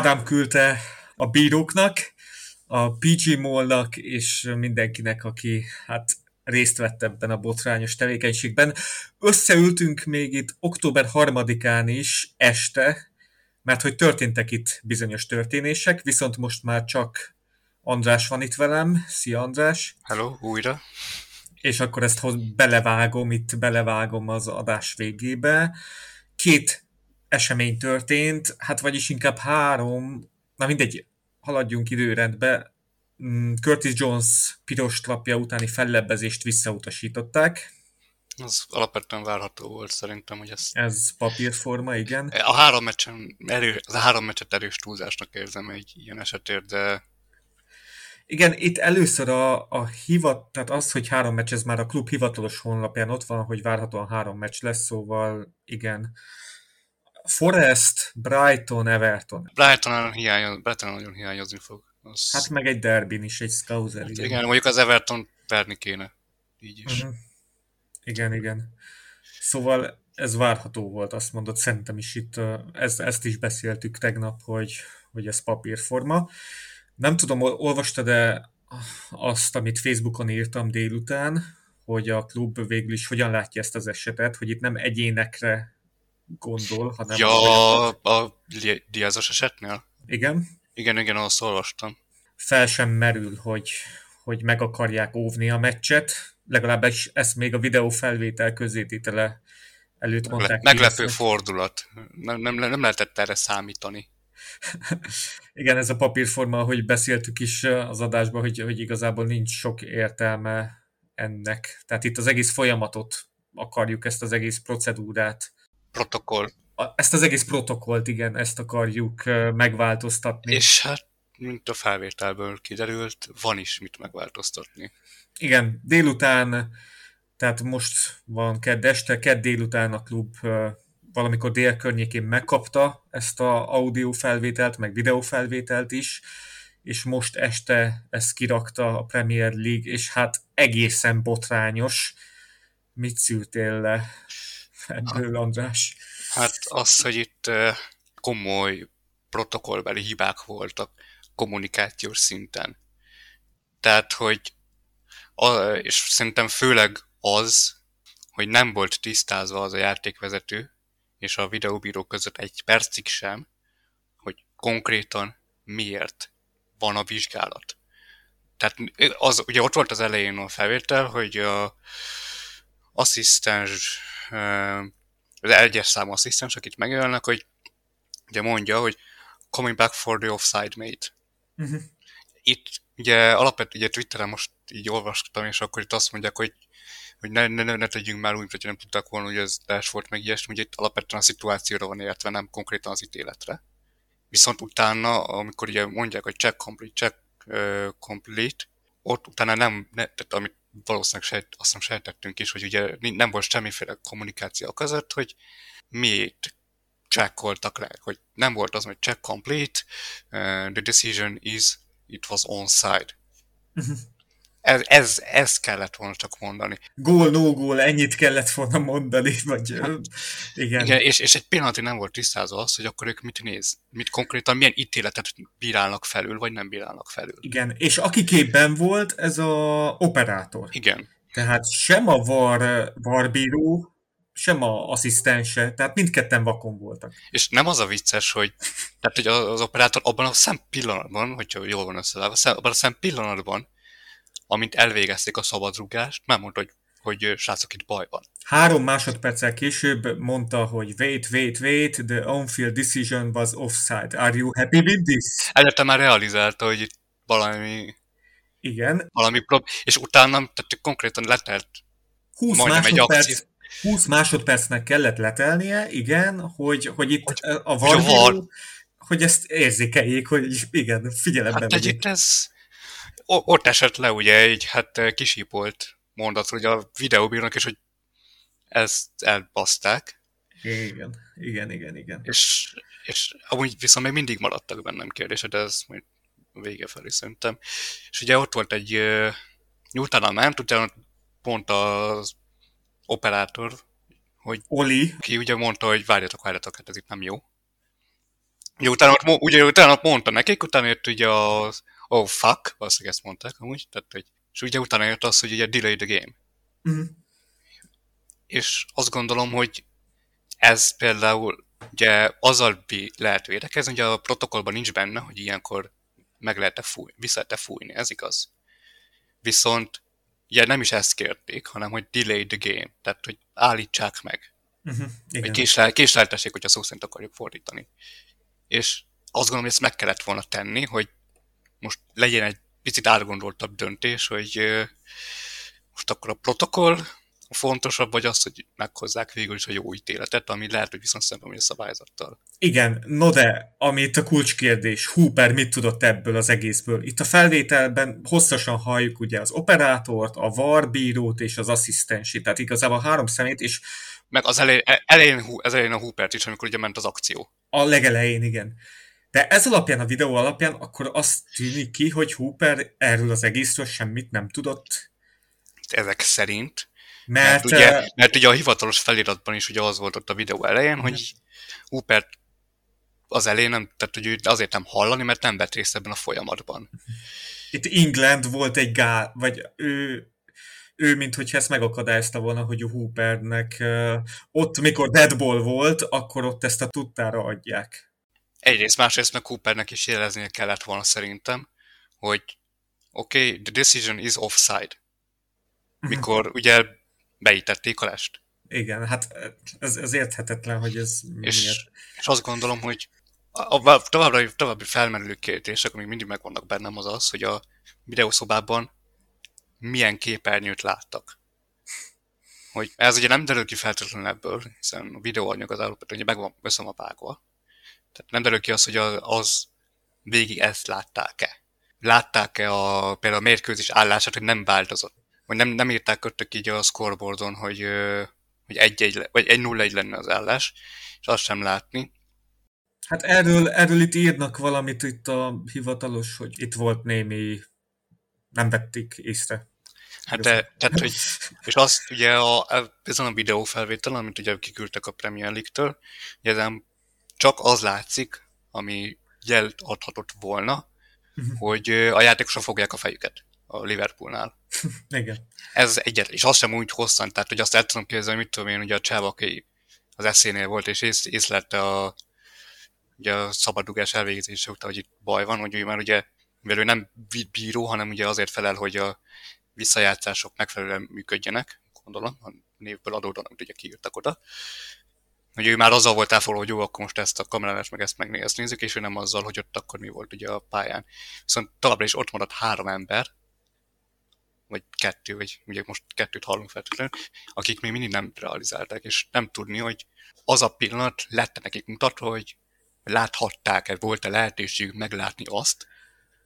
Ádám küldte a bíróknak, a PG Molnak és mindenkinek, aki hát részt vett ebben a botrányos tevékenységben. Összeültünk még itt október 3-án is este, mert hogy történtek itt bizonyos történések, viszont most már csak András van itt velem. Szia András! Hello, újra! És akkor ezt belevágom, itt belevágom az adás végébe. Két esemény történt, hát vagyis inkább három, na mindegy, haladjunk időrendbe. Mm, Curtis Jones piros trapja utáni fellebbezést visszautasították. Az alapvetően várható volt szerintem, hogy ez... Ez papírforma, igen. A három meccsen, erő, az a három meccset erős túlzásnak érzem egy ilyen esetért, de... Igen, itt először a, a hivat, tehát az, hogy három meccs, ez már a klub hivatalos honlapján ott van, hogy várhatóan három meccs lesz, szóval igen. Forest, Brighton, Everton. Brighton hiányoz, Brighton nagyon hiányozni fog. Az... Hát meg egy derbin is, egy Scouser. Hát igen. igen, mondjuk az Everton verni kéne. Így is. Uh-huh. Igen, igen. Szóval ez várható volt, azt mondod, szerintem is itt, ez, ezt is beszéltük tegnap, hogy, hogy ez papírforma. Nem tudom, olvastad-e azt, amit Facebookon írtam délután, hogy a klub végül is hogyan látja ezt az esetet, hogy itt nem egyénekre gondol, hanem... Ja, a diázos esetnél? Igen. Igen, igen, azt olvastam. Fel sem merül, hogy, hogy meg akarják óvni a meccset, legalábbis ezt még a videó felvétel közététele előtt mondták. Meglepő ki, fordulat. Nem, nem, nem lehetett erre számítani. [LAUGHS] Igen, ez a papírforma, ahogy beszéltük is az adásban, hogy, hogy igazából nincs sok értelme ennek. Tehát itt az egész folyamatot akarjuk, ezt az egész procedúrát. Protokoll. Ezt az egész protokollt, igen, ezt akarjuk megváltoztatni. És hát, mint a felvételből kiderült, van is mit megváltoztatni. Igen, délután, tehát most van kedd este, kedd délután a klub valamikor dél környékén megkapta ezt a audio felvételt, meg videó felvételt is, és most este ezt kirakta a Premier League, és hát egészen botrányos. Mit szültél le ebből, András? Hát az, hogy itt komoly protokollbeli hibák voltak kommunikációs szinten. Tehát, hogy és szerintem főleg az, hogy nem volt tisztázva az a játékvezető és a videóbíró között egy percig sem, hogy konkrétan miért van a vizsgálat. Tehát az, ugye ott volt az elején a felvétel, hogy a asszisztens, az egyes számú asszisztens, akit megölnek, hogy ugye mondja, hogy coming back for the offside mate. Uh-huh. Itt ugye alapvetően ugye Twitteren most így olvastam, és akkor itt azt mondják, hogy hogy ne, ne, ne tegyünk már úgy, hogy nem tudták volna, hogy ez dash volt meg ilyesmi, hogy itt alapvetően a szituációra van értve, nem konkrétan az ítéletre. Viszont utána, amikor ugye mondják, hogy check complete, check uh, complete, ott utána nem, ne, tehát amit valószínűleg sejt, azt hiszem sejtettünk is, hogy ugye nem volt semmiféle kommunikáció között, hogy miért checkoltak le, hogy nem volt az, hogy check complete, uh, the decision is, it was onside. Uh-huh. Ez, ez, ez kellett volna csak mondani. Gól, no gól, ennyit kellett volna mondani, vagy igen. igen és, és egy pillanatig nem volt tisztázva az, hogy akkor ők mit néz, mit konkrétan, milyen ítéletet bírálnak felül, vagy nem bírálnak felül. Igen, és aki képben volt, ez a operátor. Igen. Tehát sem a var, varbíró, sem a asszisztense, tehát mindketten vakon voltak. És nem az a vicces, hogy, tehát, hogy az operátor abban a szem pillanatban, hogyha jól van összeállva, abban a szem pillanatban amint elvégezték a szabadrugást, már mondta, hogy, hogy srácok, itt baj van. Három másodperccel később mondta, hogy wait, wait, wait, the on-field decision was offside. Are you happy with this? Előtte már realizálta, hogy itt valami igen. Valami prob- és utána, tehát konkrétan letelt 20 másodperc, 20 másodpercnek kellett letelnie, igen, hogy, hogy itt hogy, a var, hogy ezt érzékeljék, hogy igen, figyelembe hát itt ez, ott esett le ugye egy hát eh, kisípolt mondat, hogy a videóbírnak is, hogy ezt elbaszták. Igen, igen, igen, igen. És, és amúgy viszont még mindig maradtak bennem kérdése, de ez majd vége felé szerintem. És ugye ott volt egy, uh, utána ment, utána pont az operátor, hogy Oli. ki ugye mondta, hogy várjatok, várjatok, hát ez itt nem jó. Ugye utána, ugye utána mondta nekik, utána jött ugye az oh fuck, valószínűleg ezt mondták amúgy, tehát, hogy, és ugye utána jött az, hogy ugye delay the game. Uh-huh. És azt gondolom, hogy ez például ugye azzal lehet védekezni, hogy a protokollban nincs benne, hogy ilyenkor meg lehet-e fújni, vissza lehet-e fújni, ez igaz. Viszont ugye nem is ezt kérték, hanem hogy delay the game, tehát hogy állítsák meg. Uh-huh, igen. Vagy késleltessék, hogyha szó szerint akarjuk fordítani. És azt gondolom, hogy ezt meg kellett volna tenni, hogy most legyen egy picit átgondoltabb döntés, hogy most akkor a protokoll fontosabb, vagy az, hogy meghozzák végül is a jó ítéletet, ami lehet, hogy viszont szemben a szabályzattal. Igen, no de, ami itt a kulcskérdés, Hooper mit tudott ebből az egészből? Itt a felvételben hosszasan halljuk ugye az operátort, a varbírót és az asszisztensit, tehát igazából három szemét, és meg az elején, elején, elején a Hoopert is, amikor ugye ment az akció. A legelején, igen. De ez alapján, a videó alapján, akkor azt tűnik ki, hogy Hooper erről az egészről semmit nem tudott. Ezek szerint. Mert, mert, ugye, mert ugye a hivatalos feliratban is ugye az volt ott a videó elején, nem. hogy Hooper az elején nem, tehát hogy azért nem hallani, mert nem vett részt ebben a folyamatban. Itt England volt egy gál, vagy ő, ő, mint hogyha ezt megakadályozta volna, hogy a Hoopernek ott, mikor deadball volt, akkor ott ezt a tudtára adják. Egyrészt, másrészt meg Coopernek is jeleznie kellett volna szerintem, hogy oké, okay, the decision is offside. Mhm. Mikor ugye beítették a lest. Igen, hát ez, ez érthetetlen, hogy ez és, miért. És azt gondolom, hogy a, a továbbra, további felmerülő kérdések, amik mindig megvannak bennem, az az, hogy a videószobában milyen képernyőt láttak. Hogy ez ugye nem derül ki feltétlenül ebből, hiszen a videóanyag az alapvetően meg van össze a vágva. Tehát nem derül ki az, hogy az végig ezt látták-e. Látták-e a, például a mérkőzés állását, hogy nem változott. Vagy nem, nem írták köttek így a scoreboardon, hogy, hogy egy-egy, vagy egy nulla egy lenne az állás, és azt sem látni. Hát erről, erről itt írnak valamit itt a hivatalos, hogy itt volt némi, nem vették észre. Hát de, tehát, hogy, és azt ugye a, ezen a videó felvétel, amit ugye kiküldtek a Premier League-től, ugye ezen csak az látszik, ami jel adhatott volna, uh-huh. hogy a játékosok fogják a fejüket a Liverpoolnál. [LAUGHS] Igen. Ez egyet, és az sem úgy hosszan, tehát hogy azt el tudom képzelni, mit tudom én, ugye a csáv, aki az eszénél volt, és ész, észlette a, ugye a szabadugás elvégzése után, hogy itt baj van, hogy ő már ugye, mivel ő nem bíró, hanem ugye azért felel, hogy a visszajátszások megfelelően működjenek, gondolom, a névből adódóan, amit ugye kiírtak oda. Hogy ő már azzal volt elfoglalva, hogy jó, akkor most ezt a kamerás meg ezt meg ezt nézzük, és ő nem azzal, hogy ott akkor mi volt ugye a pályán. Viszont továbbra is ott maradt három ember, vagy kettő, vagy ugye most kettőt hallunk feltétlenül, akik még mindig nem realizálták, és nem tudni, hogy az a pillanat lett nekik mutatva, hogy láthatták-e, volt-e lehetőségük meglátni azt,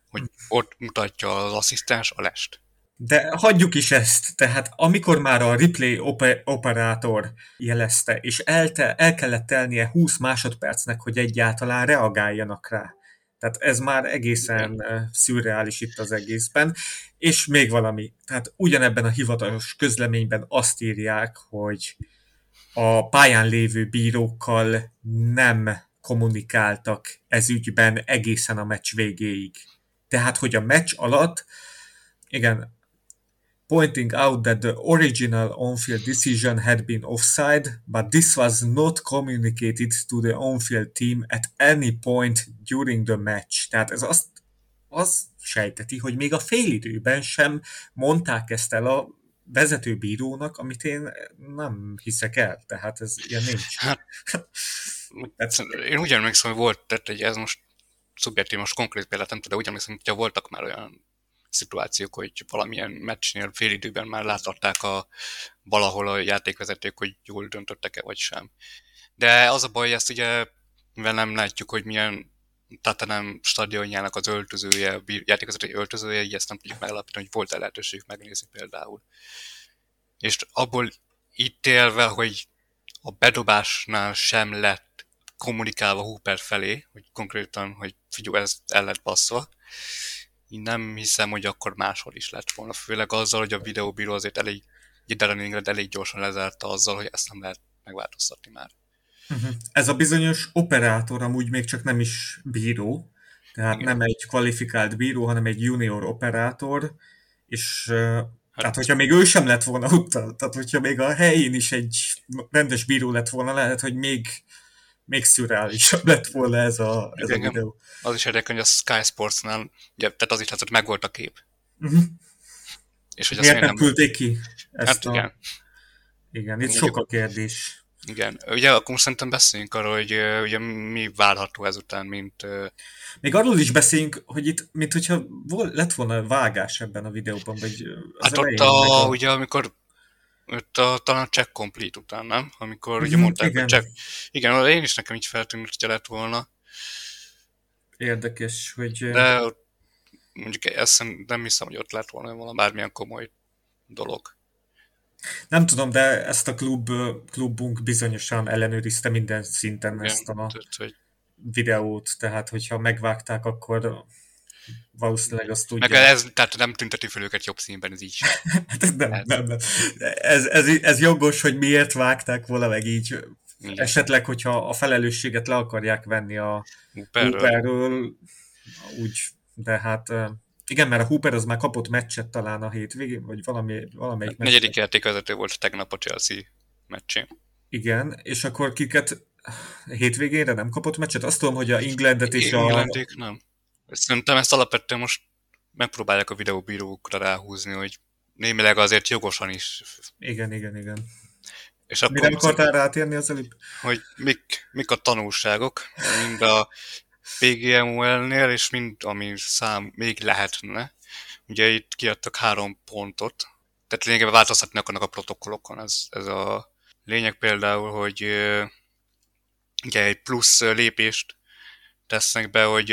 hogy ott mutatja az asszisztens a lest. De hagyjuk is ezt, tehát amikor már a replay operátor jelezte, és elte, el kellett telnie 20 másodpercnek, hogy egyáltalán reagáljanak rá. Tehát ez már egészen Igen. szürreális itt az egészben. És még valami, tehát ugyanebben a hivatalos közleményben azt írják, hogy a pályán lévő bírókkal nem kommunikáltak ez ügyben egészen a meccs végéig. Tehát, hogy a meccs alatt, igen, pointing out that the original on-field decision had been offside, but this was not communicated to the on-field team at any point during the match. Tehát ez azt, az sejteti, hogy még a félidőben sem mondták ezt el a vezetőbírónak, amit én nem hiszek el, tehát ez ilyen nincs. Hát, [LAUGHS] én úgy emlékszem, hogy volt, tehát egy, ez most szubjektív, most konkrét példát nem tudom, de úgy emlékszem, hogy voltak már olyan szituációk, hogy valamilyen meccsnél fél időben már láthatták a, valahol a játékvezetők, hogy jól döntöttek-e vagy sem. De az a baj, ezt ugye, mivel nem látjuk, hogy milyen Tatanem stadionjának az öltözője, játékvezetői öltözője, így ezt nem tudjuk megállapítani, hogy volt-e lehetőségük megnézni például. És abból ítélve, hogy a bedobásnál sem lett kommunikálva Hooper felé, hogy konkrétan, hogy figyelj, ez el lett basszva, nem hiszem, hogy akkor máshol is lett volna. Főleg azzal, hogy a videóbíró azért elég, Darren elég gyorsan lezárta azzal, hogy ezt nem lehet megváltoztatni már. Uh-huh. Ez a bizonyos operátor amúgy még csak nem is bíró, tehát Igen. nem egy kvalifikált bíró, hanem egy junior operátor, és Hát, tehát, hogyha még ő sem lett volna ott, tehát hogyha még a helyén is egy rendes bíró lett volna, lehet, hogy még még szürreálisabb lett volna ez a, ez igen, a videó. Az is érdekes, hogy a Sky Sportsnál, ugye, tehát az is látszott, hogy megvolt a kép. Uh-huh. És hogy Miért nem, nem küldték ki ezt hát, a... igen. Igen, itt sok a kérdés. Igen, ugye akkor most szerintem beszéljünk arról, hogy ugye mi várható ezután, mint... Még arról is beszéljünk, hogy itt, mint hogyha vol, lett volna vágás ebben a videóban, vagy az Hát ott a, a, ugye amikor ott a, talán check complete után, nem? Amikor ugye mhm, mondták, igen. hogy check... Igen, én is nekem így feltűnt, hogy lett volna. Érdekes, hogy... De mondjuk ezt nem hiszem, hogy ott lett volna valami bármilyen komoly dolog. Nem tudom, de ezt a klub, klubunk bizonyosan ellenőrizte minden szinten Igen, ezt a tehát, hogy... videót, tehát hogyha megvágták, akkor valószínűleg azt tudja. Meg ez, tehát nem tünteti fel őket jobb színben, ez így [LAUGHS] hát nem, nem, nem. Ez, ez, ez jogos, hogy miért vágták volna meg így. Igen. Esetleg, hogyha a felelősséget le akarják venni a Uberről, úgy, de hát Igen, mert a Hooper az már kapott meccset talán a hétvégén, vagy valami, valamelyik meccset. Negyedik játékvezető volt tegnap a Chelsea meccsén. Igen, és akkor kiket hétvégére nem kapott meccset? Azt tudom, hogy a Englandet és a... Englandék nem. Szerintem ezt alapvetően most megpróbálják a videóbírókra ráhúzni, hogy némileg azért jogosan is. Igen, igen, igen. És akkor Mire akartál rátérni az előbb? Hogy mik, mik a tanulságok, mind a PGMOL-nél, és mind ami szám még lehetne. Ugye itt kiadtak három pontot, tehát lényegében változtatni akarnak a protokollokon. Ez, ez a lényeg például, hogy ugye egy plusz lépést tesznek be, hogy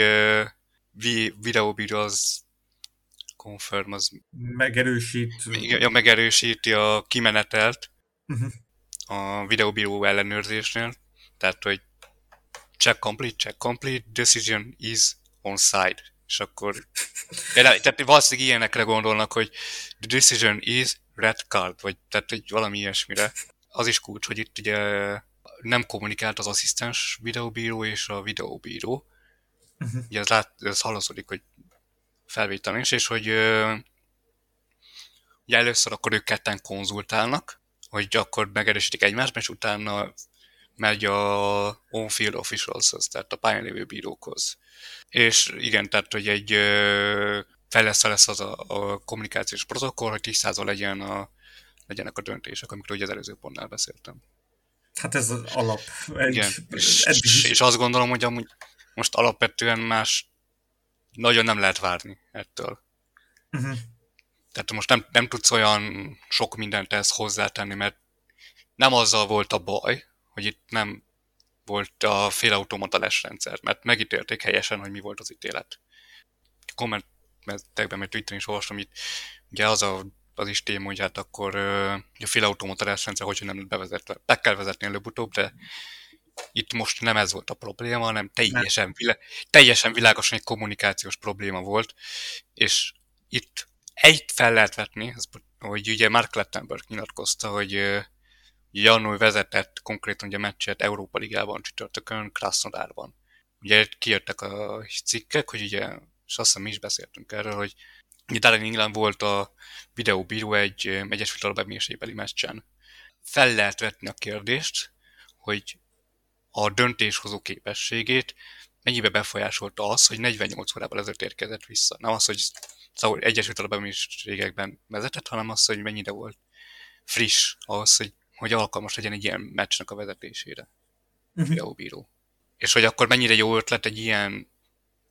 videóbíró az confirm, az megerősít. Ja, megerősíti a kimenetelt uh-huh. a videóbíró ellenőrzésnél. Tehát, hogy check complete, check complete, decision is on side. És akkor [LAUGHS] tehát valószínűleg ilyenekre gondolnak, hogy the decision is red card, vagy tehát hogy valami ilyesmire. Az is kulcs, hogy itt ugye nem kommunikált az asszisztens videóbíró és a videóbíró. Uh-huh. Ugye ez, lát, ez hallaszódik, hogy felvételen is, és hogy ugye először akkor ők ketten konzultálnak, hogy akkor megerősítik egymást, és utána megy a on-field officials tehát a pályán lévő bírókhoz. És igen, tehát, hogy egy fejleszte lesz az a, a kommunikációs protokoll, hogy tisztázva legyen a, legyenek a döntések, amikről ugye az előző pontnál beszéltem. Hát ez az alap. Egy, igen, és, és, és azt gondolom, hogy amúgy most alapvetően más nagyon nem lehet várni ettől. Uh-huh. Tehát most nem, nem tudsz olyan sok mindent ezt hozzátenni, mert nem azzal volt a baj, hogy itt nem volt a félautomata lesrendszer, mert megítélték helyesen, hogy mi volt az ítélet. Kommentekben, mert Twitteren is olvastam, itt ugye az a az is téma, hogy hát akkor a félautomata lesrendszer, hogyha nem lett bevezetve. Be kell vezetni előbb-utóbb, de itt most nem ez volt a probléma, hanem teljesen, vilá, teljesen világosan egy kommunikációs probléma volt, és itt egy fel lehet vetni, hogy ugye Mark Lettenberg nyilatkozta, hogy Janúj vezetett konkrétan ugye meccset Európa Ligában csütörtökön, Krasnodárban. Ugye kijöttek a cikkek, hogy ugye, és azt hiszem mi is beszéltünk erről, hogy Darren England volt a videóbíró egy Egyesült Arab Emírségbeli meccsen. Fel lehet vetni a kérdést, hogy a döntéshozó képességét mennyibe befolyásolta az, hogy 48 órával ezelőtt érkezett vissza. Nem az, hogy szóval Egyesült Arab Emírségekben vezetett, hanem az, hogy mennyire volt friss ahhoz, hogy, hogy alkalmas legyen egy ilyen meccsnek a vezetésére. Uh-huh. Videóbíró. És hogy akkor mennyire jó ötlet egy ilyen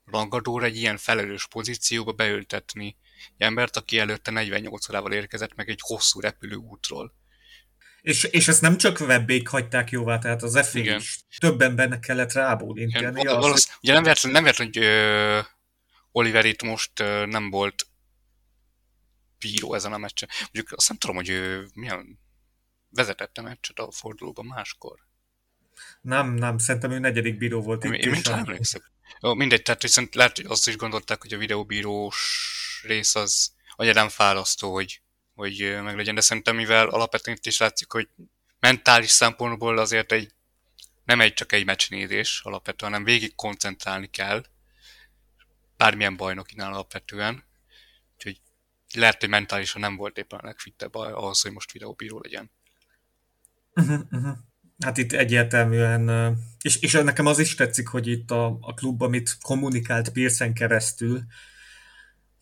rangadóra, egy ilyen felelős pozícióba beültetni egy embert, aki előtte 48 órával érkezett meg egy hosszú repülőútról. És, és ezt nem csak webbék hagyták jóvá, tehát az f is több embernek kellett rábólintani. Az, ugye nem véletlen, nem véletlen, hogy ö, Oliver itt most ö, nem volt bíró ezen a meccsen. Mondjuk azt nem tudom, hogy ő milyen vezetette meccset a fordulóban máskor. Nem, nem, szerintem ő negyedik bíró volt itt. Én mint emlékszem. Jó, mindegy, tehát viszont lehet, hogy azt is gondolták, hogy a videóbírós rész az annyira nem fárasztó, hogy hogy meglegyen, de szerintem mivel alapvetően itt is látszik, hogy mentális szempontból azért egy, nem egy csak egy meccsnézés alapvetően, hanem végig koncentrálni kell, bármilyen bajnokinál alapvetően, úgyhogy lehet, hogy mentálisan nem volt éppen a legfittebb ahhoz, hogy most videóbíró legyen. Uh-huh, uh-huh. Hát itt egyértelműen, és, és nekem az is tetszik, hogy itt a, a klub, amit kommunikált Pearson keresztül,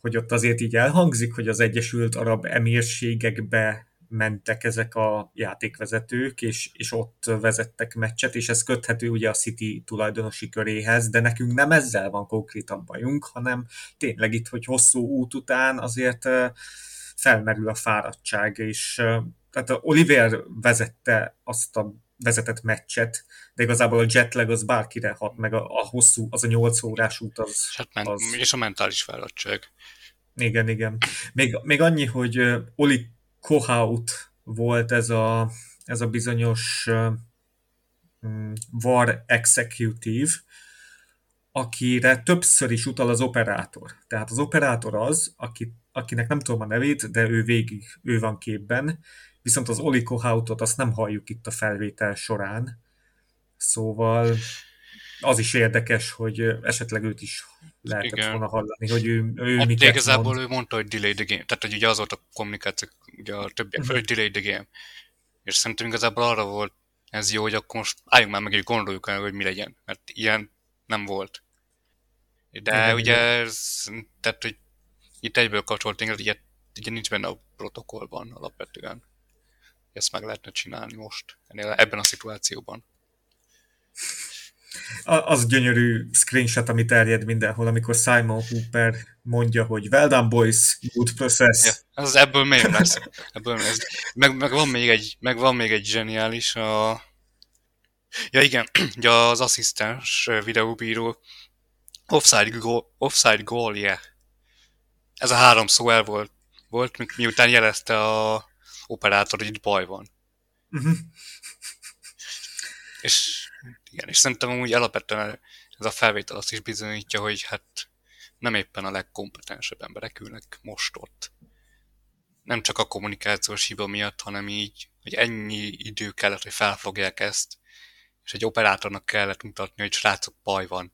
hogy ott azért így elhangzik, hogy az Egyesült Arab Emírségekbe mentek ezek a játékvezetők, és, és ott vezettek meccset, és ez köthető ugye a City tulajdonosi köréhez, de nekünk nem ezzel van konkrétan bajunk, hanem tényleg itt, hogy hosszú út után azért felmerül a fáradtság, és tehát Oliver vezette azt a vezetett meccset, de igazából a jetlag az bárkire hat, meg a, a hosszú, az a 8 órás út az... Hát men- az... És a mentális fáradtság. Igen, igen. Még, még annyi, hogy Oli Kohaut volt ez a, ez a bizonyos uh, VAR executive, akire többször is utal az operátor. Tehát az operátor az, aki, akinek nem tudom a nevét, de ő végig, ő van képben, viszont az Oli Kohautot azt nem halljuk itt a felvétel során. Szóval az is érdekes, hogy esetleg őt is lehetett Igen. volna hallani, hogy ő, ő hát miket igazából mond. ő mondta, hogy delay the game, tehát hogy ugye az volt a kommunikáció, ugye a többiek, uh-huh. hogy delay the game. És szerintem igazából arra volt ez jó, hogy akkor most álljunk már meg, és gondoljuk el, hogy mi legyen, mert ilyen nem volt. De Igen, ugye ez, tehát, hogy itt egyből kapcsoltunk, ugye, ugye nincs benne a protokollban alapvetően. Ezt meg lehetne csinálni most, ennél, ebben a szituációban. Az gyönyörű screenshot, ami terjed mindenhol, amikor Simon Hooper mondja, hogy well done boys, good process. Ja, az ebből még lesz. Ebből ez. Meg, meg, van még egy, meg van még egy zseniális, a... Ja igen, [CLEARS THROAT] ugye az asszisztens videóbíró offside goal, offside goal yeah. Ez a három szó el volt, volt miután jelezte a operátor, itt baj van. Uh-huh. És igen, és szerintem úgy alapvetően ez a felvétel azt is bizonyítja, hogy hát nem éppen a legkompetensebb emberek ülnek most ott. Nem csak a kommunikációs hiba miatt, hanem így, hogy ennyi idő kellett, hogy felfogják ezt, és egy operátornak kellett mutatni, hogy srácok, baj van.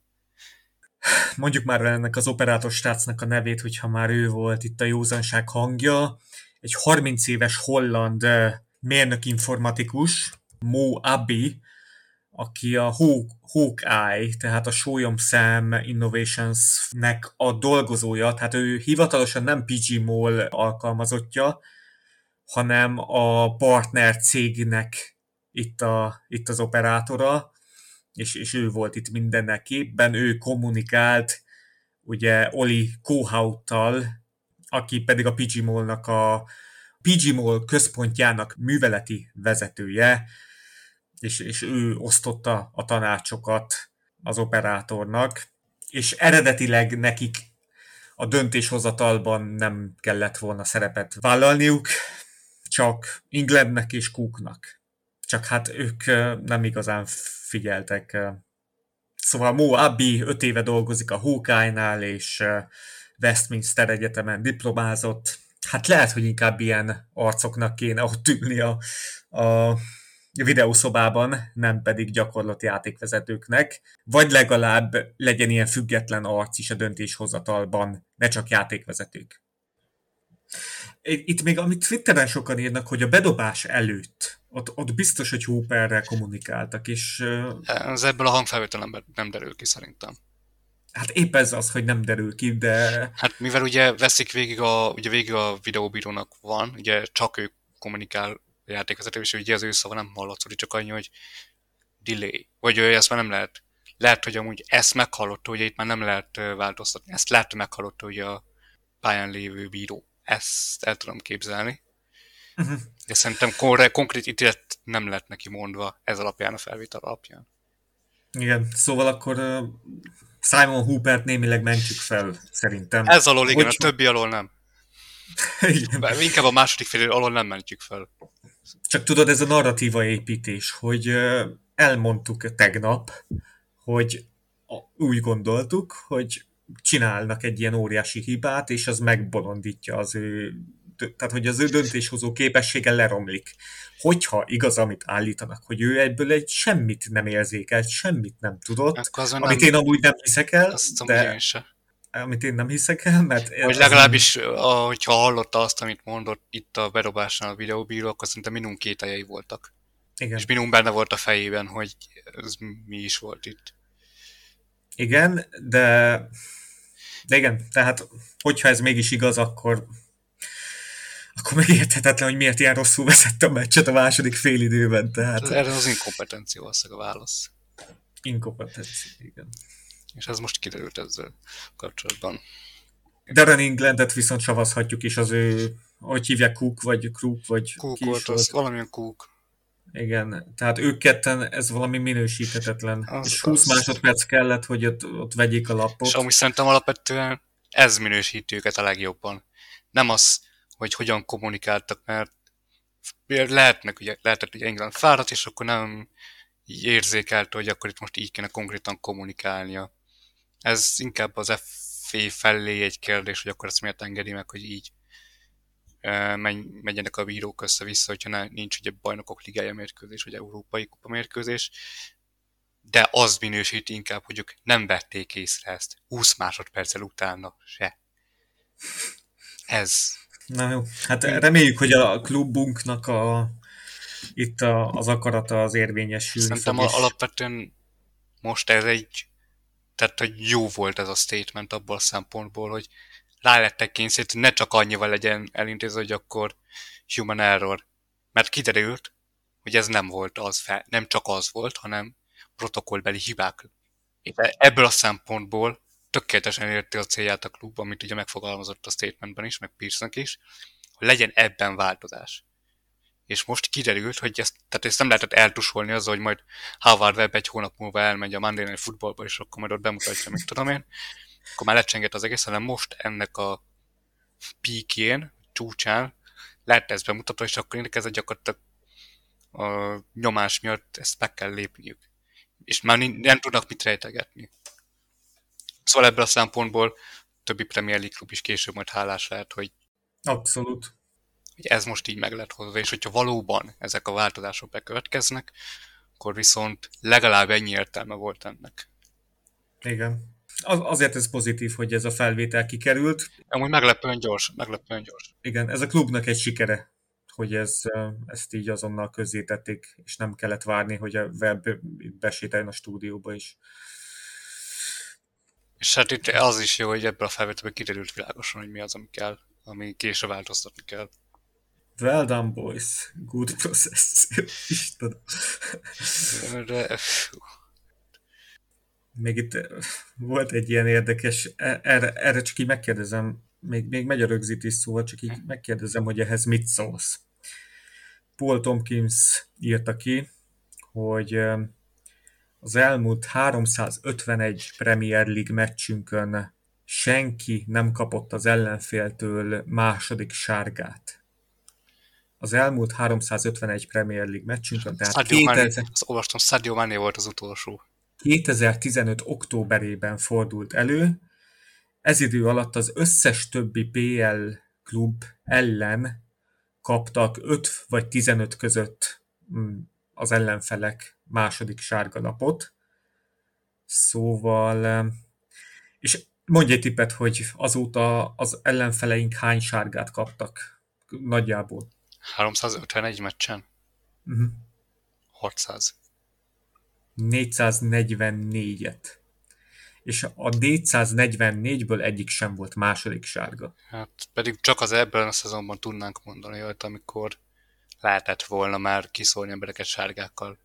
Mondjuk már ennek az operátor srácnak a nevét, hogyha már ő volt itt a józanság hangja. Egy 30 éves holland eh, mérnök informatikus, Mo Abi, aki a Hawkeye, tehát a Sólyom Sam Innovationsnek a dolgozója, tehát ő hivatalosan nem PG Mall alkalmazottja, hanem a partner cégnek itt, a, itt az operátora, és, és ő volt itt mindennek ő kommunikált ugye Oli Kohauttal, aki pedig a PG Mall-nak a Mall központjának műveleti vezetője, és, és ő osztotta a tanácsokat az operátornak, és eredetileg nekik a döntéshozatalban nem kellett volna szerepet vállalniuk, csak Englandnek és Cooknak. Csak hát ők nem igazán figyeltek. Szóval Mo Abbey öt éve dolgozik a Hawkeye-nál, és Westminster Egyetemen diplomázott. Hát lehet, hogy inkább ilyen arcoknak kéne ott ülni a, a videószobában, nem pedig gyakorlati játékvezetőknek, vagy legalább legyen ilyen független arc is a döntéshozatalban, ne csak játékvezetők. Itt még, amit Twitteren sokan írnak, hogy a bedobás előtt, ott, ott biztos, hogy Hooperrel kommunikáltak, és... Ez ebből a hangfelvétel nem derül ki szerintem. Hát épp ez az, hogy nem derül ki, de... Hát mivel ugye veszik végig a, ugye végig a videóbírónak van, ugye csak ő kommunikál játékvezető, és ugye az ő szava nem hallatszott, csak annyi, hogy delay. Vagy ő ezt már nem lehet. Lehet, hogy amúgy ezt meghallotta, hogy itt már nem lehet változtatni. Ezt lehet, hogy meghallotta, hogy a pályán lévő bíró. Ezt el tudom képzelni. Uh-huh. De szerintem kon- konkrét ítélet nem lett neki mondva ez alapján, a felvétel alapján. Igen, szóval akkor uh, Simon Hoopert némileg mentjük fel, szerintem. Ez alól igen, Hogy... a többi alól nem. [LAUGHS] igen. Inkább a második fél alól nem mentjük fel. Csak tudod, ez a narratíva építés, hogy elmondtuk tegnap, hogy úgy gondoltuk, hogy csinálnak egy ilyen óriási hibát, és az megbolondítja az ő, tehát hogy az ő döntéshozó képessége leromlik. Hogyha igaz, amit állítanak, hogy ő ebből egy semmit nem érzékelt, semmit nem tudott, amit nem, én amúgy nem hiszek el, de, amit én nem hiszek el, mert... Vagy legalábbis, nem... hogyha hallotta azt, amit mondott itt a bedobásnál a videóbíró, akkor szerintem minimum kételjei voltak. Igen. És minimum benne volt a fejében, hogy ez mi is volt itt. Igen, de, de igen, tehát hogyha ez mégis igaz, akkor akkor megérthetetlen, hogy miért ilyen rosszul vezette a meccset a második félidőben. Tehát... Erre az inkompetencia a válasz. Inkompetencia, igen. És ez most kiderült ezzel kapcsolatban. Darren Englandet viszont savazhatjuk is az ő, hogy hívják Cook, vagy Crook, vagy Cook ki volt, az valamilyen Cook. Igen, tehát ők ketten, ez valami minősíthetetlen. Az, és 20 az. másodperc kellett, hogy ott, ott vegyék a lapot. És amúgy szerintem alapvetően ez minősíti őket a legjobban. Nem az, hogy hogyan kommunikáltak, mert lehetnek, ugye, lehetett, hogy England fáradt, és akkor nem érzékelte, hogy akkor itt most így kéne konkrétan kommunikálnia. Ez inkább az FA felé egy kérdés, hogy akkor ezt miért engedi meg, hogy így menjenek a bírók össze-vissza, hogyha nincs ugye bajnokok ligája mérkőzés, vagy európai kupa mérkőzés. de az minősíti inkább, hogy ők nem vették észre ezt 20 másodperccel utána se. Ez. Na jó, hát reméljük, hogy a klubunknak a, itt a, az akarata az érvényesül. Szerintem a, alapvetően most ez egy, tehát hogy jó volt ez a statement abból a szempontból, hogy rá lettek kényszeríteni, ne csak annyival legyen elintézve, hogy akkor human error. Mert kiderült, hogy ez nem volt az fel, nem csak az volt, hanem protokollbeli hibák. És ebből a szempontból tökéletesen érti a célját a klub, amit ugye megfogalmazott a statementben is, meg Pearson is, hogy legyen ebben változás. És most kiderült, hogy ezt, tehát ezt nem lehetett eltusolni azzal, hogy majd Harvard Webb egy hónap múlva elmegy a Monday Night Footballba, és akkor majd ott bemutatja, mit tudom én. Akkor már lecsenget az egész, hanem most ennek a píkjén, csúcsán lehet ezt bemutatni, és akkor ez gyakorlatilag a nyomás miatt ezt meg kell lépniük. És már nem tudnak mit rejtegetni. Szóval ebből a szempontból többi Premier League klub is később majd hálás lehet, hogy Abszolút. Hogy ez most így meg lett hozva, és hogyha valóban ezek a változások bekövetkeznek, akkor viszont legalább ennyi értelme volt ennek. Igen. Az, azért ez pozitív, hogy ez a felvétel kikerült. Amúgy meglepően gyors, meglepően gyors. Igen, ez a klubnak egy sikere, hogy ez, ezt így azonnal közzétették, és nem kellett várni, hogy a web besételjen a stúdióba is. És hát itt az is jó, hogy ebből a felvételből kiderült világosan, hogy mi az, ami kell, ami később változtatni kell. Well done, boys. Good process. [LAUGHS] Istenem. De, még itt volt egy ilyen érdekes, e, erre, erre csak így megkérdezem, még, még megy a rögzítés szóval, csak így megkérdezem, hogy ehhez mit szólsz. Paul Tompkins írta ki, hogy az elmúlt 351 Premier League meccsünkön senki nem kapott az ellenféltől második sárgát. Az elmúlt 351 Premier League meccsünkön, tehát Sadio 2000... Mané, azt olvastam, Sadio Mané volt az utolsó. 2015. októberében fordult elő. Ez idő alatt az összes többi PL klub ellen kaptak 5 vagy 15 között mm, az ellenfelek második sárga lapot. Szóval, és mondj egy tippet, hogy azóta az ellenfeleink hány sárgát kaptak nagyjából? 351 meccsen? Uh-huh. 600. 444-et. És a D144-ből egyik sem volt második sárga. Hát pedig csak az ebben a szezonban tudnánk mondani olyat, amikor lehetett volna már kiszólni embereket sárgákkal.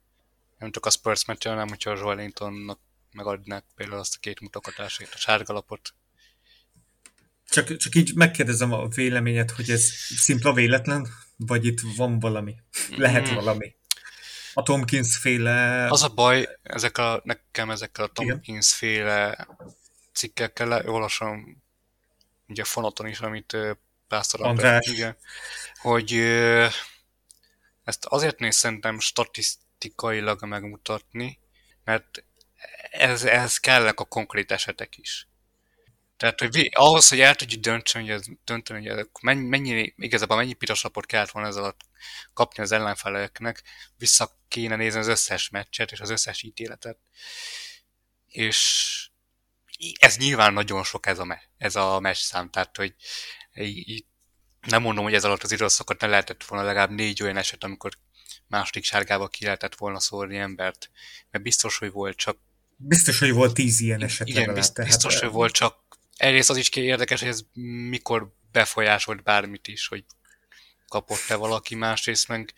Nem csak a Spurs meccsen, hanem hogyha a Joelintonnak megadnák például azt a két mutogatását, a sárgalapot. Csak, csak így megkérdezem a véleményet, hogy ez szimpla véletlen, vagy itt van valami? Lehet mm. valami? a Tomkins féle... Az a baj, ezek a, nekem ezekkel a Tomkins féle cikkekkel olvasom ugye a fonaton is, amit Pásztor András. Igen, hogy ezt azért néz szerintem statisztikailag megmutatni, mert ez, ez kellek a konkrét esetek is. Tehát, hogy ahhoz, hogy el tudjuk dönteni, hogy ez, dönteni, hogy ez, mennyi, mennyi, igazából mennyi piros lapot kellett volna ez alatt kapni az ellenfeleknek, vissza kéne nézni az összes meccset és az összes ítéletet. És ez nyilván nagyon sok ez a, me- ez a meccs szám, tehát, hogy így, nem mondom, hogy ez alatt az időszakot ne lehetett volna legalább négy olyan eset, amikor második sárgába ki lehetett volna szórni embert, mert biztos, hogy volt csak Biztos, hogy volt tíz ilyen eset. Igen, legalább, biztos, tehát... biztos, hogy volt csak egyrészt az is érdekes, hogy ez mikor befolyásolt bármit is, hogy kapott-e valaki, másrészt meg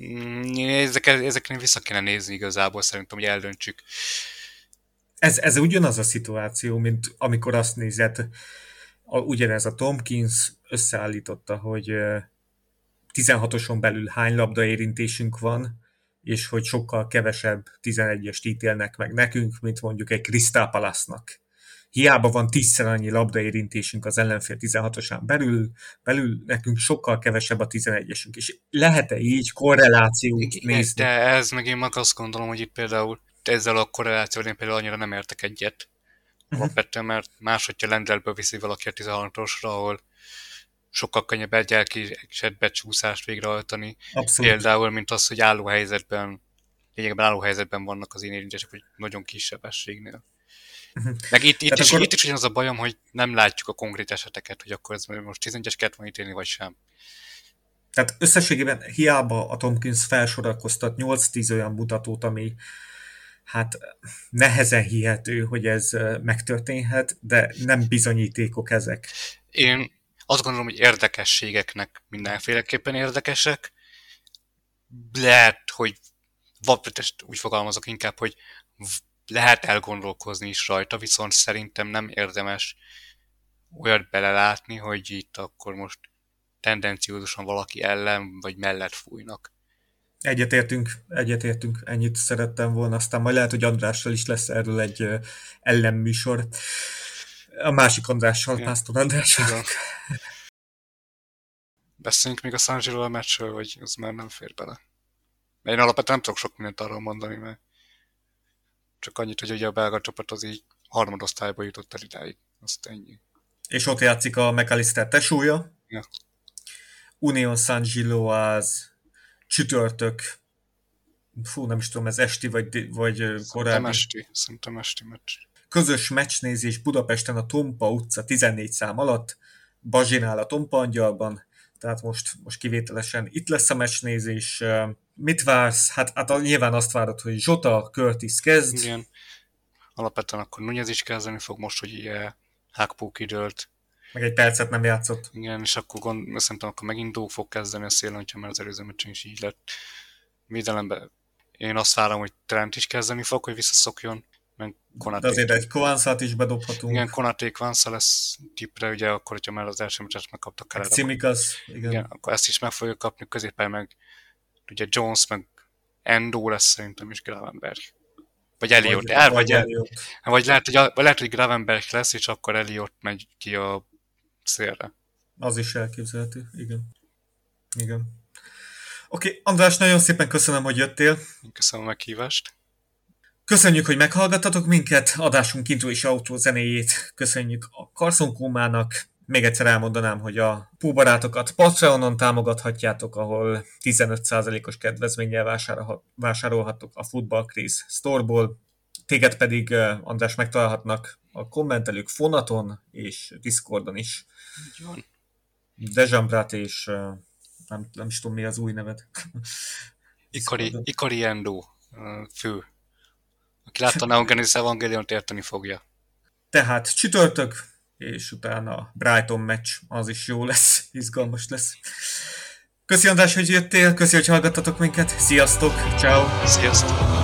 mm, ezeket, ezeknél vissza kéne nézni igazából, szerintem, hogy eldöntsük. Ez, ez ugyanaz a szituáció, mint amikor azt nézed, a, ugyanez a Tomkins összeállította, hogy 16-oson belül hány labda érintésünk van, és hogy sokkal kevesebb 11-est ítélnek meg nekünk, mint mondjuk egy Crystal Palace-nak hiába van tízszer annyi labdaérintésünk az ellenfél 16-osán belül, belül nekünk sokkal kevesebb a 11-esünk, és lehet-e így korrelációt Igen, nézni? De ez meg én meg azt gondolom, hogy itt például ezzel a korrelációval én például annyira nem értek egyet. Uh-huh. Alapvetően, mert másodja Lendelből viszi valaki a 16-osra, ahol sokkal könnyebb egy elkésett becsúszást végrehajtani. Abszolút. Például, mint az, hogy álló helyzetben lényegben álló helyzetben vannak az én érintések, hogy nagyon kis sebességnél. Mhm. Meg itt, itt, is, akkor- itt is ugyanaz a bajom, hogy nem látjuk a konkrét eseteket, hogy akkor ez most 11-es kellett volna ítélni, vagy sem. Tehát összességében hiába a Tomkins felsorakoztat 8-10 olyan mutatót, ami hát nehezen hihető, hogy ez megtörténhet, de nem bizonyítékok ezek. Én azt gondolom, hogy érdekességeknek mindenféleképpen érdekesek. Lehet, hogy úgy fogalmazok inkább, hogy lehet elgondolkozni is rajta, viszont szerintem nem érdemes olyat belelátni, hogy itt akkor most tendenciózusan valaki ellen vagy mellett fújnak. Egyetértünk, egyetértünk, ennyit szerettem volna, aztán majd lehet, hogy Andrással is lesz erről egy ellenműsor. A másik Andrással, Igen. Pásztor Andrással. Beszéljünk még a San Giro meccsről, vagy az már nem fér bele. Mert én alapvetően nem tudok sok mindent arról mondani, mert csak annyit, hogy ugye a belga csapat az így harmadosztályba jutott el idáig. Azt ennyi. És ott játszik a McAllister tesója. Ja. Union San Gilo az csütörtök, fú, nem is tudom, ez esti vagy, vagy ö, Szerintem korábbi. esti, szerintem esti meccs. Közös meccsnézés Budapesten a Tompa utca 14 szám alatt, Bazsinál a Tompa Angyalban, tehát most, most kivételesen itt lesz a meccsnézés. Mit vársz? Hát, hát nyilván azt várod, hogy Zsota, Curtis kezd. Igen. Alapvetően akkor Nunez is kezdeni fog most, hogy ugye Hákpó kidőlt. meg egy percet nem játszott. Igen, és akkor gond, szerintem akkor megint Dóg fog kezdeni a szélen, hogyha már az előző meccsen is így lett. Védelemben én azt várom, hogy Trent is kezdeni fog, hogy visszaszokjon, meg De Konaté. azért egy Kovanszát is bedobhatunk. Igen, Konaté Kvansza lesz tippre, ugye akkor, hogyha már az első meccset megkaptak meg el. Cimikas, igen. Igen, akkor ezt is meg fogja kapni, középen meg ugye Jones, meg Endo lesz szerintem is Gravenberg. Vagy Elliot, vagy, el, vagy, el, Elliot. vagy lehet, hogy, vagy lehet, hogy Gravenberg lesz, és akkor Elliot megy ki a szélre. Az is elképzelhető, igen. Igen. Oké, okay, András, nagyon szépen köszönöm, hogy jöttél. Köszönöm a meghívást. Köszönjük, hogy meghallgattatok minket, adásunk intro és autó zenéjét köszönjük a Carson Kómának. Még egyszer elmondanám, hogy a Púbarátokat Patreonon támogathatjátok, ahol 15%-os kedvezménnyel vásárolha- vásárolhattok a Football Crease Storeból. Téged pedig, András, megtalálhatnak a kommentelők Fonaton és Discordon is. Így van. És nem, nem is tudom mi az új neved. Ikari. Ikari Endo fő. Aki látta a Neon Genesis Evangelion-t érteni fogja. Tehát csütörtök, és utána Brighton meccs, az is jó lesz, [LAUGHS] izgalmas lesz. Köszi András, hogy jöttél, köszi, hogy hallgattatok minket, sziasztok, ciao. Sziasztok!